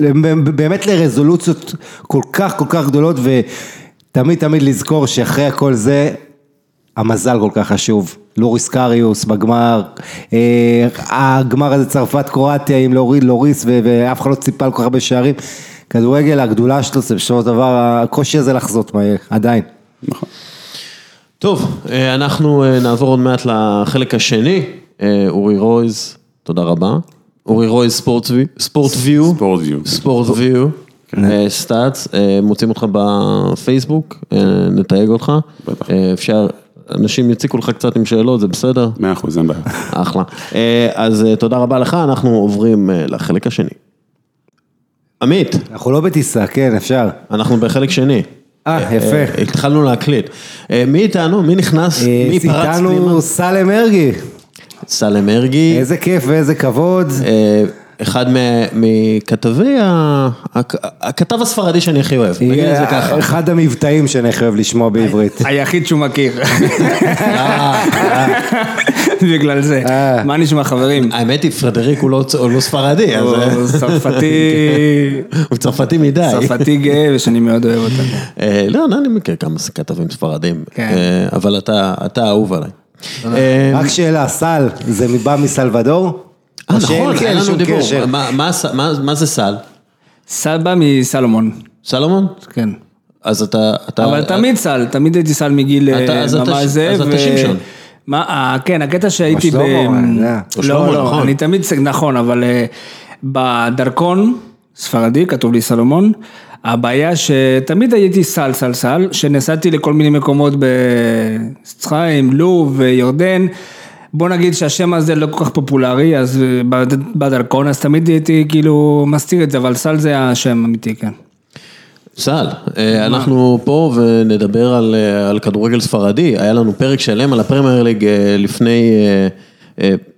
ל, באמת לרזולוציות כל כך כל כך גדולות, ותמיד תמיד לזכור שאחרי הכל זה, המזל כל כך חשוב, לוריס קריוס בגמר, אה, הגמר הזה צרפת קרואטיה עם לורי, לוריס ו- ואף אחד לא ציפה על כל כך הרבה שערים, כדורגל הגדולה שלו זה של דבר הקושי הזה לחזות מהר, עדיין. נכון. טוב, אה, אנחנו אה, נעבור עוד מעט לחלק השני, אורי רויז, תודה רבה. אורי רויז ספורט ויו, ספורט ויו. ספורט ויו, סטאצ, מוצאים אותך בפייסבוק, נתייג אותך, בטח. אפשר, אנשים יציקו לך קצת עם שאלות, זה בסדר? מאה אחוז, אין בעיה. אחלה. אה, אז אה, תודה רבה לך, אנחנו עוברים אה, לחלק השני. עמית, אנחנו לא בטיסה, כן אפשר. אנחנו בחלק שני. אה, יפה. התחלנו להקליט. מי איתנו? מי נכנס? מי פרץ פנימה? איתנו סלם מרגי, סלם מרגי, איזה כיף ואיזה כבוד. אה, אחד מ- מכתבי, הכתב הספרדי שאני הכי אוהב, נגיד את זה ככה. אחד המבטאים שאני הכי אוהב לשמוע בעברית. היחיד שהוא מכיר. בגלל זה. אה. מה נשמע חברים? האמת היא, פרדריק הוא לא לא ספרדי, אז אה, הוא צרפתי, הוא צרפתי מדי. צרפתי גאה ושאני מאוד אוהב אותה. אה, לא, לא, אני מכיר כמה כתבים ספרדים, כן. אה, אבל אתה אתה אהוב עליי. אה, רק שאלה, סל, זה בא מסלבדור? אה, נכון, אין לנו דיבור. מה- זה סל? סל בא מסלומון, סלומון? כן. אז אתה... אתה- אבל תמיד סל, תמיד הייתי סל מגיל אתה- אה, אתה- ממש זה. אז אתה שמשון. מה, אה, כן, הקטע שהייתי ב... או שלמה, לא, נכון. לא, אני תמיד, נכון, אבל בדרכון, ספרדי, כתוב לי סלומון, הבעיה שתמיד הייתי סל, סל, סל, שנסעתי לכל מיני מקומות במצרים, לוב, ירדן. בוא נגיד שהשם הזה לא כל כך פופולרי, אז אה, בד- בדרכון, אז תמיד הייתי כאילו מסתיר את זה, אבל סל זה השם האמיתי, כן. סל, אה, אנחנו פה ונדבר על, אה, על כדורגל ספרדי, היה לנו פרק שלם על הפרמייר ליג לפני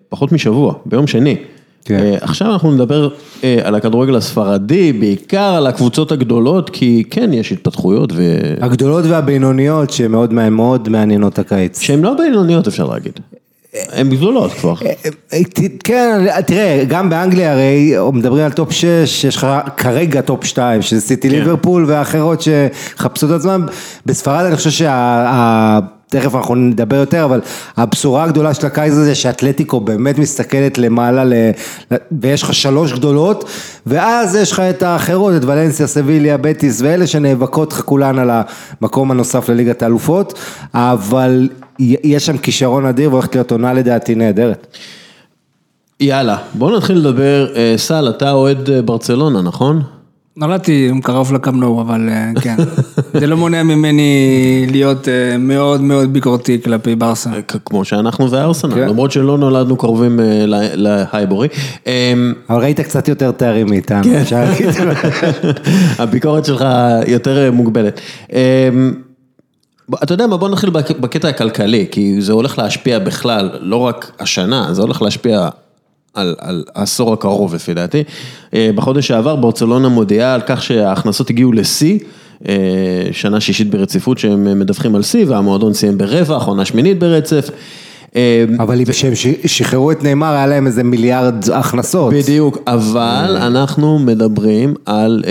פחות משבוע, ביום שני. כן. עכשיו אנחנו נדבר על הכדורגל הספרדי, בעיקר על הקבוצות הגדולות, כי כן, יש התפתחויות ו... הגדולות והבינוניות שמאוד מאוד מעניינות הקיץ. שהן לא בינוניות אפשר להגיד, הן גדולות כבר. כן, תראה, גם באנגליה הרי מדברים על top 6, יש לך כרגע top 2, שזה סיטי כן. ליברפול ואחרות שחפשו את עצמם. בספרד אני חושב שה... תכף אנחנו נדבר יותר, אבל הבשורה הגדולה של הקיץ הזה שאתלטיקו באמת מסתכלת למעלה ל... ויש לך שלוש גדולות, ואז יש לך את האחרות, את ולנסיה, סביליה, בטיס ואלה שנאבקות לך כולן על המקום הנוסף לליגת האלופות, אבל יש שם כישרון אדיר והולכת להיות עונה לדעתי נהדרת. יאללה, בואו נתחיל לדבר, אה, סל, אתה אוהד אה, ברצלונה, נכון? נולדתי קרוב לקמנור, אבל אה, כן. זה לא מונע ממני להיות אה, מאוד מאוד ביקורתי כלפי ברסה. כ- כמו שאנחנו וארסנל, כן. למרות שלא נולדנו קרובים אה, להייבורי. אמ, אבל ראית קצת יותר תארים מאיתנו, כן. אפשר להגיד. הביקורת שלך יותר אה, מוגבלת. אמ, אתה יודע מה, בוא נתחיל בק- בקטע הכלכלי, כי זה הולך להשפיע בכלל, לא רק השנה, זה הולך להשפיע על, על העשור הקרוב לפי דעתי. אה, בחודש שעבר ברצלונה מודיעה על כך שההכנסות הגיעו לשיא. אה, שנה שישית ברציפות שהם מדווחים על שיא והמועדון סיים ברווח, עונה שמינית ברצף. אה, אבל כשהם שחררו את נאמר היה להם איזה מיליארד הכנסות. בדיוק, אבל אנחנו מדברים על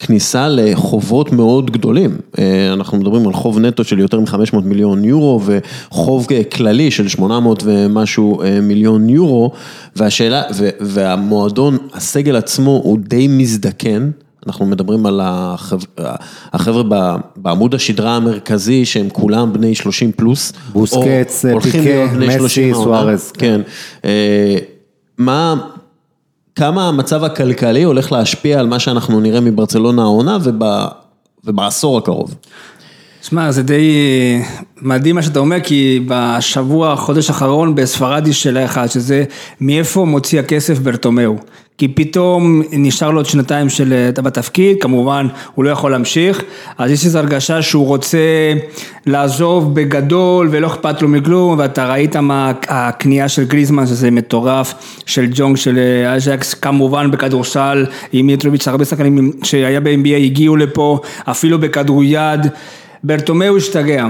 כניסה לחובות מאוד גדולים. אה, אנחנו מדברים על חוב נטו של יותר מ-500 מיליון יורו וחוב אה, כללי של 800 ומשהו אה, מיליון יורו, והשאלה, והמועדון, הסגל עצמו הוא די מזדקן. אנחנו מדברים על החבר, החבר'ה ב- בעמוד השדרה המרכזי שהם כולם בני 30 פלוס. בוסקץ, פיקה, מסי, 30 העונה. סוארז. כן. אה, מה, כמה המצב הכלכלי הולך להשפיע על מה שאנחנו נראה מברצלונה העונה וב, ובעשור הקרוב? שמע, זה די מדהים מה שאתה אומר, כי בשבוע, חודש האחרון בספרד יש שאלה אחת, שזה מאיפה מוציא הכסף ברטומיאו. כי פתאום נשאר לו עוד שנתיים של אתה בתפקיד, כמובן הוא לא יכול להמשיך, אז יש איזו הרגשה שהוא רוצה לעזוב בגדול ולא אכפת לו מכלום, ואתה ראית מה הקנייה של גריזמן, שזה מטורף, דה יונג, של אייאקס, כמובן בכדורסל, עם מיטרוביץ', הרבה שחקנים שהיה ב-NBA הגיעו לפה, אפילו בכדוריד. ברטומיאו השתגע.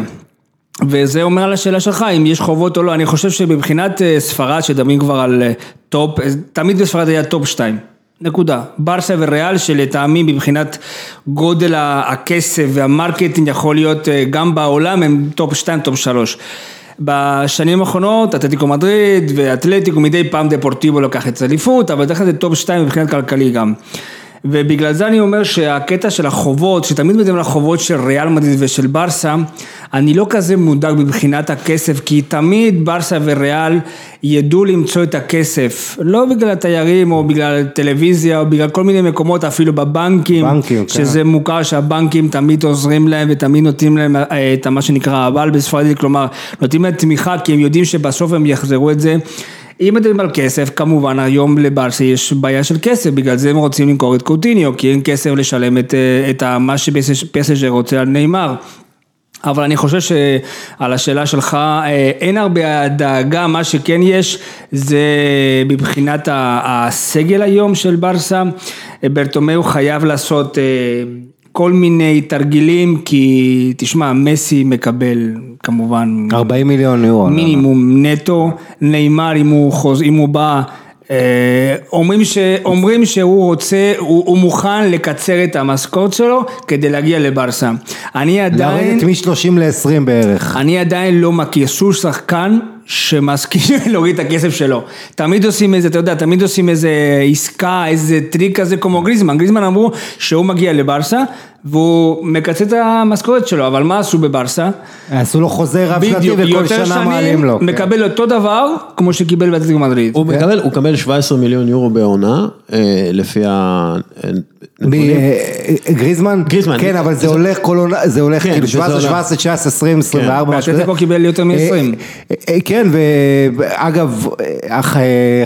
וזה אומר על השאלה שלך, אם יש חובות או לא, אני חושב שמבחינת אה, ספרד, שדברים כבר על אה, טופ, אה, תמיד בספרד היה טופ 2, נקודה. ברסה וריאל שלטעמי מבחינת גודל הכסף והמרקטינג יכול להיות גם בעולם הם טופ 2, טופ 3. בשנים האחרונות, אתלטיקו מדריד ואתלטיקו מדי פעם דפורטיבו לקח את אליפות, אבל דרך כלל זה טופ 2 מבחינת כלכלי גם. ובגלל זה אני אומר שהקטע של החובות, שתמיד מדברים על החובות של ריאל מדריד ושל ברסה, אני לא כזה מודאג מבחינת הכסף, כי תמיד ברסה וריאל ידעו למצוא את הכסף, לא בגלל התיירים או בגלל טלוויזיה או בגלל כל מיני מקומות, אפילו בבנקים, בנקים, כן. שזה מוכר שהבנקים תמיד עוזרים להם ותמיד נותנים להם אה, את מה שנקרא אבל בספרדית, כלומר נותנים להם תמיכה כי הם יודעים שבסוף הם יחזרו את זה. אם מדברים על כסף, כמובן היום לברסה יש בעיה של כסף, בגלל זה הם רוצים למכור את קוטיניו, כי אין כסף לשלם את, אה, את מה שפסג'ר רוצה על נאמר. אבל אני חושב שעל השאלה שלך אה, אין הרבה דאגה, מה שכן יש זה מבחינת הסגל היום של ברסה, ברטומיאו חייב לעשות אה, כל מיני תרגילים, כי תשמע, מסי מקבל כמובן 40 מיליון יורו. מינימום נטו, נאמר אם הוא, חוז, אם הוא בא, אה, אומרים, ש, אומרים שהוא רוצה, הוא, הוא מוכן לקצר את המשכורת שלו כדי להגיע לברסה. אני עדיין... לרדת מ-30 ל-20 בערך. אני עדיין לא מכיר שום שחקן שמסכים להוריד את הכסף שלו. תמיד עושים איזה, אתה יודע, תמיד עושים איזה עסקה, איזה טריק כזה כמו גריזמן. גריזמן אמרו שהוא מגיע לברסה והוא מקצץ את המשכורת שלו, אבל מה עשו בברסה? עשו לו חוזה רב שנתי וכל שנה מעלים לו. בדיוק, יותר שנים מקבל אותו דבר כמו שקיבל באתלטיקו מדריד. הוא מקבל, הוא מקבל 17 מיליון יורו בעונה, אה, לפי ה... גריזמן? גריזמן. כן, אבל זה הולך כל עונה, זה הולך כאילו 17, 17, 19, 20, 24, משהו כזה. באתלטיקו קיבל יותר מ-20. כן, ואגב,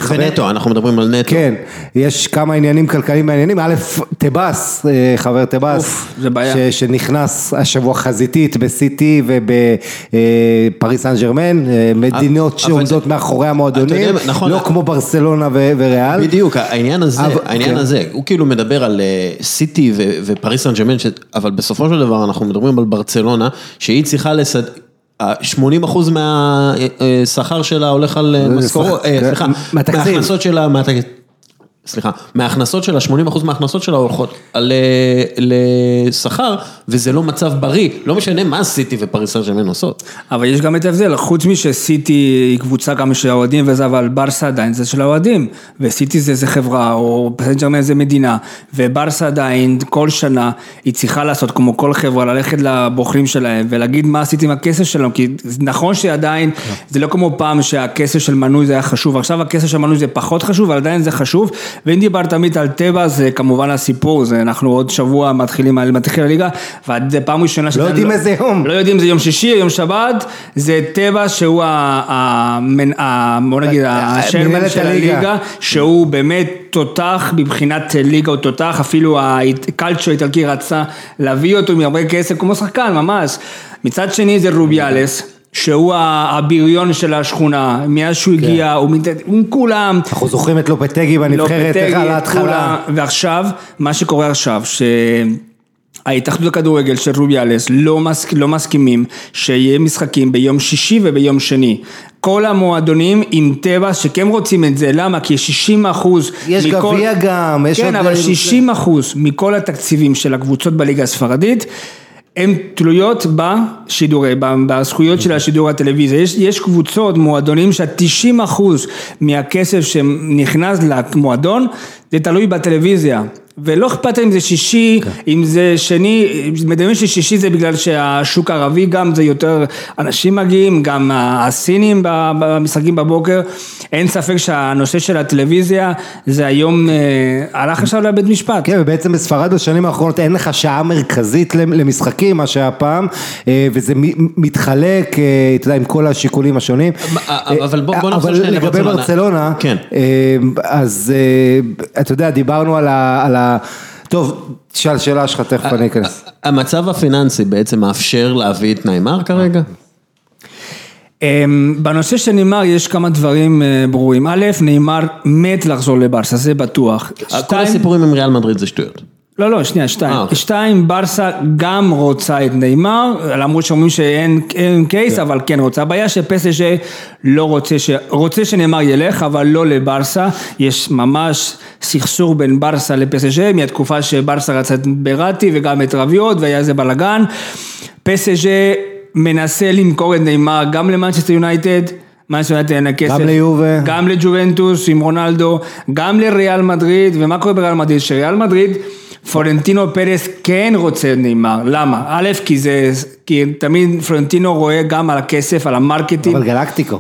ונטו, אנחנו מדברים על נטו. כן, יש כמה עניינים כלכליים מעניינים, א', טבאס, חבר טבאס. זה שנכנס השבוע חזיתית בסיטי ובפריס סן ג'רמן, מדינות שעומדות מאחורי המועדונים, נכון, לא כמו ברסלונה וריאל. בדיוק, העניין הזה, העניין הזה, הוא כאילו מדבר על סיטי ופריס סן ג'רמן, אבל בסופו של דבר אנחנו מדברים על ברצלונה, שהיא צריכה לסד... 80 אחוז מהשכר שלה הולך על משכורות, סליחה, מההכנסות שלה, סליחה, מההכנסות שלה, 80% מההכנסות שלה הולכות לשכר, וזה לא מצב בריא, לא משנה מה סיטי ופריס סן ג'רמן עושות. אבל יש גם את ההבדל, חוץ משסיטי היא קבוצה גם של האוהדים וזה, אבל ברסה עדיין זה של האוהדים, וסיטי זה, זה חברה, או פריס סן ג'רמן זה מדינה, וברסה עדיין כל שנה היא צריכה לעשות כמו כל חברה, ללכת לבוחרים שלהם ולהגיד מה עשיתי עם הכסף שלהם, כי נכון שעדיין, זה לא כמו פעם שהכסף של מנוי זה היה חשוב, עכשיו הכסף של מנוי זה פחות חשוב, אבל עדיין זה חשוב. ואם דיברת תמיד על טבע, זה כמובן הסיפור, זה אנחנו עוד שבוע מתחילים, מתחיל הליגה, וזה פעם ראשונה לא יודעים איזה יום. לא יודעים זה יום שישי, יום שבת, זה טבע שהוא ה... בוא נגיד, השרמן של הליגה, שהוא באמת תותח מבחינת ליגה, הוא תותח, אפילו הקלצ'ו האיטלקי רצה להביא אותו מהרבה כסף כמו שחקן, ממש. מצד שני זה רוביאלס. שהוא הבריון של השכונה, מאז שהוא כן. הגיע, הוא עם כולם. אנחנו זוכרים את לופטגי בנבחרת, איך על ההתחלה. ועכשיו, מה שקורה עכשיו, שההתאחדות הכדורגל של רוביאלס לא, מסכ... לא מסכימים שיהיה משחקים ביום שישי וביום שני. כל המועדונים עם טבע שכן רוצים את זה, למה? כי 60 אחוז יש מכל... גביע גם, יש כן, עוד... אבל 60 אחוז מכל התקציבים של הקבוצות בליגה הספרדית הן תלויות בשידורי, בזכויות של השידור הטלוויזיה. יש, יש קבוצות, מועדונים שה-90 אחוז מהכסף שנכנס למועדון, זה תלוי בטלוויזיה. ולא אכפת אם זה שישי, אם זה שני, מדמיין ששישי זה בגלל שהשוק הערבי גם זה יותר אנשים מגיעים, גם הסינים במשחקים בבוקר, אין ספק שהנושא של הטלוויזיה זה היום אה, הלך עכשיו לבית משפט. כן, ובעצם בספרד בשנים האחרונות אין לך שעה מרכזית למשחקים, מה שהיה פעם, אה, וזה מתחלק, אה, אתה יודע, עם כל השיקולים השונים. אבל בוא- בוא נחזור אבל שנייה לגבי לברצלונה. ברצלונה, כן. אז אתה יודע, דיברנו על ה... ה- טוב, תשאל שאלה שלך, תכף אני אכנס. המצב הפיננסי בעצם מאפשר להביא את ניימר כרגע? אמ, בנושא של נאמר יש כמה דברים אה, ברורים. א', נאמר מת לחזור לברסה, זה בטוח. כל הסיפורים עם ריאל מדריד זה שטויות. לא, לא, שנייה, שתיים. אה, אוקיי. שתיים, ברסה גם רוצה את נאמר, למרות שאומרים שאין אין קייס, אבל כן רוצה. הבעיה שפסג'ה לא רוצה, ש... רוצה שנאמר ילך, אבל לא לברסה. יש ממש סכסוך בין ברסה לפ.ס.ז'ה, מהתקופה שברסה רצה את וראטי וגם את רביו, והיה איזה בלאגן. פ.ס.ז'ה מנסה למכור את נאמר גם למנצ'סטר יונייטד. מנצ'סטר יונייטד אין לה כסף. גם ליובה. גם ליובנטוס עם רונלדו, גם לריאל מדריד, ומה קורה בריאל מדריד? שריאל מדריד, פלורנטינו פרס כן רוצה את נאמר, למה? א', כי זה, כי תמיד פלורנטינו רואה גם על הכסף, על המרקטינג, אבל גלקטיקו.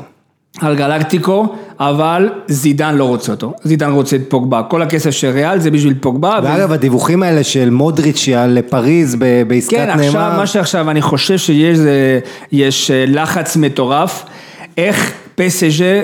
על גלקטיקו, אבל זידן לא רוצה אותו, זידן רוצה את פוגבה, כל הכסף של ריאל זה בשביל פוגבה, ו- ואגב, הדיווחים האלה של מודריץ' לפריז ב- בעסקת כן, נאמר. עכשיו, מה שעכשיו אני חושב שיש זה, יש אה, לחץ מטורף, איך פ.ס.ז'ה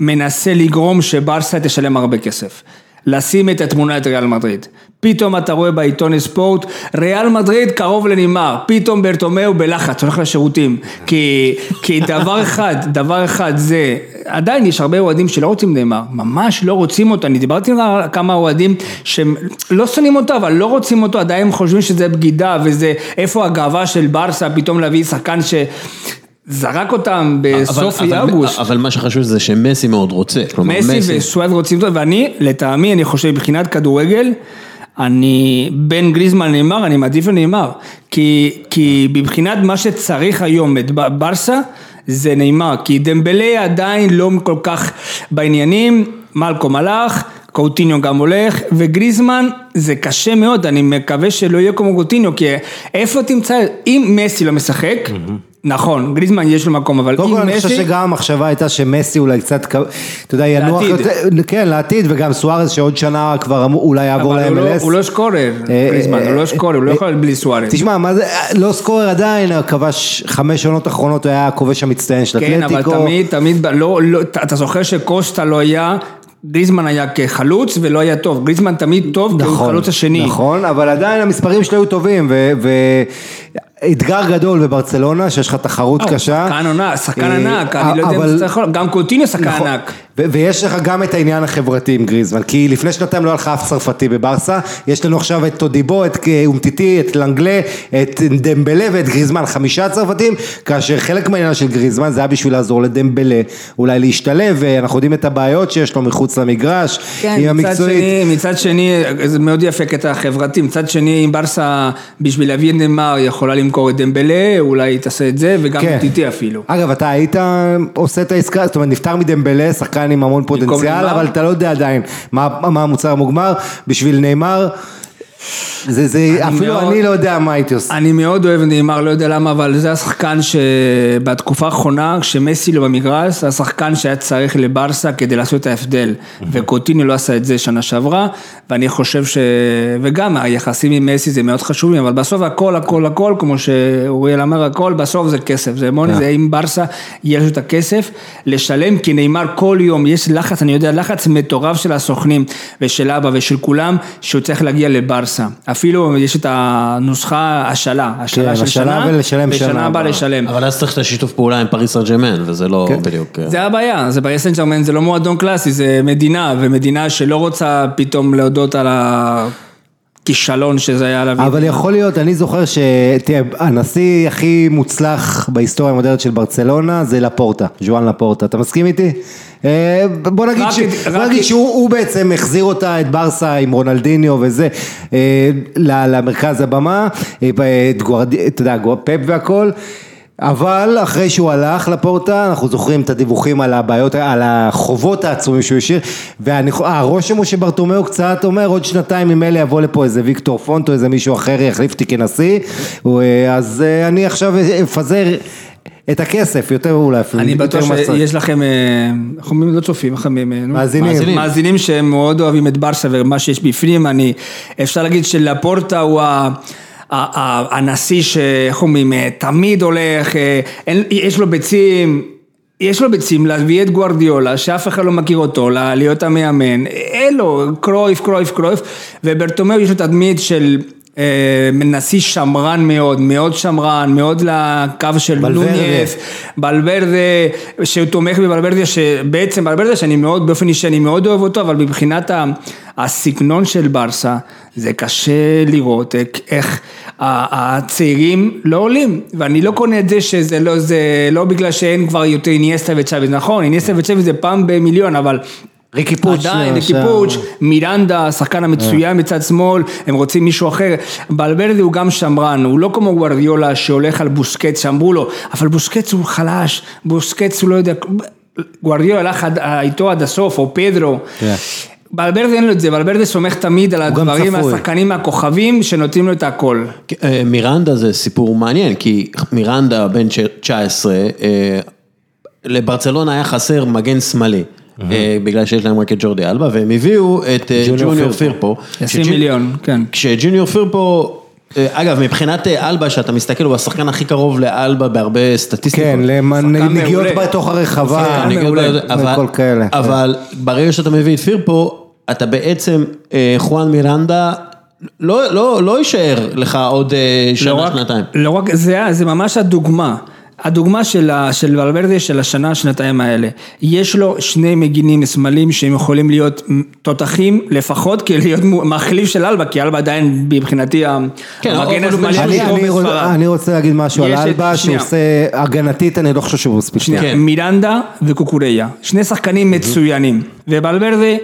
מנסה לגרום שברסה תשלם הרבה כסף. לשים את התמונה את ריאל מדריד. פתאום אתה רואה בעיתון ספורט, ריאל מדריד קרוב לנגמר, פתאום ברטומיאו בלחץ, הולך לשירותים. כי, כי דבר אחד, דבר אחד זה, עדיין יש הרבה אוהדים שלא רוצים נאמר, ממש לא רוצים אותו, אני דיברתי עם כמה אוהדים שהם לא שונאים אותו, אבל לא רוצים אותו, עדיין הם חושבים שזה בגידה וזה, איפה הגאווה של ברסה פתאום להביא שחקן ש... זרק אותם בסוף אבל- אבל- אוגוסט. אבל מה שחשוב זה שמסי מאוד רוצה. כלומר, מסי וסואד רוצים אותו, ואני, לטעמי, אני חושב, מבחינת כדורגל, אני, בין גריזמן לנאמר, אני מעדיף לנאמר. כי, כי מבחינת מה שצריך היום את ברסה, זה נאמר. כי דמבלה עדיין לא כל כך בעניינים, מלקום הלך. קאוטיניו גם הולך, וגריזמן זה קשה מאוד, אני מקווה שלא יהיה כמו קאוטיניו, כי איפה תמצא, אם מסי לא משחק, נכון, גריזמן יש לו מקום, אבל קודם כל אם אני חושב מסי, שגם המחשבה הייתה שמסי אולי קצת, אתה יודע, ינוח לעתיד. יותר, כן, לעתיד, וגם סוארז שעוד שנה כבר אולי יעבור אבל הוא לא- ל-MLS. הוא לא סקורר, גריזמן, הוא לא סקורר, הוא לא יכול להיות בלי סוארז. תשמע, מה זה, לא סקורר עדיין, כבש חמש עונות אחרונות, הוא היה הכובש המצטיין של כן, אבל אתלטיקו. תמיד, תמיד, לא, לא, אתה זוכר שקוסטה לא היה, גריזמן היה כחלוץ ולא היה טוב, גריזמן תמיד טוב כי הוא נכון, חלוץ השני. נכון, אבל עדיין המספרים שלו היו טובים, ואתגר גדול בברצלונה, שיש לך תחרות אה, קשה. שחקן עונה, שחקן אה, ענק, אני לא יודע אם אתה יכול, גם קוטיניו שחקן נכון. ענק. ויש לך גם את העניין החברתי עם גריזמן, כי לפני שנתיים לא היה לך אף צרפתי בברסה, יש לנו עכשיו את טודיבו, את אומטיטי, את לנגלה, את דמבלה ואת גריזמן, חמישה צרפתים, כאשר חלק מהעניין של גריזמן זה היה בשביל לעזור לדמבלה, אולי להשתלב, ואנחנו יודעים את הבעיות שיש לו מחוץ למגרש, כן, עם המקצועית. שני, מצד שני, זה מאוד יפה קטע חברתי, מצד שני, אם ברסה בשביל להביא את נאמר יכולה למכור את דמבלה, אולי תעשה את זה, וגם כן. אפילו. אגב, אתה היית עושה את העסקה, זאת אומרת, נפטר מדמבלה, שחקן עם המון פוטנציאל? אבל אתה לא יודע עדיין מה, מה המוצר המוגמר, בשביל נאמר, זה, זה, אפילו מאוד- אני לא יודע מה הייתי עושה. אני מאוד אוהב נאמר, לא יודע למה, אבל זה השחקן שבתקופה האחרונה, כשמסי לא במגרש, זה השחקן שהיה צריך לברסה כדי לעשות את ההבדל. וקוטיני לא עשה את זה שנה שעברה, ואני חושב ש... וגם היחסים עם מסי זה מאוד חשוב, אבל בסוף הכל, הכל, הכל, כמו שאוריאל אמר, הכל, בסוף זה כסף. זה המון, זה אם ברסה יש את הכסף, לשלם, כי נאמר כל יום, יש לחץ, אני יודע, לחץ מטורף של הסוכנים ושל אבא ושל כולם, שהוא צריך להגיע לברסה. אפילו יש את הנוסחה השאלה, השאלה כן, של השאלה שנה, ולשלם שנה ושנה הבאה. לשלם. אבל אז צריך את השיתוף פעולה עם פריס סן ג'רמן, וזה לא בדיוק... אה, זה הבעיה, זה פריס סן ג'רמן, זה לא מועדון קלאסי, זה מדינה, ומדינה שלא רוצה פתאום להודות על הכישלון שזה היה להביא. אבל יכול להיות, אני זוכר ש... תראה, הנשיא הכי מוצלח בהיסטוריה המודרנית של ברצלונה זה לפורטה, ז'ואן לפורטה, אתה מסכים איתי? אה, בוא נגיד, רק ש... את- בוא רק נגיד שהוא הוא בעצם החזיר אותה, את ברסה עם רונלדיניו וזה, אה, למרכז הבמה, אה, את גוארד... אתה יודע, פפ והכל. אבל אחרי שהוא הלך לפורטה, אנחנו זוכרים את הדיווחים על הבעיות, על החובות העצומים שהוא השאיר, והרושם הוא שברטומיאו קצת אומר, עוד שנתיים ממילא יבוא לפה איזה ויקטור פונט או איזה מישהו אחר יחליף אותי כנשיא, אה, אז אה, אני עכשיו אפזר את הכסף, יותר אולי אפילו, אני יותר בטוח. שיש לכם, אה, איך אומרים, לא צופים, איך אומרים, אה? מאזינים. מאזינים שהם מאוד אוהבים את ברסה ומה שיש בפנים, אני, אפשר להגיד שלפורטה הוא ה... הנשיא שאיך אומרים, אה, תמיד הולך, אה, יש לו ביצים, יש לו ביצים להביא את גוארדיולה, שאף אחד לא מכיר אותו, להיות המאמן, אין לו, קרויף, קרויף, קרויף, וברטומיאו יש לו תדמית של... אה, נשיא שמרן מאוד, מאוד שמרן, מאוד לקו של. נוניס, בלברדה, שהוא תומך בבלברדה, שבעצם בלברדה שאני מאוד, באופן אישי אני מאוד אוהב אותו, אבל מבחינת הסגנון של ברסה, זה קשה לראות איך- הצעירים לא עולים, ואני לא קונה את זה שזה לא, זה לא בגלל שאין כבר יותר איניאסטה וצ'אבי, נכון, איניאסטה וצ'אבי זה פעם במיליון, אבל... ריקי פוץ', עדיין, ריקי למשל. פוץ', מירנדה, השחקן המצוין מצד שמאל, הם רוצים מישהו אחר. בלברדה הוא גם שמרן, הוא לא כמו גוארדיולה שהולך על בוסקץ, שאמרו לו, אבל בוסקץ הוא חלש, בוסקץ הוא לא יודע, גוארדיולה הלך עד- איתו עד הסוף, או פדרו. כן. בלברדה אין לו את זה, בלברדה סומך תמיד על הדברים. השחקנים הכוכבים שנותנים לו את הכל. אה, מירנדה זה סיפור מעניין, כי מירנדה בן 19, אה, לברצלונה היה חסר מגן שמאלי. אה, בגלל שיש להם רק את ג'ורדי אלבה, והם הביאו את אה, ג'וניור פירפו. פירפו. 20 שג'ו- מיליון, כן. כשג'וניור פירפו, אה, אגב, מבחינת אלבה, שאתה מסתכל, הוא השחקן הכי קרוב לאלבה בהרבה סטטיסטיקות. כן, לנגיעות. בתוך הרחבה, וכל כאלה. אבל ברגע שאתה מביא את פירפו, אתה בעצם, חואן מירנדה, לא, לא, לא יישאר לך עוד לא שנה, שנתיים. לא רק, זה, זה ממש הדוגמה. הדוגמה של, ה- של ולברדה של השנה, שנתיים האלה. יש לו שני מגינים שמאליים שהם יכולים להיות תותחים לפחות כדי להיות מחליף של אלבה, כי אלבה עדיין מבחינתי כן, המגן השמאלי אני, אני, בספרד. אני רוצה להגיד משהו על יש את- אלבה, שהוא. עושה, הגנתית אני לא חושב שהוא מספיק. כן. מירנדה וקוקורייה, שני שחקנים מצוינים, ובלברדה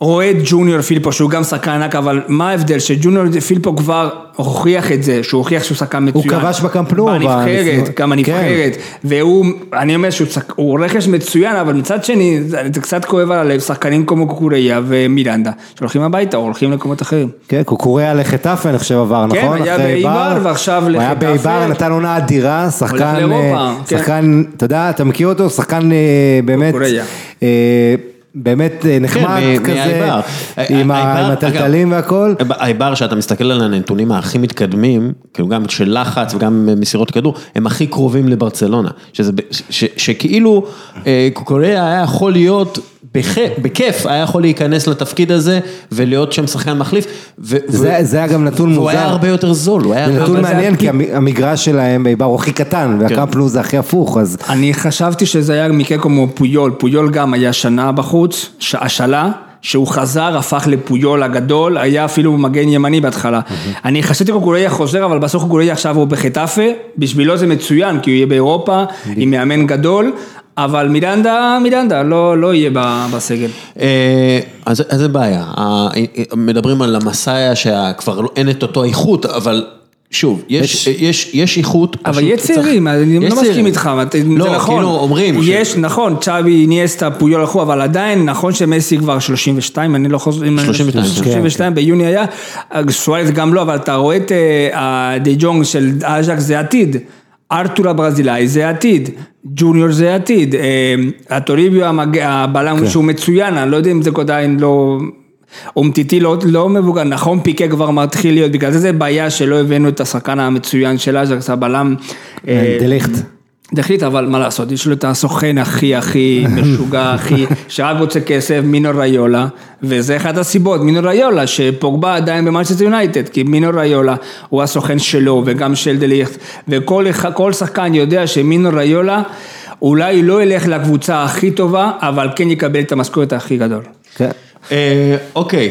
רואה את ג'וניור פילפו שהוא גם שחקן ענק, אבל מה ההבדל? שג'וניור פילפו כבר הוכיח את זה, שהוא הוכיח שהוא שחקן מצוין. כבש בקאמפ נו, בנבחרת, גם הנבחרת, והוא, אני אומר שהוא הוא רכש מצוין, אבל מצד שני, זה זה קצת כואב על הלב, שחקנים כמו קוקורייה ומירנדה, שהולכים הביתה או הולכים למקומות אחרים. כן, קוקוריה לחטאפה אני חושב עבר, כן, נכון? היה אחרי באיבר, בר. ועכשיו הוא היה לחטאפה. באיבר, נתן עונה אדירה, שחקן, אה, כן. שחקן, אתה יודע, אתה מכיר אותו? שחקן אה, באמת, קוקוריה. באמת אה, נחמד מ- כזה. עם ה- האיבר, עם הטלטלים והכל. האיבר, שאתה מסתכל על הנתונים הכי מתקדמים, כאילו גם של לחץ וגם מסירות כדור, הם הכי קרובים לברצלונה. שכאילו אה, קוקוריה היה יכול להיות, בכיף, היה יכול להיכנס לתפקיד הזה ולהיות שם שחקן מחליף. ו- זה ו- זה היה גם נתון והוא היה מוזר. הרבה יותר זול, זה נתון מעניין, כי המ- המגרש שלהם באיבר הוא הכי קטן, והקאמפ נו זה הכי הפוך, אז אני חשבתי שזה היה מקרה כמו פויול, פויול גם היה שנה בחוץ, ש- השאלה, שהוא חזר, הפך לפויול הגדול, היה אפילו מגן ימני בהתחלה. אני חשבתי קוקוריה חוזר, אבל בסוף קוקוריה עכשיו הוא בחטאפה, בשבילו זה מצוין, כי הוא יהיה באירופה, עם מאמן גדול, אבל מירנדה, מירנדה, לא, לא יהיה בסגל. אה, אז אז זה בעיה, ה- מדברים על המסאיה שכבר לא- אין את אותו איכות, אבל שוב, יש, יש, יש איכות, אבל יש צריך- צעירים, אני יש לא מסכים צעירים. איתך, לא, זה נכון. כאילו אומרים, ש- יש, נכון, צ'אבי, ניאסטה, פויול הלכו, אבל עדיין, נכון שמסי כבר 32, אני לא חוזר, אם אני- 32, 32 ביוני היה, סוארץ גם לא, אבל אתה רואה את אה, הדי ג'ונג של אז'ק זה עתיד. ארתור הברזילאי זה עתיד, ג'וניור זה עתיד, אה, הטוריביו. הבלם כן. שהוא מצוין, אני לא יודע אם זה עדיין לא... אומטיטי לא, לא מבוגר, נכון פיקה כבר מתחיל להיות, בגלל זה זה בעיה שלא הבאנו את השחקן המצוין של אז'קס, הבלם. אה, דחית, אבל מה לעשות, יש לו את הסוכן הכי הכי משוגע, הכי, שרק רוצה כסף, מינו ריולה, וזה אחת הסיבות, מינו ריולה, שפוגבה עדיין במנצ'סטר יונייטד, כי מינו ריולה הוא הסוכן שלו וגם של דליכט, וכל שחקן יודע שמינו ריולה אולי לא ילך לקבוצה הכי טובה, אבל כן יקבל את המשכורת הכי גדול. כן. אה, אוקיי,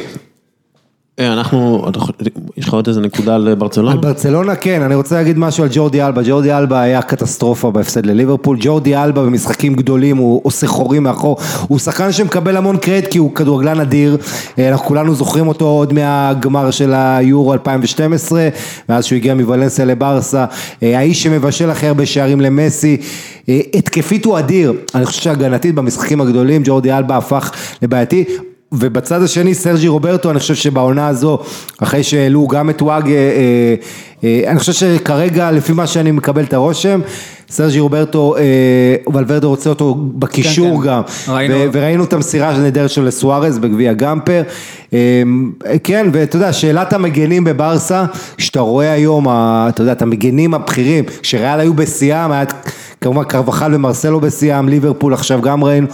אה, אנחנו, יש לך עוד איזה נקודה על ברצלונה? על ברצלונה כן, אני רוצה להגיד משהו על ג'ורדי אלבה, ג'ורדי אלבה היה קטסטרופה בהפסד לליברפול, ג'ורדי אלבה במשחקים גדולים הוא עושה חורים מאחור, הוא שחקן שמקבל המון קרדיט כי הוא כדורגלן אדיר, אה, אנחנו כולנו זוכרים אותו עוד מהגמר של היורו 2012, ואז שהוא הגיע מוולנסיה לברסה, אה, האיש שמבשל הכי הרבה שערים למסי, אה, התקפית הוא אדיר, אני חושב שהגנתית במשחקים הגדולים ג'ורדי אלבה הפך לבעייתי, ובצד השני סרג'י רוברטו, אני חושב שבעונה הזו, אחרי שהעלו גם את וואג, אה, אה, אה, אני חושב שכרגע, לפי מה שאני מקבל את הרושם, סרג'י רוברטו, ולוורדה רוצה אותו בקישור כן, כן. גם, ראינו. ו- וראינו את המסירה הנהדרת שלו לסוארז בגביע גמפר, כן, ואתה יודע, שאלת המגנים בברסה, שאתה רואה היום, אתה יודע, את המגנים הבכירים, שריאל היו בשיאם, היה כמובן קרבחל ומרסלו בשיאם, ליברפול עכשיו גם ראינו,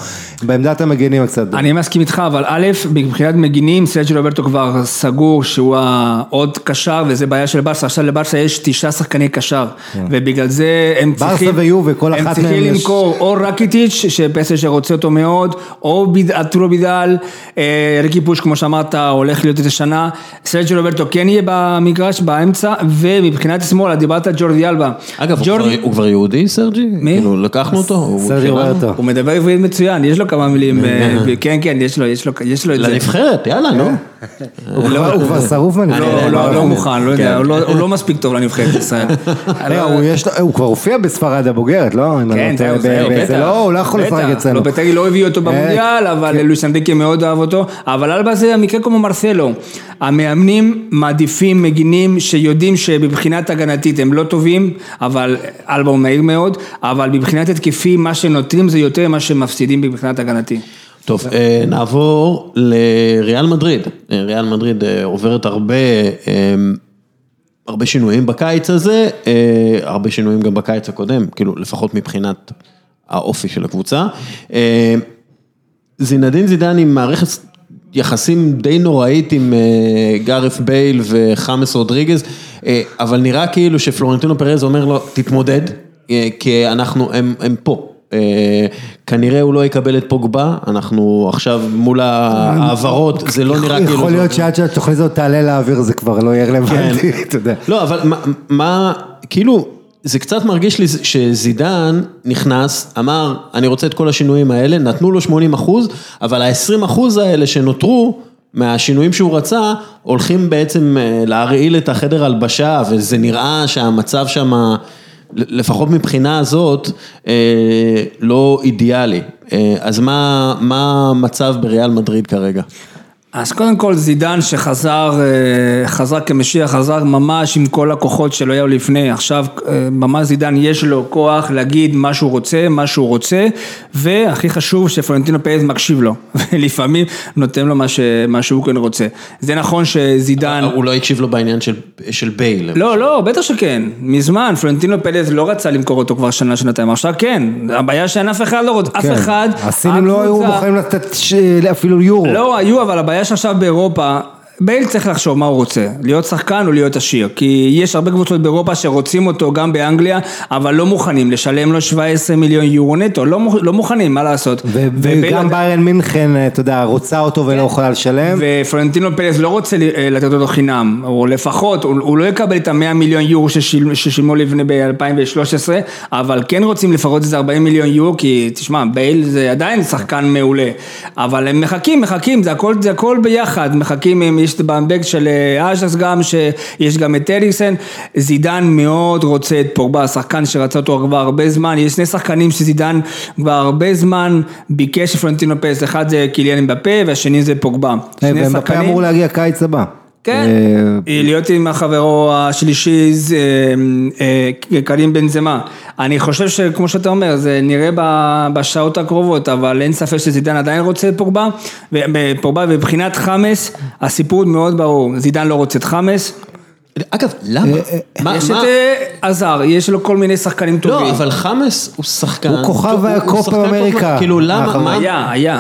בעמדת המגנים קצת. אני מסכים איתך, אבל א', מבחינת מגינים, סרג'י רוברטו כבר סגור שהוא העוד קשר, וזה בעיה של ברסה, עכשיו לברסה יש תשעה שחקני קשר, ובגלל זה הם ברסה צריכים, ויובה, כל אחת הם מהם צריכים יש- למכור או רקיטיץ', שפסל שרוצה אותו מאוד, או ארתורו בידל, אה, ריקי פוש, כמו שאמרת, הולך להיות את השנה, סרג'י רוברטו כן יהיה במגרש, באמצע, ומבחינת שמאל, דיברת על ג'ורדי אלבה. אגב, הוא ג'ורדי- כבר- הוא כבר יהודי, סרג'י? מי? כאילו, לקחנו אותו? הוא סרג'י? רוברטו. הוא מדבר עברית מצוין, יש לו כמה מילים, אה, כן, כן, יש לו, יש לו, יש לו את זה. לנבחרת, יאללה, נו. הוא כבר- הוא כבר שרוף לא, מהנבחרת. לא, לא מוכן, לא יודע, כן. הוא לא- הוא לא מספיק טוב לנבחרת ישראל. לא, הוא יש לו- הוא כבר הופיע בספרד הבוגרת, לא? כן, לא בטח. זה לא, הוא לא יכול בטח. אצלנו. כן. לופטגי לא הביא אותו במונדיאל, אבל לואיס אנריקה מאוד אהב אותו. אבל אלבה זה המקרה כמו מרסלו. המאמנים מעדיפים מגינים שיודעים שמבחינת הגנתית הם לא טובים, אבל אלבה הוא מהיר מאוד, אבל מבחינת התקפי מה שנותנים זה יותר ממה שמפסידים מבחינת הגנתי. טוב, אה, נעבור לריאל מדריד. אה, ריאל מדריד אה, עוברת הרבה, הרבה שינויים בקיץ הזה, הרבה שינויים גם בקיץ הקודם, כאילו לפחות מבחינת האופי של הקבוצה. זינדין זידן עם מערכת יחסים די נוראית עם גארף בייל וחמאס רודריגז, אבל נראה כאילו שפלורנטינו פרז אומר לו, תתמודד, כי אנחנו, הם, הם פה. אה, כנראה הוא לא יקבל את פוגבה, אנחנו עכשיו מול ההעברות, זה לא נראה כאילו... יכול להיות שעד שהתוכנית הזאת תעלה לאוויר זה כבר לא יהיה רלוונטי, אתה יודע. לא, אבל מה, כאילו, זה קצת מרגיש לי שזידן נכנס, אמר, אני רוצה את כל השינויים האלה, נתנו לו 80 אחוז, אבל ה-20 אחוז האלה שנותרו, מהשינויים שהוא רצה, הולכים בעצם אה, להרעיל את החדר הלבשה, וזה נראה שהמצב שם, לפחות מבחינה הזאת, אה, לא אידיאלי. אה, אז מה, המצב בריאל מדריד כרגע? אז קודם כל זידן שחזר, אה, חזר כמשיח, חזר ממש עם כל הכוחות שלא היו לפני, עכשיו אה, ממש זידן יש לו כוח להגיד מה שהוא רוצה, מה שהוא רוצה, והכי חשוב שפלנטינו פרז מקשיב לו, ולפעמים נותן לו מה, ש, מה שהוא כן רוצה. זה נכון שזידן... הוא לא הקשיב לו בעניין של, של בייל. לא, לא, בטח שכן, מזמן, פלורנטינו פלז לא רצה למכור אותו כבר שנה, שנתיים, עכשיו כן, הבעיה שאין אף אחד לא רוצה, אף כן. אחד, הסינים לא היו מוכנים לתת ש- אפילו יורו. לא, היו, אבל הבעיה שעכשיו באירופה, בייל צריך לחשוב מה הוא רוצה, להיות שחקן או להיות עשיר, כי יש הרבה קבוצות באירופה שרוצים אותו גם באנגליה, אבל לא מוכנים לשלם לו 17 מיליון יורו נטו, לא, מוכ- לא מוכנים, מה לעשות. ו- וגם ביירן מינכן, אתה יודע, רוצה אותו ולא יכולה לשלם. ופלורנטינו פרס לא רוצה אה, לתת אותו חינם, או לפחות, הוא, הוא לא יקבל את המאה מיליון יורו ששיל, ששילמו לפני ב-2013, אבל כן רוצים לפחות איזה 40 מיליון יורו, כי תשמע, בייל זה עדיין שחקן מעולה, אבל הם מחכים, מחכים, זה הכל, זה הכל ביחד, מחכים, הם- יש בבק של אה, אז'ס גם, שיש גם את אריקסן, זידן מאוד רוצה את פוגבה, שחקן שרצה אותו כבר הרבה זמן, יש שני שחקנים שזידן כבר הרבה זמן ביקש שפלורנטינו פרס, אחד זה קיליאן אמבפה והשני זה פוגבה. שני ומבפה אמור להגיע קיץ הבא. כן, אה, להיות עם החברו השלישי אה, אה, קרים בנזמה. אני חושב שכמו שאתה אומר, זה נראה בשעות הקרובות, אבל אין ספק שזידן עדיין רוצה את פוגבה, ופוגבה מבחינת חמאס, הסיפור מאוד ברור, זידן לא רוצה את חמאס, אגב, למה? מה- יש את עזר, יש לו כל מיני שחקנים טובים. לא, אבל חמאס הוא שחקן. הוא כוכב טוב אמריקה. כאילו, למה? מה- היה, היה.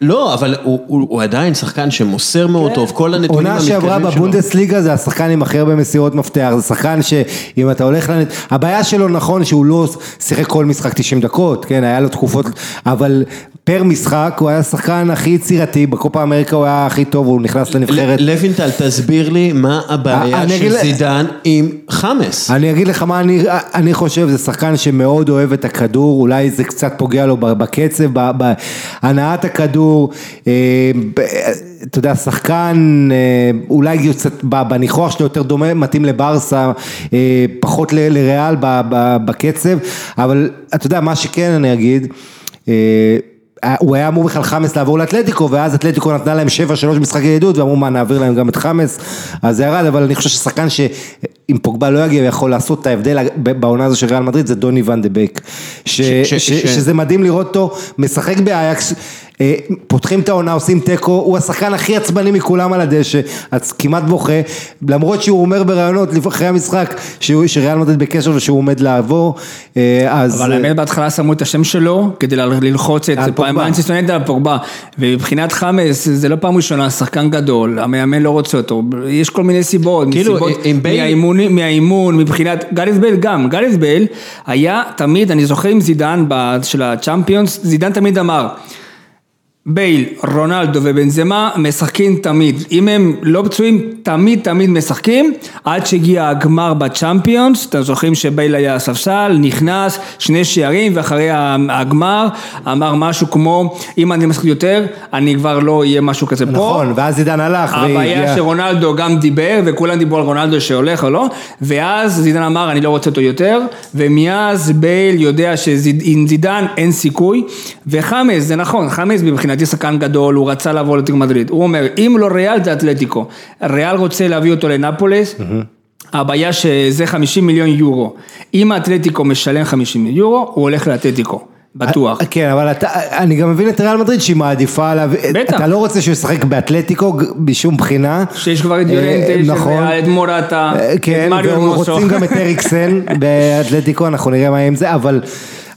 לא, אבל הוא- הוא הוא עדיין שחקן שמוסר מאוד טוב, כל הנתונים עונה שעברה המתקדמים שלו. בבונדסליגה זה השחקן עם הכי הרבה מסירות מפתח, זה שחקן שאם אתה הולך לנ... הבעיה שלו נכון שהוא לא שיחק כל משחק 90 דקות, כן, היה לו תקופות, אבל פר משחק, הוא היה השחקן הכי יצירתי, בקופה אמריקה הוא היה הכי טוב, הוא נכנס לנבחרת. לוינטל, תסביר לי מה הבעיה אגיד של זידן עם חמאס. אני אגיד לך מה אני, אני חושב, זה שחקן שמאוד אוהב את הכדור, אולי זה קצת פוגע לו בקצב, בהנעת הכדור, אה, אתה יודע, שחקן, אה, אולי קצת בניחוח שלו יותר דומה, מתאים לברסה, אה, פחות לריאל בקצב, אבל אתה יודע, מה שכן אני אגיד, אה, הוא היה אמור בכלל חמאס לעבור לאתלטיקו ואז אתלטיקו נתנה להם 7-3 משחקי ידידות ואמרו מה נעביר להם גם את חמאס? אז זה ירד אבל אני חושב ששחקן שאם פוגבה לא יגיע יכול לעשות את ההבדל בעונה הזו של ריאל מדריד זה דוני ואן דה בייק שזה מדהים לראות אותו משחק באייקס אה, פותחים את העונה, עושים תיקו, הוא השחקן הכי עצבני מכולם על הדשא, אז כמעט בוכה, למרות שהוא אומר בראיונות אחרי המשחק שריאל מדריד בקשר ושהוא עומד לעבור, אה, אז... אבל האמת בהתחלה שמו את השם שלו כדי ללחוץ את פוגבה. מנצ'סטר על פוגבה. ומבחינת חאמס זה לא פעם ראשונה שחקן גדול המאמן לא רוצה אותו. יש כל מיני סיבות כאילו, מהאימון, מבחינת גארת' בייל גם. גארת' בייל היה תמיד אני זוכר עם זידן ב- של הצ'אמפיונס זידן תמיד אמר בייל, רונלדו ובנזמה משחקים תמיד, אם הם לא פצועים תמיד תמיד משחקים עד שהגיע הגמר בצ'אמפיונס, אתם זוכרים שבייל היה ספסל, נכנס, שני שערים ואחרי הגמר אמר משהו כמו אם אני משחק יותר אני כבר לא אהיה משהו כזה פה, נכון, ואז עידן הלך, הבעיה שרונלדו גם דיבר וכולם דיברו על רונלדו שהולך או לא ואז זידן אמר אני לא רוצה אותו יותר. ומאז בייל יודע שעם זידן אין סיכוי. וחמאס זה נכון חמאס מבחינתי שחקן גדול הוא רצה לבוא לטיק מדריד הוא אומר אם לא ריאל זה אתלטיקו ריאל רוצה להביא אותו לנפולס הבעיה שזה 50 מיליון יורו אם האתלטיקו משלם 50 מיליון יורו הוא הולך לאתלטיקו בטוח כן, אבל אתה, אני גם מבין את ריאל מדריד שהיא מעדיפה להביא, בטח. אתה לא רוצה שהוא ישחק באתלטיקו בשום בחינה. שיש כבר את אה, יורנטה, נכון. את מורטה, אה, את כן, מריו הרמוסו. ורוצים גם את אריקסן באתלטיקו, אנחנו נראה מה יהיה עם זה, אבל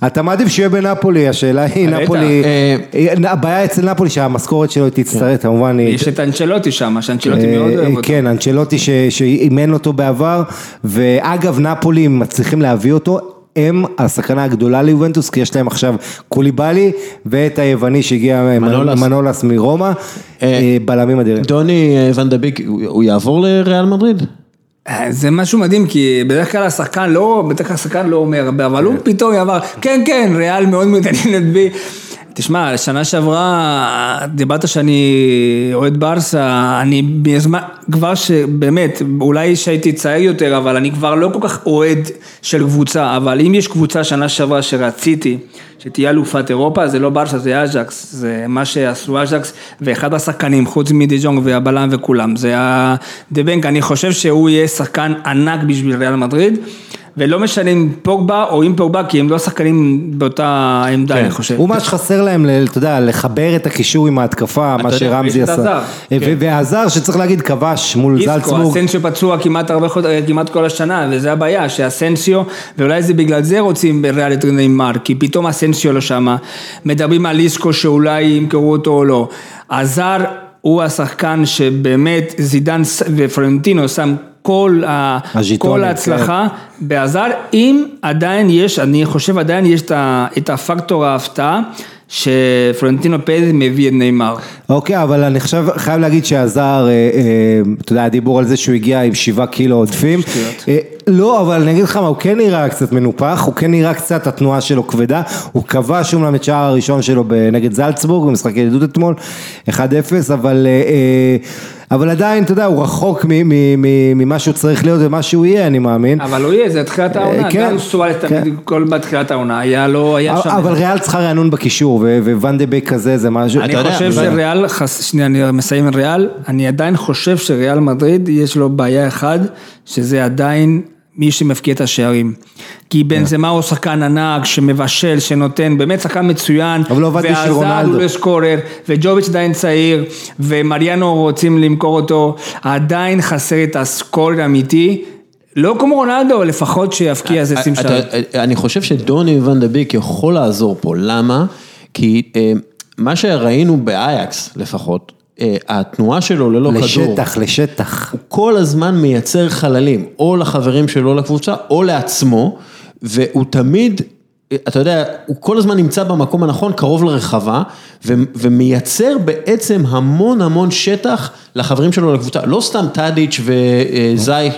אתה מעדיף שיהיה בנפולי, השאלה היא. נפולי, אה, אה, הבעיה אצל נפולי שהמשכורת שלו תצטרך, כמובן, היא- יש את אנצ'לוטי שם, שאנצ'לוטי מאוד אוהב אה, אותו. כן, אנצ'לוטי שאימן אותו בעבר, ואגב נפולי אם מצליחים להביא אותו, הם הסכנה הגדולה ליובנטוס, כי יש להם עכשיו קוליבאלי ואת היווני שהגיע מנולס. מנולס מרומא, אה, בלמים אדירים. דוני אה, ואן דה בייק, הוא הוא יעבור לריאל מדריד? אה, זה משהו מדהים כי בדרך כלל השחקן לא, בדרך כלל השחקן לא אומר הרבה, אבל הוא פתאום אמר, כן כן, ריאל מאוד מתעניינת בי. תשמע, שנה שעברה דיברת שאני אוהד ברסה, אני בזמן, כבר שבאמת, אולי שהייתי צעיר יותר, אבל אני כבר לא כל כך אוהד של קבוצה, אבל אם יש קבוצה שנה שעברה שרציתי שתהיה אלופת אירופה, זה לא ברסה, זה אייאקס, זה מה שעשו אייאקס, ואחד השחקנים, חוץ מדיז'ונג והבלם וכולם, זה הדבנק, אני חושב שהוא יהיה שחקן ענק בשביל ריאל מדריד. ולא משנה אם פוגבה או אם פוגבה, כי הם לא שחקנים באותה עמדה, כן. אני חושב. הוא מה שחסר להם, אתה יודע, לחבר את הקישור עם ההתקפה, מה שרמזי עשה. הזר. ו- והזר שצריך להגיד כבש מול איסקו, זלצבורג. אסנסיו פצוע כמעט הרבה חוד... כמעט כל השנה, וזה הבעיה, שאסנסיו, ואולי זה בגלל זה רוצים בריאל את נאמר, כי פתאום אסנסיו לא שמה, מדברים על איסקו שאולי ימכרו אותו או לא. הזר הוא השחקן שבאמת זידן ופרנטינו שם כל, ה... כל ההצלחה בהזר, אם עדיין יש, אני חושב עדיין יש את ה- את הפקטור ההפתעה, שפרנטינו פרז מביא את נאמר. אוקיי, אבל אני עכשיו חייב להגיד שהזר, אה, אה, אתה יודע, הדיבור על זה שהוא הגיע עם שבעה קילו עודפים. אה, לא, אבל אני אגיד לך מה, הוא כן נראה קצת מנופח, הוא כן נראה קצת, התנועה שלו כבדה, הוא כבש אומנם את שער הראשון שלו נגד זלצבורג, במשחק ידידות אתמול, 1-0, אבל... אה, אה, אבל עדיין, אתה יודע, הוא רחוק מ- מ- מ- ממה שהוא צריך להיות ומה שהוא יהיה, אני מאמין. אבל הוא יהיה, זה תחילת העונה, כן, גם סוארס כן. תמיד, כל בתחילת העונה, היה לא, היה שם. אבל ריאל צריכה רענון בקישור, ו- ואן דה ביק כזה זה משהו, אני אתה יודע, חושב שריאל, שנייה, אני מסיים עם ריאל, אני עדיין חושב שריאל מדריד יש לו בעיה אחת, שזה עדיין מי שמפקיע את השערים. כי בנזמה הוא שחקן ענק, שמבשל, שנותן, באמת שחקן מצוין. אבל לא עבד בשביל והזר רונלדו. הוא לא סקורר, וג'וביץ' עדיין צעיר, ומריאנו רוצים למכור אותו, עדיין חסר את הסקורר האמיתי. לא כמו רונלדו, אבל לפחות שיפקיע איזה שים שערים. אתה- אני חושב שדוני ואן דה ביק יכול לעזור פה, למה? כי אה, מה שראינו באייקס לפחות, אה, התנועה שלו ללא כדור, לשטח, לשטח. הוא כל הזמן מייצר חללים, או לחברים שלו לקבוצה, או לעצמו, והוא תמיד אתה יודע, הוא כל הזמן נמצא במקום הנכון, קרוב לרחבה, ו- ומייצר בעצם המון המון שטח לחברים שלו לקבוצה. לא סתם טאדיץ' וזייץ'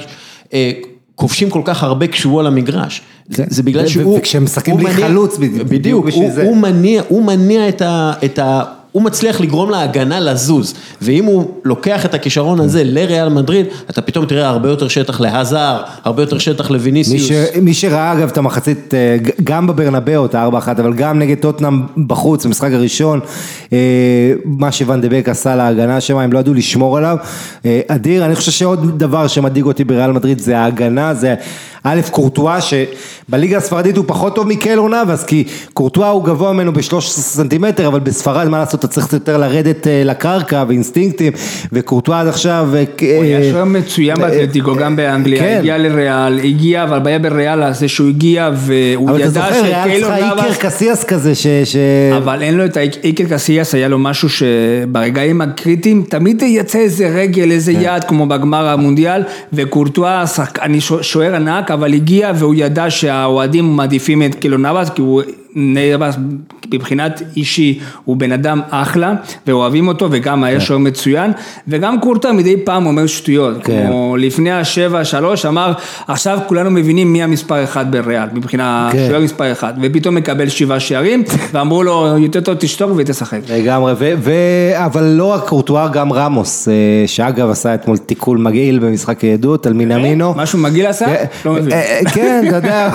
אה, כובשים כל כך הרבה כשהוא על המגרש. זה, זה בגלל ו- שהוא... וכשהם משחקים בלי חלוץ, בדיוק בדיוק, הוא. הוא מניע, הוא מניע את ה... את ה הוא מצליח לגרום להגנה לזוז, ואם הוא לוקח את הכישרון הזה לריאל מדריד, אתה פתאום תראה הרבה יותר שטח להזר, הרבה יותר שטח מי, לויניסיוס. ש, מי שראה אגב את המחצית, אה, גם בברנבאו, את הארבע אחת, אבל גם נגד טוטנאם בחוץ, במשחק הראשון, אה, מה שוואן דה בק עשה להגנה שם, הם לא ידעו לשמור עליו. אה, אדיר, אני חושב שעוד דבר שמדאיג אותי בריאל מדריד זה ההגנה, זה א', קורטואה, שבליגה הספרדית הוא פחות טוב מקיילור נאבס, כי קורטואה הוא גבוה ממנו ב-13 סנטימטר, אבל בספרד, מה לעשות, אתה צריך יותר לרדת אה, לקרקע ואינסטינקטים, וקורטואה עד עכשיו... אה, הוא היה שוער מצוין באתלטיקו, גם באנגליה, כן. הגיע לריאל, הגיע, אבל הבעיה בריאל זה שהוא הגיע והוא אבל אתה ידע זוכר, ריאל שקיילור צריכה איקר נאבס, קסיאס כזה, ש... אבל אין לו את האיקר קסיאס, היה לו משהו שברגעים הקריטיים תמיד יצא איזה רגל, איזה כן. יד, כמו בגמר המונדיאל, וקורטואה, אני שוע- שוער ענק, אבל הגיע והוא ידע שהאוהדים מעדיפים את קילו נאבס, כי הוא נאבס מבחינת אישי, הוא בן אדם אחלה, ואוהבים אותו, וגם היה שוער מצוין, וגם קורטואה מדי פעם אומר שטויות, כן. כמו לפני השבע שלוש אמר, עכשיו כולנו מבינים מי המספר אחד בריאל, מבחינה כן. שוער מספר אחד, ופתאום מקבל שבעה שערים, ואמרו לו, יותר טוב תשתוק ותשחק. לגמרי, ו- ו- אבל לא רק קורטואר, גם רמוס, אה, שאגב עשה אתמול תיקול מגעיל במשחק העדות על מינמינו. משהו מגעיל עשה? כן, לא מבין. אה, אה, כן, אתה יודע,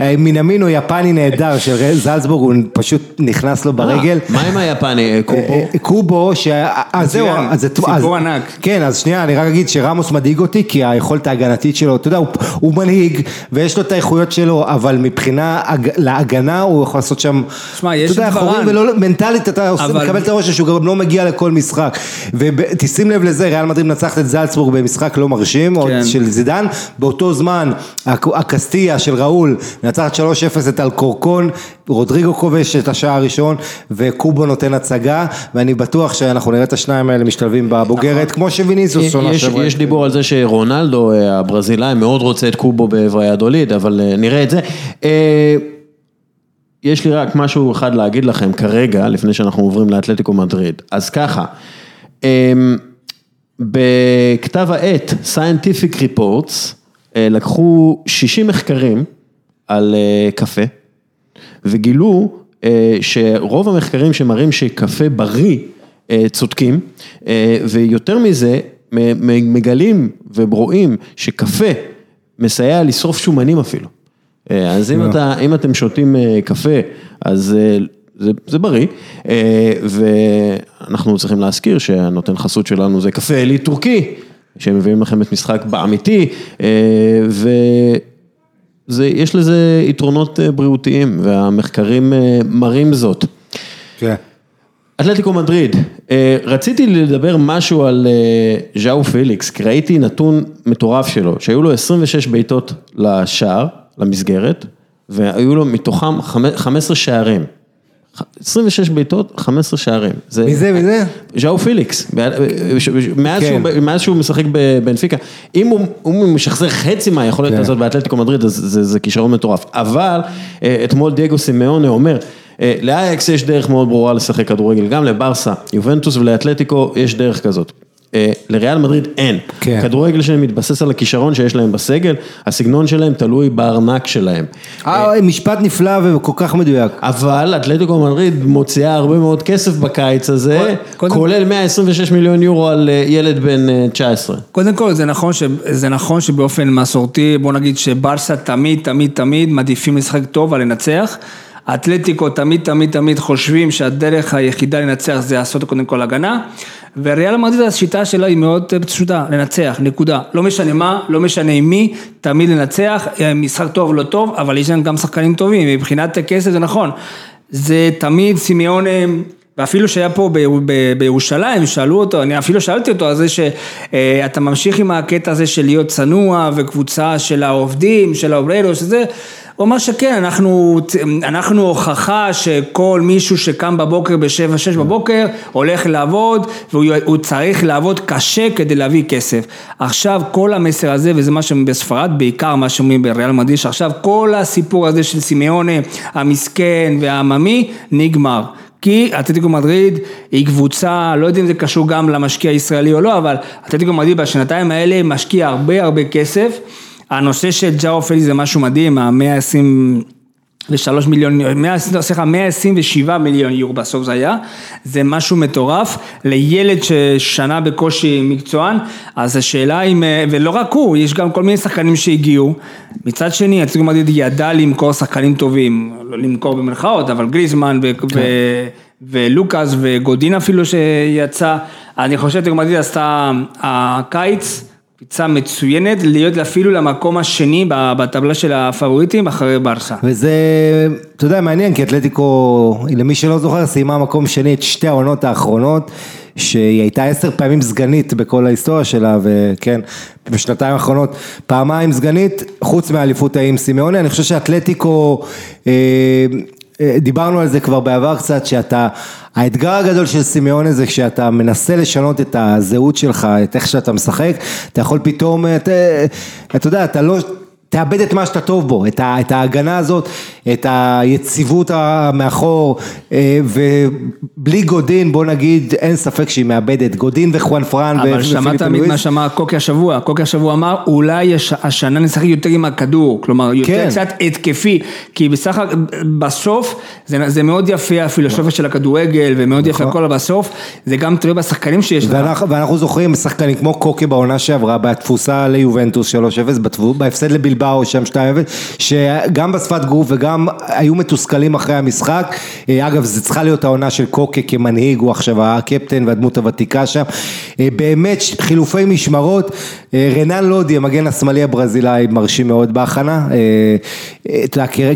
אה, מינמינו יפני נהדר של זלצבורג, הוא פשוט נכנס לו ברגל. מה עם היפני, אה, קובו? אה, קובו, ש... אז זהו, אז אז- ענק. כן, אז שנייה, אני רק אגיד שרמוס מדאיג אותי, כי היכולת ההגנתית שלו, אתה יודע, הוא, מנהיג, ויש לו את האיכויות שלו, אבל מבחינה הג- להגנה, הוא יכול לעשות שם, שמע, יש אתה יודע, חורים. ולא, מנטלית אתה מקבל את הרושם שהוא גם לא מגיע לכל משחק. ותשים לב לזה, ריאל מדריד מנצחת את זלצבורג במשחק לא מרשים, כן. של זידן, באותו זמן, הק- הקסטיה של ראול, מנצחת 3-0 את אלקורקון, רודריגו כובש את השער הראשון, וקובו נותן הצגה, ואני בטוח שאנחנו נראה את השניים האלה משתלבים בבוגרת, כמו שוויניסוס עונה שעברה. יש דיבור על זה שרונלדו אה, הברזילאי מאוד רוצה את קובו בוויאדוליד, אבל אה, נראה את זה. אה, יש לי רק משהו אחד להגיד לכם כרגע, לפני שאנחנו עוברים לאתלטיקו מדריד. אז ככה, אה, בכתב העת Scientific Reports לקחו 60 מחקרים על קפה, וגילו אה, שרוב המחקרים שמראים שקפה בריא אה, צודקים, אה, ויותר מזה, מגלים ורואים שקפה מסייע לשרוף שומנים אפילו. אה, אז אם, אתה, אם אתם שותים אה, קפה, אז אה, זה, זה בריא, אה, ואנחנו צריכים להזכיר שהנותן חסות שלנו זה קפה עילית טורקי, שמביאים לכם את משחק באמיתי, אה, ו... זה, יש לזה יתרונות אה, בריאותיים והמחקרים אה, מראים זאת. כן. אתלטיקו מדריד, אה, רציתי לדבר משהו על ז'או פליקס, כי ראיתי נתון מטורף שלו, שהיו לו 26 בעיטות לשער, למסגרת, והיו לו מתוכם חמ- 15 שערים. 26 בעיטות, 15 שערים. מי זה, מי זה? ז'או פיליקס, מאז כן. שהוא- מאז שהוא משחק בבנפיקה, אם הוא- הוא משחזר חצי מהיכולת כן. הזאת באתלטיקו מדריד, אז זה- זה כישרון מטורף. אבל אה, אתמול דייגו סימאונה אומר, אה, לאייקס יש דרך מאוד ברורה לשחק כדורגל, גם לברסה, יובנטוס ולאתלטיקו יש דרך כזאת. אה, לריאל מדריד אין. כן. כדורגל שלהם מתבסס על הכישרון שיש להם בסגל, הסגנון שלהם תלוי בארנק שלהם. אה, משפט נפלא וכל כך מדויק. אבל אתלטיקו מדריד מוציאה הרבה מאוד כסף בקיץ הזה, קודם- כולל 126 מיליון יורו על אה, ילד בן אה, 19. קודם כל זה נכון, ש... זה נכון שבאופן מסורתי, בוא נגיד שברסה תמיד תמיד תמיד מעדיפים לשחק טוב על לנצח. האתלטיקו תמיד תמיד תמיד חושבים שהדרך היחידה לנצח זה לעשות קודם כל הגנה. וריאל מדריד השיטה שלה היא מאוד אה, פשוטה, לנצח, נקודה. לא משנה מה, לא משנה עם מי, תמיד לנצח, אה, משחק טוב לא טוב, אבל יש להם גם שחקנים טובים, מבחינת כסף זה נכון. זה תמיד סימיון... ואפילו שהיה פה ב- ב- בירושלים, שאלו אותו, אני אפילו שאלתי אותו על זה שאתה ממשיך עם הקטע הזה של להיות צנוע וקבוצה של העובדים, של האובררו, שזה, הוא אמר שכן, אנחנו, אנחנו הוכחה שכל מישהו שקם בבוקר בשבע, שש בבוקר, הולך לעבוד, והוא צריך לעבוד קשה כדי להביא כסף. עכשיו כל המסר הזה, וזה מה שאומרים בספרד, בעיקר מה שאומרים בריאל מדריד, שעכשיו כל הסיפור הזה של סימיונה, המסכן והעממי, נגמר. כי אתלטיקו מדריד היא קבוצה, לא יודע אם זה קשור גם למשקיע הישראלי או לא, אבל אתלטיקו מדריד בשנתיים האלה משקיע הרבה הרבה כסף. הנושא של ג'או פלי זה משהו מדהים, המאה עשרים ושלוש מיליון, סליחה, 127 מיליון יורו בסוף זה היה, זה משהו מטורף, לילד ששנה בקושי מקצוען, אז השאלה אם, ולא רק הוא, יש גם כל מיני שחקנים שהגיעו, מצד שני, אצלנו מדהים ידע למכור שחקנים טובים, לא למכור במרכאות, אבל גריזמן ו- כן. ו- ולוקאס וגודין אפילו שיצא, אני חושב שתגמדית עשתה הקיץ, קפיצה מצוינת, להיות אפילו למקום השני בטבלה של הפבוריטים אחרי ברסה. וזה, אתה יודע, מעניין, כי אתלטיקו, למי שלא זוכר, סיימה מקום שני את שתי העונות האחרונות, שהיא הייתה עשר פעמים סגנית בכל ההיסטוריה שלה, וכן, בשנתיים האחרונות פעמיים סגנית, חוץ מהאליפות ההיא עם סימאוני, אני חושב שאתלטיקו... אה, דיברנו על זה כבר בעבר קצת, שאתה, האתגר הגדול של סימיונה זה כשאתה מנסה לשנות את הזהות שלך, את איך שאתה משחק, אתה יכול פתאום, אתה, אתה יודע, אתה לא... תאבד את מה שאתה טוב בו, את, ההגנה הזאת, את היציבות המאחור, אה, ובלי גודין, בוא נגיד, אין ספק שהיא מאבדת, גודין וחואן פרן אבל שמעת מה שאמר קוקי השבוע, קוקי השבוע אמר, אולי השנה נשחק יותר עם הכדור, כלומר, יותר כן. קצת התקפי, כי בסך בסוף, זה, זה מאוד יפה הפילוסופיה של הכדורגל, ומאוד יפה נכון. הכל בסוף, זה גם תלוי בשחקנים שיש לך. ואנחנו זוכרים שחקנים כמו קוקי בעונה שעברה, בתפוסה ליובנטוס 3-0, בהפסד לבלבד. באו שם 2-0, שגם בשפת גוף וגם היו מתוסכלים אחרי המשחק, אה, אגב זה צריכה להיות העונה של קוקה כמנהיג, הוא עכשיו הקפטן והדמות הוותיקה שם, אה, באמת חילופי משמרות, אה, רנן לודי המגן השמאלי הברזילאי מרשים מאוד בהכנה,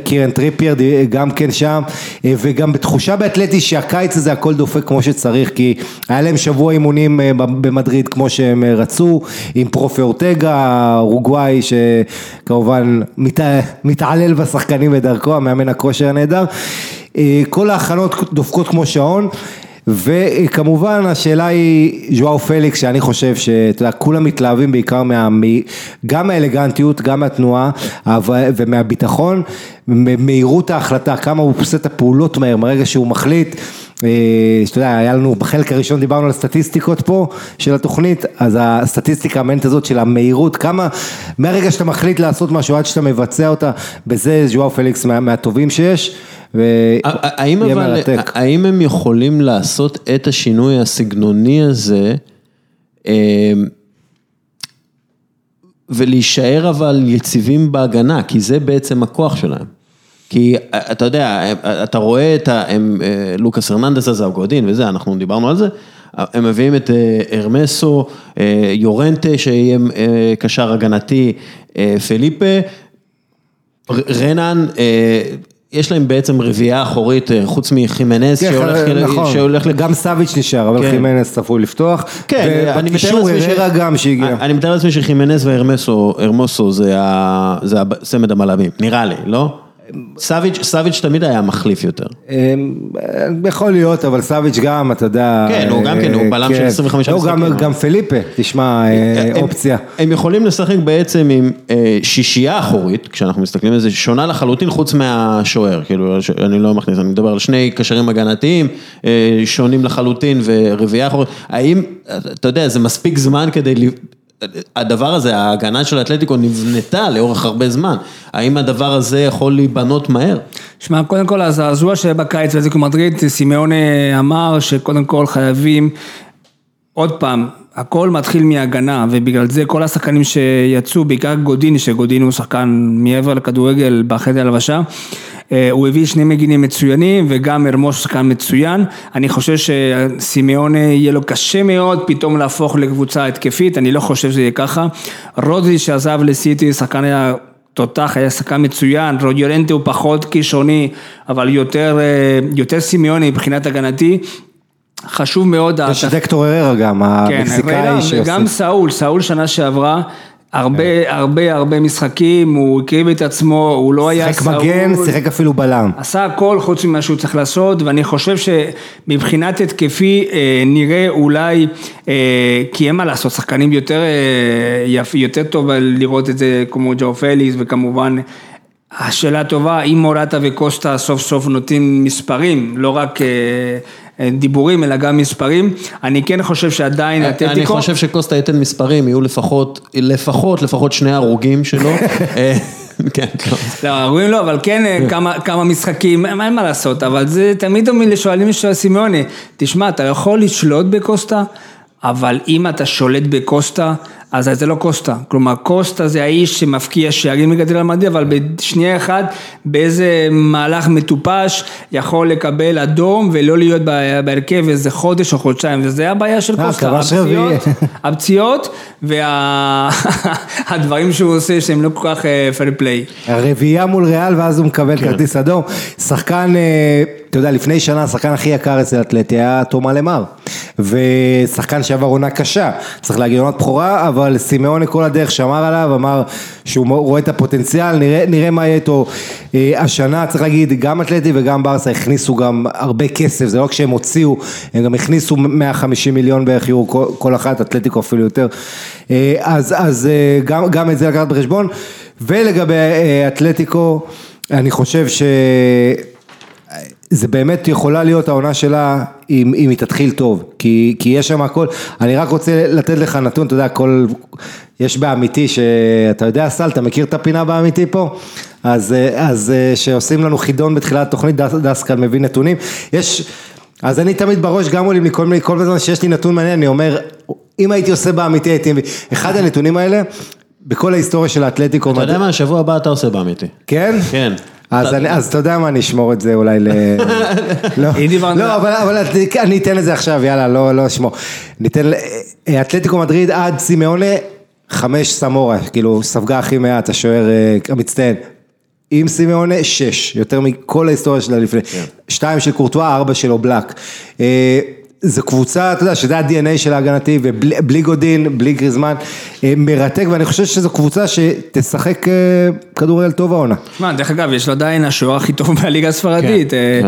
קירן טריפייר גם כן שם, וגם בתחושה באתלטי שהקיץ הזה הכל דופק כמו שצריך, כי היה להם שבוע אימונים במדריד כמו שהם רצו, עם פרופי אורטגה, האורוגוואי, כמובן מת, מתעלל בשחקנים בדרכו, המאמן הכושר הנהדר. אה, כל ההכנות דופקות כמו שעון. וכמובן השאלה היא ז'ואר פליקס שאני חושב שאתה יודע כולם מתלהבים בעיקר מה, גם מהאלגנטיות גם מהתנועה ומהביטחון מהירות ההחלטה כמה הוא עושה את הפעולות מהר מהרגע שהוא מחליט שאתה יודע, היה לנו, בחלק הראשון דיברנו על סטטיסטיקות פה של התוכנית, אז הסטטיסטיקה המנט הזאת של המהירות, כמה, מהרגע שאתה מחליט לעשות משהו עד שאתה מבצע אותה, בזה ז'ואר פליקס מה, מהטובים שיש. האם אבל, מרתק. האם הם יכולים לעשות את השינוי הסגנוני הזה אה, ולהישאר אבל יציבים בהגנה, כי זה בעצם הכוח שלהם. כי אתה יודע, אתה רואה את ה... הם, אה, לוקאס הרננדס הזה, הגודין וזה, אנחנו דיברנו על זה, הם מביאים את אה, הרמסו, אה, יורנטה שיהיה קשר הגנתי, פליפה, רנן, יש להם בעצם רביעייה אחורית חוץ מחימנס כן, שהולך, נכון, שהולך... גם סאביץ' נשאר, אבל כן. חימנס צפוי לפתוח. כן, אני מתאר לעצמי ש... גם שהגיע. אני מתאר לעצמי שחימנס והרמוסו זה הצמד המלאבים, נראה לי, לא? סאביץ', סאביץ' תמיד היה מחליף יותר. אמ, יכול להיות, אבל סאביץ' גם, אתה יודע... כן, הוא גם כן, הוא בלם של 25 כן. לא, משחקים. גם פליפה, תשמע, אה, אופציה. הם יכולים לשחק בעצם עם אה, שישייה אחורית, כשאנחנו מסתכלים על זה, שונה לחלוטין חוץ מהשוער, כאילו, אני לא מכניס, אני מדבר על שני קשרים הגנתיים, אה, שונים לחלוטין ורביעייה אחורית. האם, אתה יודע, זה מספיק זמן כדי הדבר הזה, ההגנה של האתלטיקו נבנתה לאורך הרבה זמן, האם הדבר הזה יכול להיבנות מהר? שמע, קודם כל הזעזוע שבקיץ באתלטיקו מדריד, סימאון אמר שקודם כל חייבים, עוד פעם, הכל מתחיל מהגנה, ובגלל זה כל השחקנים שיצאו, בעיקר גודיני, שגודיני הוא שחקן מעבר לכדורגל בחדר הלבשה, הוא הביא שני מגינים מצוינים וגם הרמוס שחקן מצוין, אני חושב שסימיון יהיה לו קשה מאוד פתאום להפוך לקבוצה התקפית, אני לא חושב שזה יהיה ככה, רודרי שעזב לסיטי, שחקן היה תותח, היה שחקן מצוין, רודיורנטי הוא פחות כישרוני, אבל יותר, אה, יותר סימיוני מבחינת הגנתי, חשוב מאוד. יש דקטור הררה גם, כן, המקסיקאי שעושה. גם סאול, סאול שנה שעברה, הרבה, הרבה, הרבה משחקים, הוא הקריב את עצמו, הוא לא היה שיחק מגן, סעוד. שיחק אפילו בלם. עשה הכל חוץ ממה שהוא צריך לעשות, ואני חושב שמבחינת התקפי אה, נראה אולי, אה, כי אין מה לעשות, שחקנים יותר, אה, יפ, יותר טוב לראות את זה כמו ג'ו פליקס, וכמובן, השאלה הטובה, אם מורטה וקוסטה סוף סוף נותנים מספרים, לא רק אה, דיבורים, אלא גם מספרים, אני כן חושב שעדיין אני אתלטיקו... חושב שקוסטה ייתן מספרים, יהיו לפחות, לפחות, לפחות שני הרוגים שלו. אה, כן, לא. רואים לא, אבל כן אה, כמה, משחקים, אין מה לעשות, אבל זה תמיד שואלים של סימאוני, תשמע, אתה יכול לשלוט בקוסטה, אבל אם אתה שולט בקוסטה, אז זה לא קוסטה, כלומר קוסטה זה האיש שמפקיע שערים מגדל המדעי, אבל בשנייה אחת, באיזה מהלך מטופש, יכול לקבל אדום ולא להיות בה- בהרכב איזה חודש או חודשיים, וזה הבעיה של אה, קוסטה. הפציעות, הפציעות והדברים שהוא עושה שהם לא כל כך פייר פליי. הרביעייה מול ריאל ואז הוא מקבל כרטיס אדום. שחקן, אה, אתה יודע, לפני שנה השחקן הכי יקר אצל אתלטי היה תומא למר. ושחקן שעבר עונה קשה, צריך להגיד עונת בכורה, אבל סימאוני כל הדרך שמר עליו, אמר שהוא רואה את הפוטנציאל, נראה, נראה מה יהיה איתו אה, השנה, צריך להגיד, גם אתלטי וגם ברסה הכניסו גם הרבה כסף, זה לא כשהם הוציאו, הם גם הכניסו 150 מיליון בערך יורו כל, כל אחת, אתלטיקו אפילו יותר. אה, אז, אז אה, גם, גם את זה לקחת בחשבון. ולגבי אה, אתלטיקו, אני חושב ש... זה באמת יכולה להיות העונה שלה אם, אם היא תתחיל טוב, כי, כי יש שם הכל, אני רק רוצה לתת לך נתון, אתה יודע, כל, יש באמיתי שאתה יודע סל, אתה מכיר את הפינה באמיתי פה? אז, אז שעושים לנו חידון בתחילת התוכנית, דס, דסקל מביא נתונים, יש, אז אני תמיד בראש גם עולים לי כל מיני, כל הזמן שיש לי נתון מעניין, אני אומר, אם הייתי עושה באמיתי הייתי מביא, אחד הנתונים האלה, בכל ההיסטוריה של האתלטיקו, אתה יודע מה, השבוע הבא אתה עושה באמיתי. כן? כן. אז, אתה יודע מה, אני אשמור את זה אולי ל... לא, לא אבל, אני אתן את זה עכשיו, יאללה, לא, לא אשמור. ניתן, אה, אתלטיקו מדריד עד סימאונה, חמש סמורה, כאילו ספגה הכי מעט, השוער אה, המצטיין. עם סימאונה, שש, יותר מכל ההיסטוריה שלה לפני. שתיים של קורטואה, ארבע של אובלק. זו קבוצה, אתה יודע, שזה ה-DNA של ההגנתי, ובלי בלי גודין, בלי גריזמן, אה, מרתק, ואני חושב שזו קבוצה שתשחק אה, כדורגל טוב העונה. שמע, דרך אגב, יש לו עדיין השוער הכי טוב בליגה הספרדית. כן,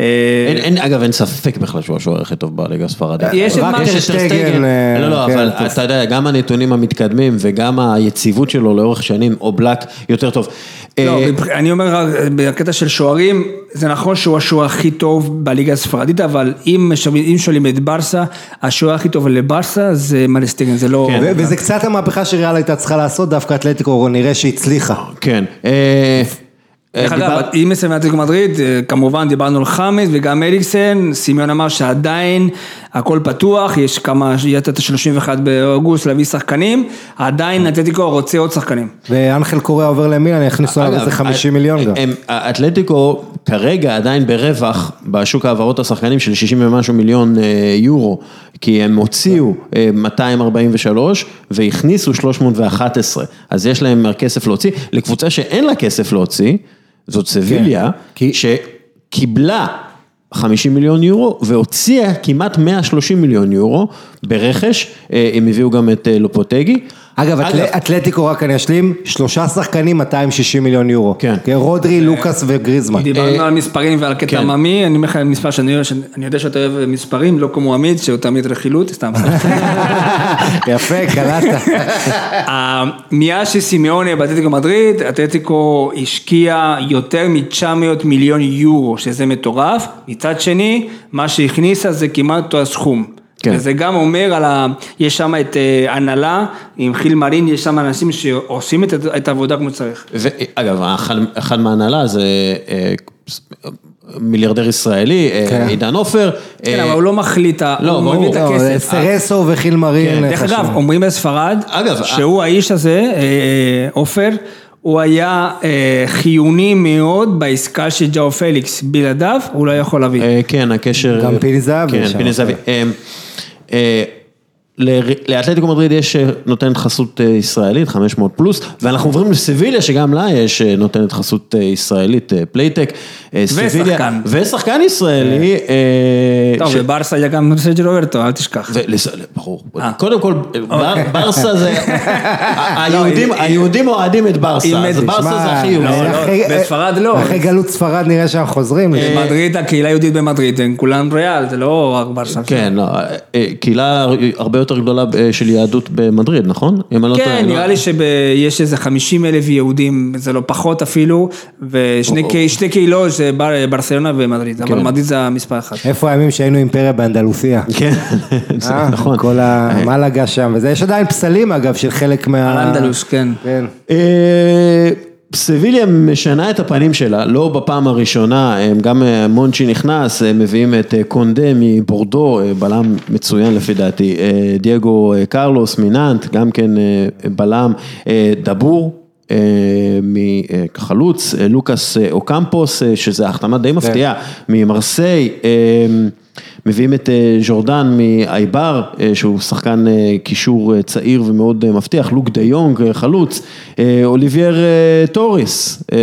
אה, כן. אגב, אין ספק בכלל שהוא השוער הכי טוב בליגה הספרדית. יש את רק מרטין יש את טר טרסטגן. שטגן, אה, לא, לא, כן, אבל. אתה יודע, גם הנתונים המתקדמים וגם היציבות שלו לאורך שנים, או בלק יותר טוב. לא, אה, מבח- אני אומר, רק בקטע של שוערים, זה נכון שהוא השוער הכי טוב בליגה הספרדית, אבל אם שואלים את ברסה, השוער הכי טוב לברסה זה מלסטיגן, זה לא... כן. וזה קצת המהפכה שריאל הייתה צריכה לעשות, דווקא אתלטיקו נראה שהצליחה. כן. אה, דרך אגב, מסיים אתלטיקו מדריד, אה, כמובן דיברנו על חמאס וגם אריקסן, סימיון אמר שעדיין הכל פתוח, יש כמה, יהיה את ה-31 באוגוסט להביא שחקנים, עדיין אתלטיקו רוצה עוד שחקנים. ואנחל קוריאה עובר למילן, יכניסו עליו איזה 50 אה, מיליון גם. האתלטיקו כרגע עדיין ברווח בשוק העברות השחקנים של 60 ומשהו מיליון יורו, כי הם הוציאו אה, 243 והכניסו 311, אז יש להם כסף להוציא. לקבוצה שאין לה כסף להוציא, זאת סביליה, כן, שקיבלה 50 מיליון יורו והוציאה כמעט 130 מיליון יורו ברכש, אה, הם הביאו גם את אה, לופוטגי. אגב, אתל- אתלטיקו, רק אני אשלים, שלושה שחקנים 260 מיליון יורו. כן. רודרי, לוקאס וגריזמן. דיברנו על מספרים ועל קטע כן. עממי, אני אומר לך מספר שאני יודע שאתה אוהב מספרים, לא כמו עמית, שהוא תמיד רכילות, סתם. יפה, קלטת. אה, מאז שסימיוני באתלטיקו מדריד, אתלטיקו השקיע יותר מ-900 מיליון יורו, שזה מטורף. מצד שני, מה שהכניסה זה כמעט אותו הסכום. כן. וזה גם אומר על ה... יש שם את אה, הנהלה, עם חיל מרין, יש שם אנשים שעושים את, את העבודה כמו שצריך. ואגב, אחד, אחד מההנהלה זה אה, מיליארדר ישראלי, אה, כן. עידן עופר. כן, אה, אבל הוא לא מחליט, לא, הוא מביא את. לא, הכסף. סרסו וחיל מרין. כן, דרך. אגב, אומרים בספרד, אגב, שהוא האיש הזה, עופר, הוא היה אה, חיוני מאוד בעסקה של ג'או פליקס, בלעדיו הוא לא יכול להביא. אה, כן, הקשר... גם פיני זהבי כן. פיני זהבי. אה, אה, ל- לאתלטיקו מדריד יש אה, נותנת חסות אה, ישראלית, 500 פלוס, ואנחנו עוברים לסביליה שגם לה יש אה, נותנת חסות ישראלית, פלייטק. ושחקן. ושחקן ישראלי. אה, טוב, בברסה היה גם סרג'י רוברטו, אל תשכח. ברור. קודם כל, בר- ברסה זה, ה- היהודים- אוהדים את ברסה, אם- אז ברסה זה הכי יהודי. לא, לא, אחרי- בספרד לא. אחרי גלות ספרד נראה שאנחנו חוזרים. לשם. במדריד, הקהילה היהודית במדריד, הם כולם ריאל, זה לא רק ברסה. כן, לא, קהילה הרבה יותר גדולה אה, של יהדות במדריד, נכון? אם אני לא טועה, כן, לא? נראה לי שיש איזה 50 אלף יהודים, זה לא פחות אפילו, ושני קה- שתי קהילות זה בר- ברצלונה ומדריד, אבל מדריד זה המספר אחד. איפה הימים שהיינו אימפריה באנדלוסיה? כן, אה, נכון. כל המלגה שם, וזה, יש עדיין פסלים אגב של חלק מה... על אנדלוס, כן. כן. סביליה משנה את הפנים שלה, לא בפעם הראשונה, גם אה, מונצ'י נכנס, הם מביאים את אה, קונדה מבורדו, אה, בלם מצוין לפי דעתי, דייגו קרלוס מנאנט, גם כן בלם, דבור. מחלוץ, לוקאס אוקמפוס, שזה החתמה די מפתיעה, ממרסיי, אה, מביאים את אה, ז'ורדן מאייבר, אה, שהוא שחקן אה, קישור אה, צעיר ומאוד אה, מבטיח, לוק דה יונג, אה, חלוץ, אה, אוליבר אה, טוריס, אה,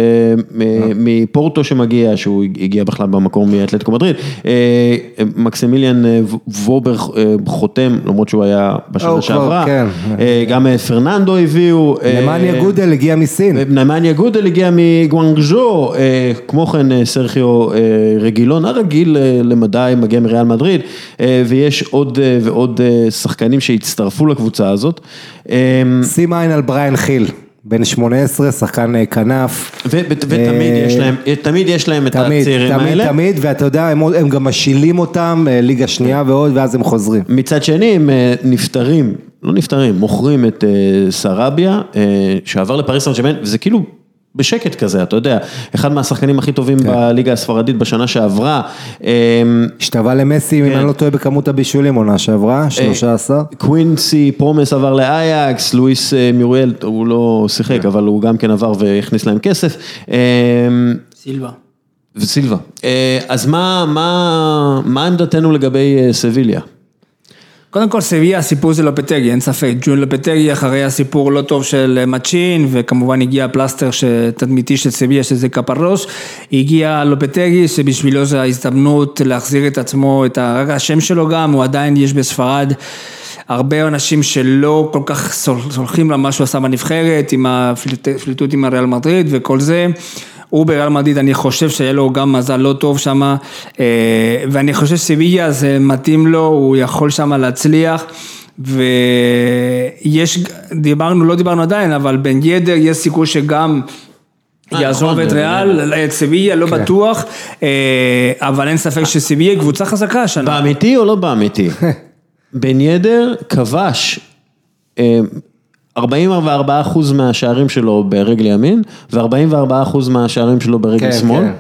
מפורטו שמגיע, שהוא הגיע בכלל במקור מאתלטיקו מדריד, אה, מקסימיליאן אה, וובר אה, חותם, למרות שהוא היה בשנה שעברה, כן. אה, גם אה, פרננדו הביאו, אה, נמניה גודלי הגיע מסין. נמניה גודלי הגיע מגואנגז'ו, אה, כמו כן אה, סרחיו אה, רגילון, הרגיל אה, למדי, מגיע מריאל מדריד, אה, ויש עוד אה, ועוד אה, שחקנים שהצטרפו לקבוצה הזאת. אה, שים עין על בריין חיל, בן 18, שחקן כנף. ו- ותמיד יש להם, תמיד יש להם את תמיד, הצעירים תמיד, האלה. תמיד, ואתה יודע, הם, הם גם משילים אותם, ליגה שנייה ועוד, ואז הם חוזרים. מצד שני הם נפטרים, לא נפטרים, מוכרים את סרביה, שעבר לפריס סן וזה כאילו בשקט כזה, אתה יודע, אחד מהשחקנים הכי טובים בליגה הספרדית בשנה שעברה. אה, השתווה למסי, אם כן. אני לא טועה, בכמות הבישולים עונה שעברה, 13. קווינסי פרומס עבר לאייאקס, לואיס אה, מוריאל, הוא לא שיחק, אבל הוא גם כן עבר והכניס להם כסף. אה, סילבה. וסילבה. אה, אז מה, מה, מה עמדתנו לגבי אה, סביליה? קודם כל סביה הסיפור זה לופטגי, אין ספק, ג'ולן לופטגי אחרי הסיפור לא טוב של מצ'ין וכמובן הגיע הפלסטר תדמיתי של סביה שזה קאפרוס, הגיע לופטגי שבשבילו זו ההזדמנות להחזיר את עצמו, את רק השם שלו גם, הוא עדיין יש בספרד הרבה אנשים שלא כל כך סול- סולחים למה שהוא עשה בנבחרת, עם הפליטות עם הריאל מדריד וכל זה. הוא בריאל מדריד, אני חושב שהיה לו גם מזל לא טוב שם, ואני חושב שסביליה זה מתאים לו, הוא יכול שם להצליח. ויש, דיברנו, לא דיברנו עדיין, אבל בן ידר יש סיכוי שגם אה, יעזוב נכון, את ריאל, את סביליה, לא בטוח, אה, אבל אין ספק שסביליה היא קבוצה חזקה השנה. באמיתי או לא באמיתי? בן ידר כבש אה, 44% מהשערים שלו ברגל ימין, ו-44% מהשערים שלו ברגל כן, שמאל, כן.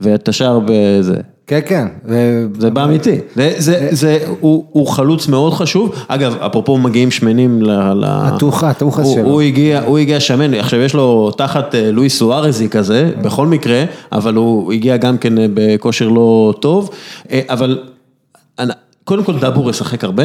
ואת השאר בזה. כן, כן. ו- זה באמיתי, זה, זה, זה, הוא, הוא חלוץ מאוד חשוב, אגב, אפרופו מגיעים שמנים ל... ל- הטוחה הוא, שלו. הוא הגיע, הוא הגיע שמן, עכשיו יש לו תחת אה, לואיס סוארזי כזה, בכל מקרה, אבל הוא הגיע גם כן אה, בכושר לא טוב, אה, אבל קודם כל דאבור ישחק הרבה,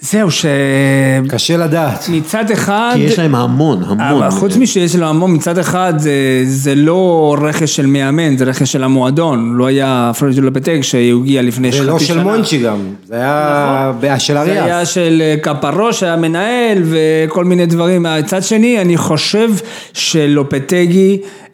זהו, שמצד קשה לדעת. אחד... כי יש להם המון, המון. אבל חוץ משיש לו המון, מצד אחד זה, זה לא רכש של מאמן, זה רכש של המועדון, לא היה פרג'ו לפטק שהוא הגיע לפני זה לא חצי של שנה. מונצ'י גם, זה היה בעיה של זה היה אריאס. של אה, קפרוש, היה מנהל וכל מיני דברים. מצד שני, אני חושב שלופטגי, אה,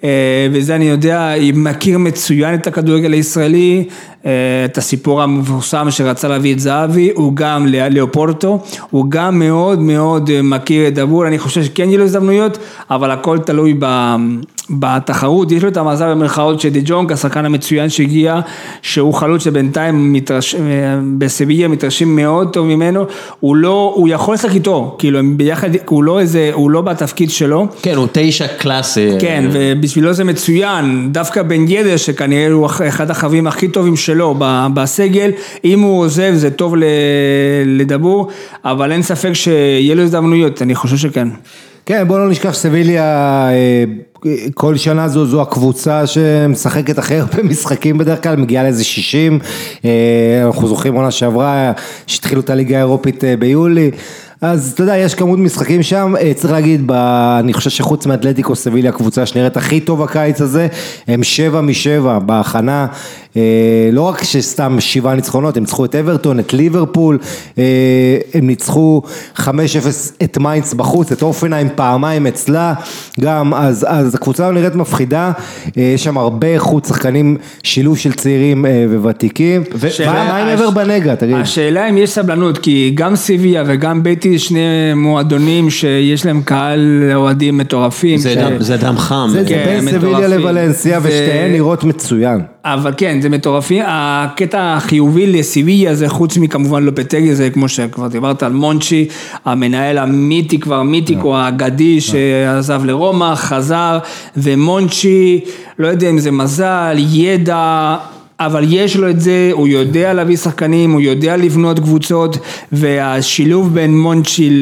וזה אני יודע, מכיר מצוין את הכדורגל הישראלי, אה, את הסיפור המפורסם שרצה להביא את זהבי, הוא גם לא- לאופורטו, הוא גם מאוד מאוד אה, מכיר את דבור, אני חושב שכן יהיו לו הזדמנויות, אבל הכל תלוי ב... בתחרות, יש לו את המזל במרכאות של די ג'ונג, השחקן המצוין שהגיע, שהוא חלוץ שבינתיים מתרש... בסביליה מתרשים מאוד טוב ממנו, הוא לא, הוא יכול לשחק איתו, כאילו הם ביחד, הוא לא איזה, הוא לא בתפקיד שלו, כן, הוא תשע קלאסי. כן, ובשבילו זה מצוין, דווקא בן ידר שכנראה הוא אחד החברים הכי טובים שלו בסגל, אם הוא עוזב זה טוב לדבור, אבל אין ספק שיהיה לו הזדמנויות, אני חושב שכן. כן, בוא לא נשכח שסביליה, אה, כל שנה זו, זו הקבוצה שמשחקת הכי הרבה משחקים בדרך כלל, מגיעה לאיזה 60, אה, אנחנו זוכרים עונה שעברה, שהתחילו את הליגה האירופית אה, ביולי. אז אתה יודע, יש כמות משחקים שם, צריך להגיד, ב... אני חושב שחוץ מאתלטיקו סביליה, הקבוצה שנראית הכי טוב הקיץ הזה, הם שבע משבע בהכנה, לא רק שסתם שבעה ניצחונות, הם ניצחו את אברטון, את ליברפול, אה, הם ניצחו 5-0 את מיינדס בחוץ, את אופנהיים פעמיים אצלה, גם, אז, אז הקבוצה לא נראית מפחידה, אה, יש שם הרבה איכות שחקנים, שילוב של צעירים אה, וותיקים, שאלה- מה עם הש- עבר בנגע, תגיד? השאלה אם יש סבלנות, כי גם סיביה וגם ביתי, שני מועדונים שיש להם קהל אוהדים מטורפים. זה ש- דם- זה דם חם. זה, זה כן, בין סביליה. לוולנסיה, זה- ושתיהן נראות מצוין. אבל כן, זה מטורפים. הקטע החיובי לסיביה זה חוץ מכמובן לופטגי, זה כמו שכבר דיברת על מונצ'י, המנהל המיתי כבר, מיתיקו האגדי שעזב לרומא, חזר, ומונצ'י, לא יודע אם זה מזל, ידע. אבל יש לו את זה, הוא יודע להביא שחקנים, הוא יודע לבנות קבוצות, והשילוב בין מונצ'י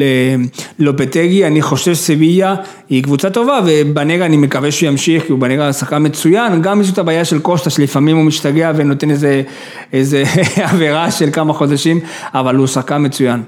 ללופטגי, אני חושב שסביליה היא קבוצה טובה, ובנגה אני מקווה שהוא ימשיך, כי הוא בנגה שחקן מצוין, גם יש את הבעיה של קוסטה, שלפעמים הוא משתגע ונותן איזה, איזה עבירה של כמה חודשים, אבל הוא שחקן מצוין.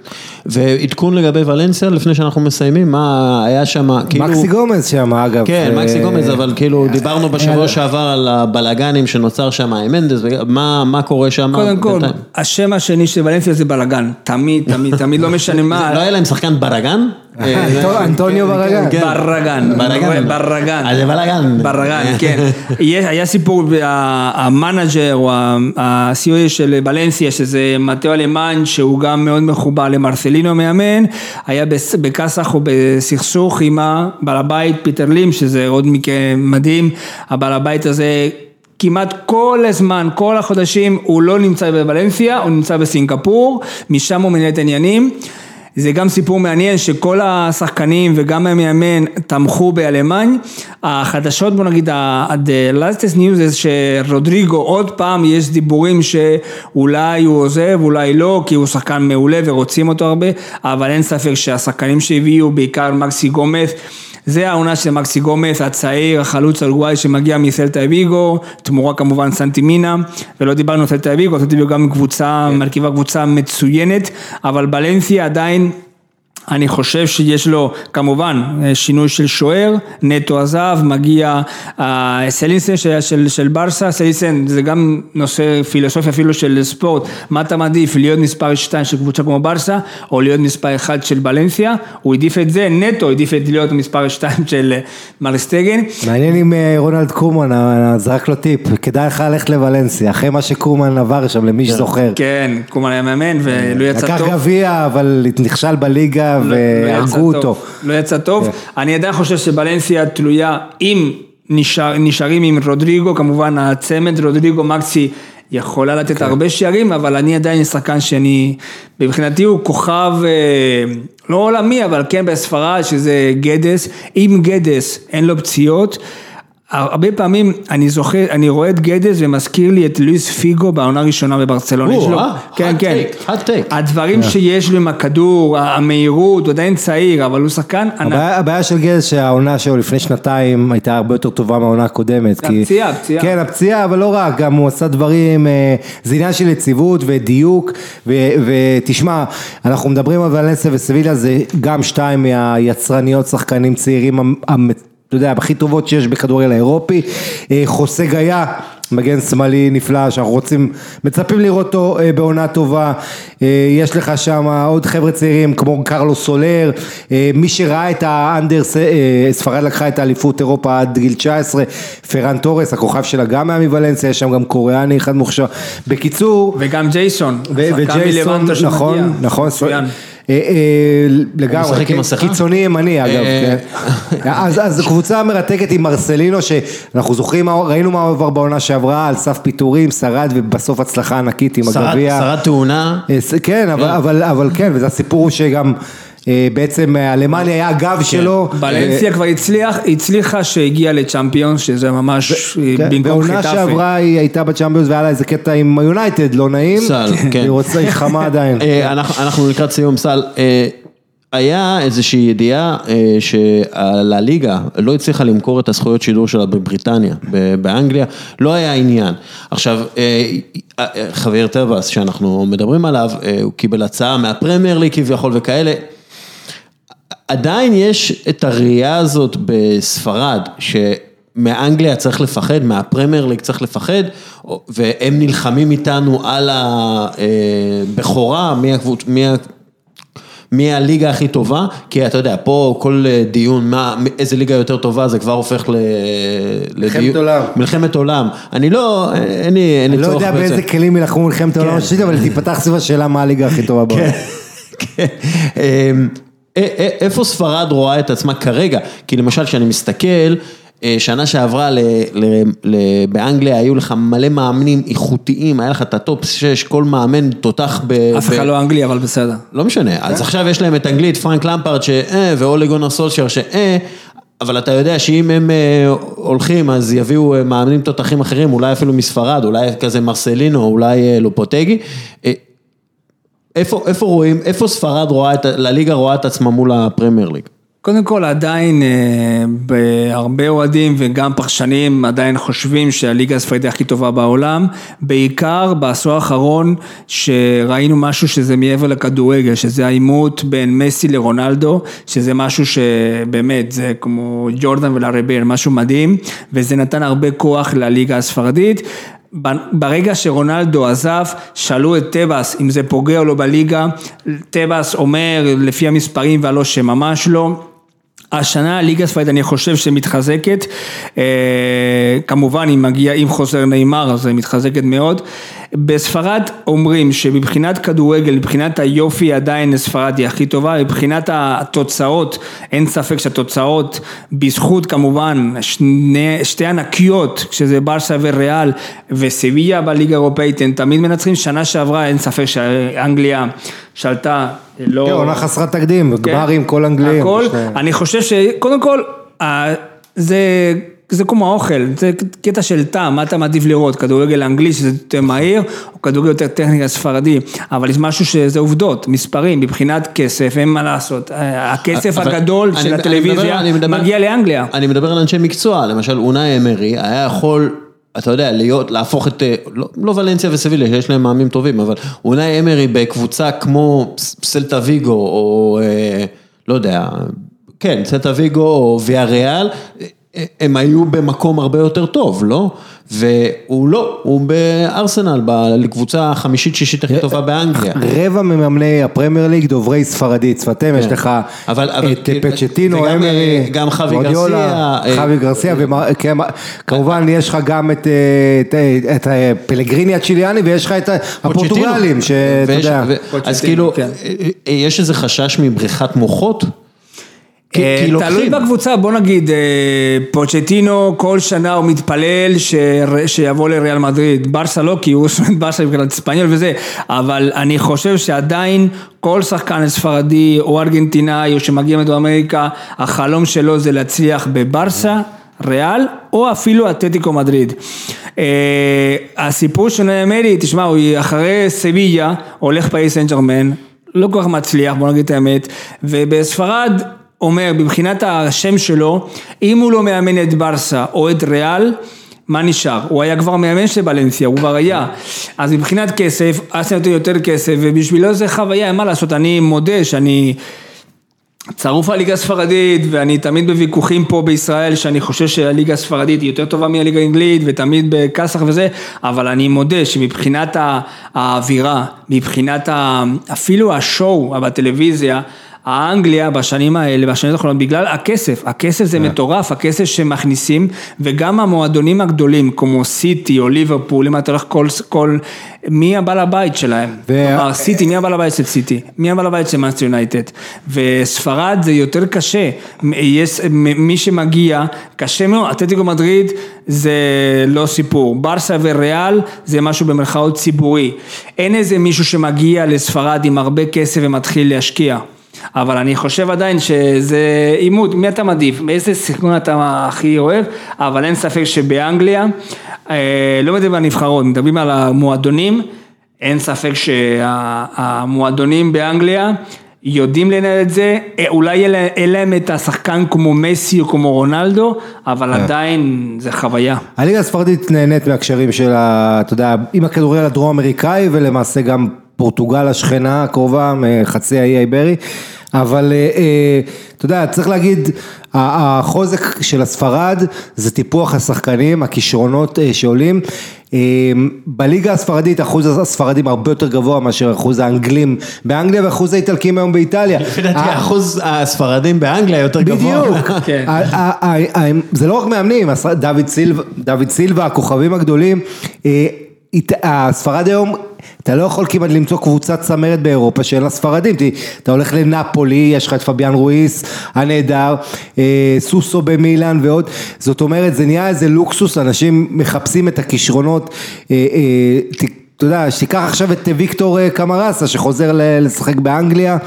ועדכון לגבי ולנסיה, לפני שאנחנו מסיימים, מה היה שם, כאילו... מקסי גומז שם אגב. כן, אה, מקסי גומז, אבל כאילו דיברנו בשבוע שעבר על הבלאגנים שנוצר שם עם מנדס, מה מה קורה שם קודם כל, בינתיים? השם השני של ולנסיה זה בלאגן, תמיד, תמיד, תמיד, לא משנה מה. לא היה להם שחקן ברגן? אה, אנטו- אנטוניו ברגן. כן. ברגן, ברגן. אז זה בלאגן. ברגן, כן, יש- היה סיפור, ה- ה-manager או ה- ה-CEO של ולנסיה, שזה מתאו אלמן, שהוא גם מאוד מחובר למרסלינו המאמן, היה בכסח או בסכסוך עם הבעל הבית פיטר לים, שזה עוד מקרה מדהים, הבעל הבית הזה כמעט כל הזמן, כל החודשים, הוא לא נמצא בוולנסיה, הוא נמצא בסינגפור, משם הוא מנהל את העניינים. זה גם סיפור מעניין שכל השחקנים וגם המאמן תמכו באלמן. החדשות בוא נגיד, ה-the latest news זה שרודריגו עוד פעם יש דיבורים שאולי הוא עוזב, אולי לא, כי הוא שחקן מעולה ורוצים אותו הרבה, אבל אין ספק שהשחקנים שהביאו, בעיקר מקסי גומז, זה העונה של מקסי גומס, הצעיר, החלוץ האורוגוואי שמגיע מסלטה ויגו, תמורה כמובן סנטימינה, ולא דיברנו על סלטה ויגו, סלטה ויגו גם קבוצה, מרכיבה קבוצה מצוינת, אבל בלנסיה עדיין אני חושב שיש לו כמובן שינוי של שוער, נטו עזב, מגיע אה, סלינסן של, של, של ברסה, סלינסן זה גם נושא פילוסופיה אפילו של ספורט, מה אתה מעדיף, להיות מספר 2 של קבוצה כמו ברסה, או להיות מספר 1 של בלנסיה, הוא העדיף את זה, נטו העדיף את להיות מספר 2 של אה, מרסטגן, מעניין אם אה, רונלד קומן אה, זרק לו טיפ, כדאי לך ללכת לוולנסיה, אחרי מה שקומן עבר שם למי שזוכר. כן, קומן היה מאמן ולא יצא לקח טוב. גביע, אבל נכשל בליגה לא- לא והרגו אותו. לא יצא טוב. אני עדיין חושב שבלנסיה תלויה, אם נשאר, נשארים עם רודריגו, כמובן הצמד רודריגו מקסי יכולה לתת כן. הרבה שערים, אבל אני עדיין שחקן שאני, מבחינתי הוא כוכב, אה, לא עולמי, אבל כן בספרד, שזה גדס. אם גדס אין לו פציעות, הרבה פעמים אני זוכר, אני רואה את גדס ומזכיר לי את לואיס פיגו בעונה הראשונה בברצלונה. או, אה, כן, כן. take, hot take. הדברים שיש לו עם הכדור, המהירות, הוא עדיין צעיר, אבל הוא שחקן ענק. הבעיה, הבעיה של גז שהעונה שלו לפני שנתיים הייתה הרבה יותר טובה מהעונה הקודמת. כי- הפציעה, הפציעה. כן, הפציעה, אבל לא רק, גם הוא עשה דברים, אה, זה עניין של יציבות ודיוק, ו- ותשמע, אנחנו מדברים על ולנסיה וסביליה, זה גם שתיים מהיצרניות שחקנים צעירים, אתה יודע, הכי טובות שיש בכדורגל האירופי, אה, חוסה גיא. מגן שמאלי נפלא שאנחנו רוצים, מצפים לראות אותו אה, בעונה טובה, אה, יש לך שם עוד חבר'ה צעירים כמו קרלו סולר, מי שראה את האנדר, ספרד לקחה את האליפות אירופה עד גיל 19, פרן תורס, הכוכב שלה גם היה מוולנסיה, יש שם גם קוריאני אחד מוכשר, בקיצור, וגם ג'ייסון, ו- וג'ייסון. נכון, נכון, מצוין. אה, אה, לגמרי, כן? קיצוני ימני אגב, אה, כן. אז קבוצה מרתקת עם מרסלינו, שאנחנו זוכרים, ראינו מה הוא עבר בעונה שעברה, על סף פיטורים, שרד ובסוף הצלחה ענקית עם הגביע. שרד תאונה. ס- כן, אבל- כן, וזה הסיפור שגם בעצם אה, אלמני היה הגב שלו. בלנסיה כבר הצליח, הצליחה שהגיעה לצ'מפיונס, שזה ממש אה, כן, במקום בעונה חטאפה. שעברה היא הייתה בצ'מפיונס והיה לה איזה קטע עם היונייטד, לא נעים. סל, כן. היא רוצה, היא חמה עדיין. אה, אנחנו לקראת סיום, סל. אה, היה איזושהי ידיעה אה, שהליגה לא הצליחה למכור את הזכויות שידור שלה בבריטניה, ב- באנגליה, לא היה עניין. עכשיו, אה, אה, חבייר טבאס שאנחנו מדברים עליו, אה, הוא קיבל הצעה מהפרמייר ליג כביכול וכאלה. עדיין יש את הראייה הזאת בספרד, שמאנגליה צריך לפחד, מהפרמייר ליג צריך לפחד, והם נלחמים איתנו על הבכורה, מי הקבוצ... מי ה... מי הליגה הכי טובה, כי אתה יודע, פה כל אה, דיון, מה, איזה ליגה יותר טובה, זה כבר הופך ל... לדיון- עולם. מלחמת עולם. אני לא, אין לי, אין לי אני לא צורך יודע. באיזה כלים יילחמו מלחמת העולם השלישית, אבל תיפתח סביב השאלה מה הליגה הכי טובה בעולם. כן. איפה ספרד רואה את עצמה כרגע? כי למשל, כשאני מסתכל, אה, שנה שעברה ל- ל- ל- באנגליה היו לך מלא מאמנים איכותיים, היה לך את ה top 6, כל מאמן תותח ב... אף אחד לא אנגלי, אבל בסדר. לא משנה, אז עכשיו יש להם את אנגלית, פרנק למפרד שאה, ואולה גונר סולשיאר שאה, אבל אתה יודע שאם הם אה, הולכים אז יביאו אה, מאמנים תותחים אחרים, אולי אפילו מספרד, אולי כזה מרסלינו, אולי אה, לופטגי. איפה, איפה רואים, איפה ספרד רואה, את, לליגה רואה את עצמה מול הפרמייר ליג? קודם כל עדיין אה, בהרבה אוהדים וגם פרשנים עדיין חושבים שהליגה הספרדית הכי טובה בעולם, בעיקר בעשור האחרון שראינו משהו שזה מעבר לכדורגל, שזה העימות בין מסי לרונלדו, שזה משהו שבאמת זה כמו ג'ורדן ולארבל, משהו מדהים, וזה נתן הרבה כוח לליגה הספרדית. ברגע שרונלדו עזב, שאלו את טבעס אם זה פוגע או לא בליגה, טבעס אומר לפי המספרים והלא שממש לא. השנה הליגה הספרדית אני חושב שמתחזקת, אה, כמובן אם מגיע, אם חוזר נאמר אז היא מתחזקת מאוד. בספרד אומרים שמבחינת כדורגל, מבחינת היופי עדיין ספרד היא הכי טובה, מבחינת התוצאות, אין ספק שהתוצאות בזכות כמובן שני, שתי ענקיות, שזה ברסה וריאל וסביה בליגה האירופאית, הם תמיד מנצחים, שנה שעברה אין ספק שאנגליה שלטה, לא... כן, עונה חסרת תקדים, כן. גמרים, כל אנגלים. הכל, אני חושב שקודם כל, אה, זה, זה כמו האוכל, זה קטע של טעם, מה אתה מעדיף לראות, כדורגל אנגלי שזה יותר מהיר, או כדורגל יותר טכניקה ספרדי, אבל יש משהו שזה עובדות, מספרים, מבחינת כסף, אין מה לעשות, אה, הכסף הגדול אני- של אני הטלוויזיה מדבר- אני מדבר- מגיע לאנגליה. אני מדבר על אנשי מקצוע, למשל אונאי אמרי היה יכול, אתה יודע, להיות, להפוך את, אה, לא, לא ולנסיה וסביליה, שיש להם מאמנים טובים, אבל אונאי אמרי בקבוצה כמו סלטה ויגו, או אה, לא יודע, כן, סלטה ויגו או ויה ריאל, אה, הם היו במקום הרבה יותר טוב, לא? והוא לא, הוא בארסנל, בקבוצה החמישית-שישית הכי טובה באנגליה. רבע ממאמני הפרמייר ליג דוברי ספרדית, שפתיהם, יש לך אבל- אבל את כאילו, פצ'טינו, אמרי, אה, גם חווי גרסיה, אה, חווי גרסיה, וכמובן יש לך גם את, אה, אה, אה, פלגריני הצ'יליאני ויש לך את הפורטוגלים, שאתה יודע. אז כאילו, כן. אה, יש איזה חשש מבריחת מוחות? אה, תלוי. בקבוצה, בוא נגיד, אה, פוצ'טינו כל שנה הוא מתפלל שיבוא לריאל מדריד, ברסה לא, כי הוא שונא את ברסה מבחינת ספניול וזה, אבל אני חושב שעדיין כל שחקן ספרדי או ארגנטינאי או שמגיע מדרום אמריקה, החלום שלו זה להצליח בברסה. ריאל או אפילו אתלטיקו מדריד. אה, הסיפור של נאמרי, תשמע, הוא אחרי סביה הולך פריס סן ג'רמן, לא כל כך מצליח, בוא נגיד את האמת, ובספרד אומר, מבחינת השם שלו, אם הוא לא מאמן את ברסה או את ריאל, מה נשאר? הוא היה כבר מאמן של בלנסיה, הוא כבר היה. אז מבחינת כסף, אסיה נותן יותר כסף, ובשבילו זה חוויה, מה לעשות, אני מודה שאני... צרוף הליגה הספרדית ואני תמיד בוויכוחים פה בישראל שאני חושב שהליגה הספרדית היא יותר טובה מהליגה האנגלית ותמיד בכסח וזה אבל אני מודה שמבחינת האווירה, מבחינת אפילו השואו בטלוויזיה האנגליה בשנים האלה, בשנים האחרונות, בגלל הכסף, הכסף זה מטורף, הכסף שמכניסים, וגם המועדונים הגדולים, כמו סיטי או ליברפול, אם אתה הולך כל, כל, מי הבעל הבית שלהם? כלומר, סיטי, מי הבעל הבית של סיטי? מי הבעל הבית של מאנסטר יונייטד? וספרד זה יותר קשה, יש, מי שמגיע, קשה מאוד, אתלטיקו מדריד זה לא סיפור, ברסה וריאל זה משהו במרכאות ציבורי, אין איזה מישהו שמגיע לספרד עם הרבה כסף ומתחיל להשקיע. אבל אני חושב עדיין שזה עימות, מי אתה מעדיף, באיזה סיכון אתה הכי אוהב, אבל אין ספק שבאנגליה, אה, לא מדברים על נבחרות, מדברים על המועדונים, אין ספק שהמועדונים באנגליה יודעים לנהל את זה, אה, אולי אין- להם את השחקן כמו מסי או כמו רונלדו, אבל עדיין זה חוויה. הליגה הספרדית נהנית מהקשרים של. אתה יודע, עם הכדורגל הדרום אמריקאי ולמעשה גם פורטוגל השכנה הקרובה מחצי האי האיברי, אבל אה, אה, אתה יודע, צריך להגיד, החוזק של הספרד זה טיפוח השחקנים, הכישרונות אה, שעולים. בליגה הספרדית אחוז הספרדים הרבה יותר גבוה מאשר אחוז האנגלים באנגליה ואחוז האיטלקים היום באיטליה. לפי דעתי אחוז הספרדים באנגליה יותר גבוה. בדיוק, כן. זה לא רק מאמנים, דוד סילבה, הכוכבים הגדולים, הספרד היום, אתה לא יכול כמעט למצוא קבוצת צמרת באירופה שאין לה ספרדים, אתה הולך לנפולי, יש לך את פביאן רואיס הנהדר, אה, סוסו במילאן ועוד, זאת אומרת זה נהיה איזה לוקסוס, אנשים מחפשים את הכישרונות, אה, אה, אתה יודע, שתיקח עכשיו את ויקטור קמרסה שחוזר לשחק באנגליה.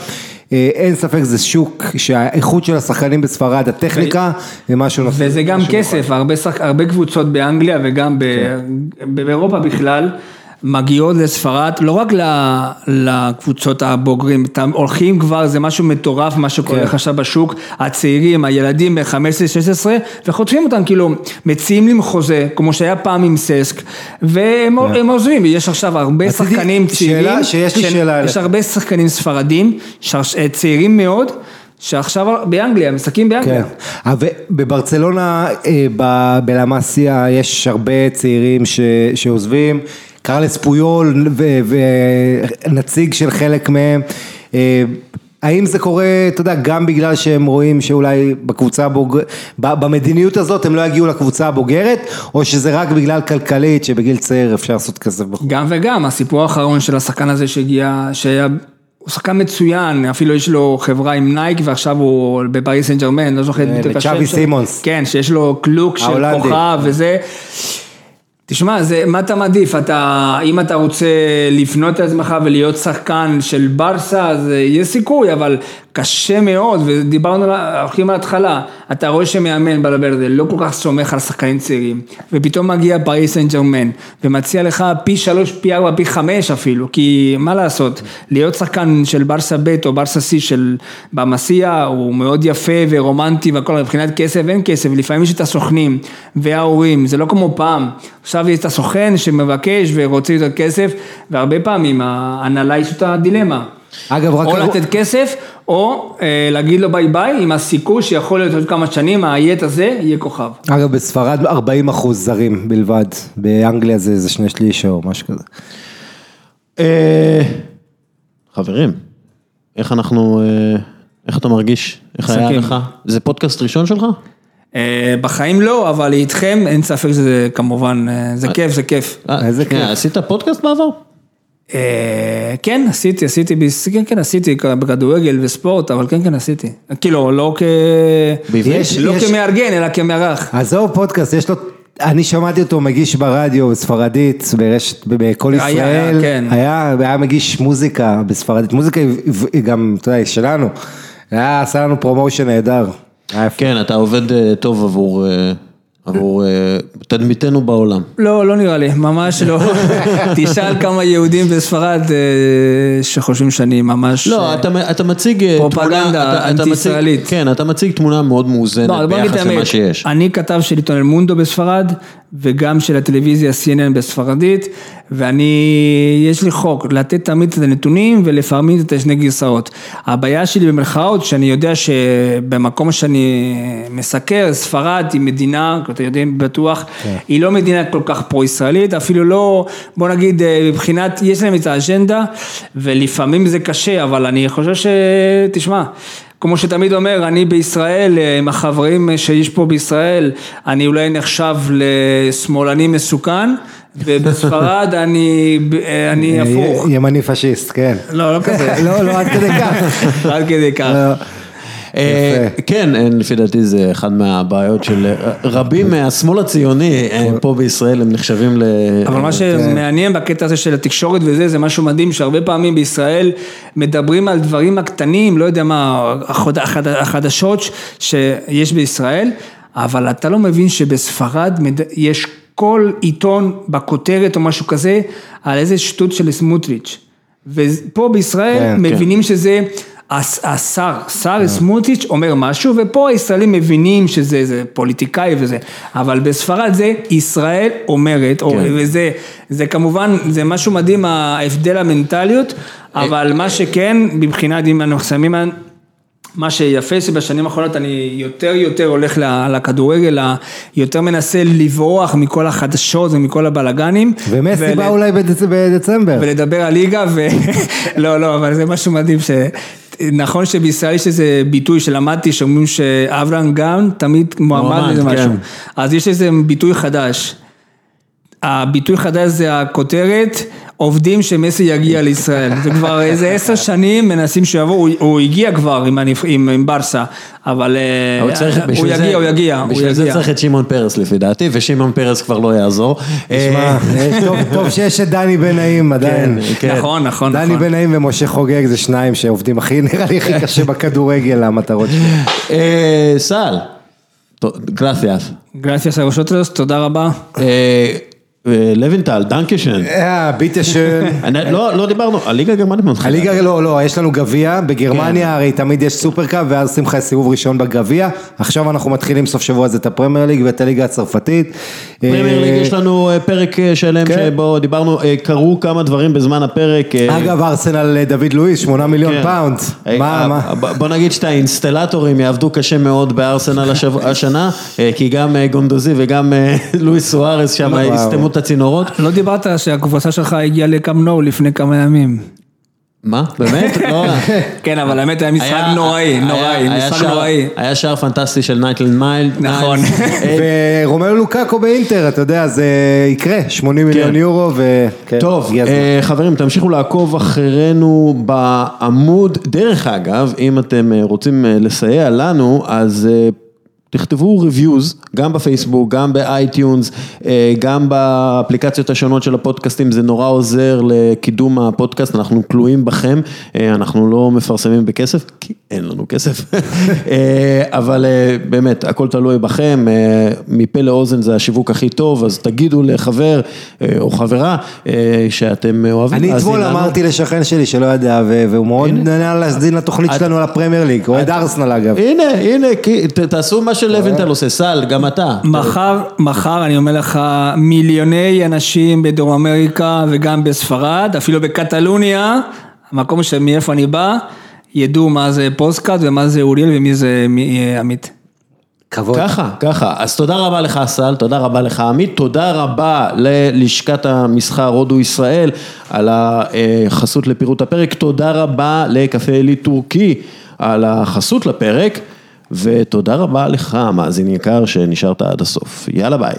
אין ספק זה שוק שהאיכות של השחקנים בספרד, הטכניקה, זה משהו נוסף. וזה גם כסף, הרבה, שח... הרבה קבוצות באנגליה וגם ב... באירופה בכלל מגיעות לספרד, לא רק. לקבוצות הבוגרים, אתם הולכים כבר, זה משהו מטורף, מה שקורה כן. עכשיו בשוק, הצעירים, הילדים ב-15-16, וחוטפים אותם, כאילו, מציעים להם חוזה, כמו שהיה פעם עם ססק, והם הם עוזבים, יש עכשיו הרבה שחקנים שאלה- צעירים, שיש לי ש- שאלה יש. הרבה שחקנים ספרדים, ש- צעירים מאוד, שעכשיו באנגליה, משחקים באנגליה. כן, אבל בברצלונה, אה, בלמאסיה יש הרבה צעירים ש- שעוזבים, קרלס פויול ונציג של חלק מהם. אה, האם זה קורה, אתה יודע, גם בגלל שהם רואים שאולי בקבוצה הבוגרת, במדיניות הזאת הם לא יגיעו לקבוצה הבוגרת, או שזה רק בגלל כלכלית שבגיל צעיר אפשר לעשות כסף בחוץ? גם וגם, הסיפור האחרון של השחקן הזה שהגיע, שהיה, הוא שחקן מצוין, אפילו יש לו חברה עם נייק ועכשיו הוא בפריס סן ג'רמן, לא זוכר בדיוק את השם שלו. סימונס. כן, שיש לו לוק של. כוכב וזה. תשמע, זה, מה אתה מעדיף? אתה, אם אתה רוצה לפנות את עצמך ולהיות שחקן של ברסה, אז יש סיכוי, אבל קשה מאוד, ודיברנו, הולכים להתחלה, אתה רואה שמאמן בלברדה לא כל כך סומך על שחקנים צעירים, ופתאום מגיע פריס סן ג'רמן, ומציע לך פי שלוש, פי ארבע, פי חמש אפילו, כי מה לעשות, להיות שחקן של ברסה ב' או ברסה C של במסיע, הוא מאוד יפה ורומנטי והכל, מבחינת כסף אין כסף, לפעמים יש את הסוכנים וההורים, זה לא כמו פעם, עכשיו יש את הסוכן שמבקש ורוצה יותר כסף, והרבה פעמים ההנהלה יש את הדילמה. אגב, רק... או לתת כסף, או אה, להגיד לו ביי ביי, עם הסיכוי שיכול להיות עוד כמה שנים, האייט הזה יהיה כוכב. אגב, בספרד 40 אחוז זרים בלבד, באנגליה זה, זה שני שליש או משהו כזה. אה, חברים, איך אנחנו, אה, איך אתה מרגיש? איך היה. לך? זה פודקאסט ראשון שלך? אה, בחיים לא, אבל איתכם אין ספק שזה כמובן, אה, זה כיף, זה כיף. אה, איזה כיף. עשית פודקאסט בעבר? אה, כן, עשיתי, עשיתי, כן, כן, עשיתי בכדורגל וספורט, אבל כן, כן, עשיתי. כאילו, לא כ... לא כמארגן, אלא כמארח. עזוב פודקאסט, יש לו, אני שמעתי אותו מגיש ברדיו בספרדית, ברשת, בקול ישראל, היה, כן. היה, היה מגיש מוזיקה בספרדית, מוזיקה היא- גם, אתה יודע, היא שלנו, היה עשה לנו promotion נהדר. כן, אתה עובד אה, טוב עבור, אה, עבור אה, תדמיתנו בעולם. לא, לא נראה לי, ממש לא. תשאל כמה יהודים בספרד אה, שחושבים שאני ממש... לא, אה, אתה, מציג פרופגנדה תמונה, מציג- אנטי-ישראלית. כן, אתה מציג תמונה מאוד מאוזנת לא, ביחס למה שיש. אני כתב של עיתון אל-מונדו בספרד, וגם של הטלוויזיה CNN בספרדית, ואני, יש לי חוק, לתת תמיד את הנתונים ולפעמים את השני גרסאות. הבעיה שלי במרכאות, שאני יודע שבמקום שאני מסקר, ספרד היא מדינה, אתם יודעים בטוח, היא לא מדינה כל כך פרו-ישראלית, אפילו לא, בוא נגיד, אה, מבחינת, יש להם את האג'נדה, ולפעמים זה קשה, אבל אני חושב ש... תשמע, כמו שתמיד אומר, אני בישראל, אה, עם החברים שיש פה בישראל, אני אולי נחשב לשמאלני מסוכן, ובספרד אני, אה, אני הפוך. י- ימני פשיסט, כן. לא, לא כזה. לא, לא, עד כדי כך. עד כדי כך. אה. כן, אה, לפי דעתי זה אחד מהבעיות של אה, רבים מהשמאל הציוני פה בישראל הם נחשבים ל... אבל מה שמעניין בקטע הזה של התקשורת וזה, זה משהו מדהים, שהרבה פעמים בישראל מדברים על דברים הקטנים, לא יודע מה, החדשות שיש בישראל, אבל אתה לא מבין שבספרד יש כל עיתון בכותרת או משהו כזה, על איזה שטות של סמוטריץ'. ופה בישראל כן, מבינים שזה הס- השר, שר סמוטריץ' אומר משהו, ופה הישראלים מבינים שזה זה פוליטיקאי וזה, אבל בספרד זה ישראל אומרת, או- כן. וזה זה כמובן, זה משהו מדהים, ההבדל המנטליות, אבל מה שכן, מבחינת אם אנחנו שמים... מה שיפה שבשנים האחרונות אני יותר יותר הולך לכדורגל, יותר מנסה לברוח מכל החדשות ומכל הבלגנים. ומסי ול- בא אולי בדצ- בדצמבר. ולדבר על ליגה, ו... לא, לא, אבל זה משהו מדהים, ש... נכון שבישראל יש איזה ביטוי שלמדתי, שאומרים שאברהם גם תמיד מועמד לזה כן. משהו. אז יש איזה ביטוי חדש. הביטוי חדש זה הכותרת, עובדים שמסי יגיע לישראל. זה כבר איזה עשר שנים מנסים שיבוא, הוא, הוא הגיע כבר עם, הנבח- עם, עם ברסה, אבל אה, הוא צריך- הוא בשביל זה- יגיע, הוא יגיע, בשביל זה. צריך את שמעון פרס לפי דעתי, ושמעון פרס כבר לא יעזור. תשמע, אה, אה, טוב- טוב שיש את דני בן נעים עדיין. כן. נכון, נכון, דני נכון. בן נעים ומשה חוגג זה שניים שעובדים הכי, נראה לי הכי קשה בכדורגל למטרות שלהם. סל, gracias. gracias a vosotros, תודה רבה. לוינטל, danke schön. אה, bitte schön. לא, לא דיברנו, הליגה הגרמנית מתחילה. הליגה, לא, לא, יש לנו גביע, בגרמניה הרי תמיד יש סופרקאפ ואז עושים לך סיבוב ראשון בגביע, עכשיו אנחנו מתחילים סוף שבוע הזה את הפרמייר ליג ואת הליגה הצרפתית. פרמייר ליג אה, יש לנו אה, פרק שלם כן. שבו דיברנו, קרו כמה דברים בזמן הפרק. אגב, ארסנל דוד לואיס, שמונה מיליון כן. פאונד. מה, מה? בוא נגיד שהאינסטלטורים יעבדו קשה מאוד בארסנל השנה, כי גם גנדוזי וגם לואיס סוארס שם. יסתמו את הצינורות. לא דיברת שהקבוצה שלך הגיעה לקאם נו לפני כמה ימים. מה? באמת? לא. כן, אבל האמת היה משחק נוראי, נוראי, משחק נוראי. היה שער פנטסטי של מייטלנד ניילס. נכון. ורומאו לוקאקו באינטר, אתה יודע, זה יקרה, 80 מיליון יורו ו... כן, טוב. אה, חברים, תמשיכו לעקוב אחרינו בעמוד. דרך אגב, אם אתם אה, רוצים אה, לסייע לנו, אז תכתבו reviews, גם בפייסבוק, גם ב iTunes, אה, גם באפליקציות השונות של הפודקאסטים, זה נורא עוזר לקידום הפודקאסט, אנחנו תלויים בכם, אה, אנחנו לא מפרסמים בכסף, כי אין לנו כסף, אה, אבל באמת, הכל תלוי בכם, מפה לאוזן זה השיווק הכי טוב, אז תגידו לחבר או חברה שאתם אוהבים אני אתמול. אמרתי לשכן שלי שלא ידע, ו- והוא מאוד נהנה להאזין לתוכנית שלנו על הפרמייר ליג, אוהד ארסנל אגב. הנה, הנה, תעשו מה שלוינטל עושה, סל, גם אתה. מחר, מחר אני אומר לך, מיליוני אנשים בדרום אמריקה וגם בספרד, אפילו בקטלוניה, המקום שמאיפה אני בא, ידעו מה זה פודקאסט ומה זה אוריאל ומי זה אה, עמית. כבוד. ככה, ככה. אז תודה רבה לך, סל, תודה רבה לך, עמית, תודה רבה ללשכת המסחר הודו ישראל על החסות לפירוט הפרק, תודה רבה לקפה עילית טורקי על החסות לפרק, ותודה רבה לך, מאזין יקר, שנשארת עד הסוף. יאללה ביי.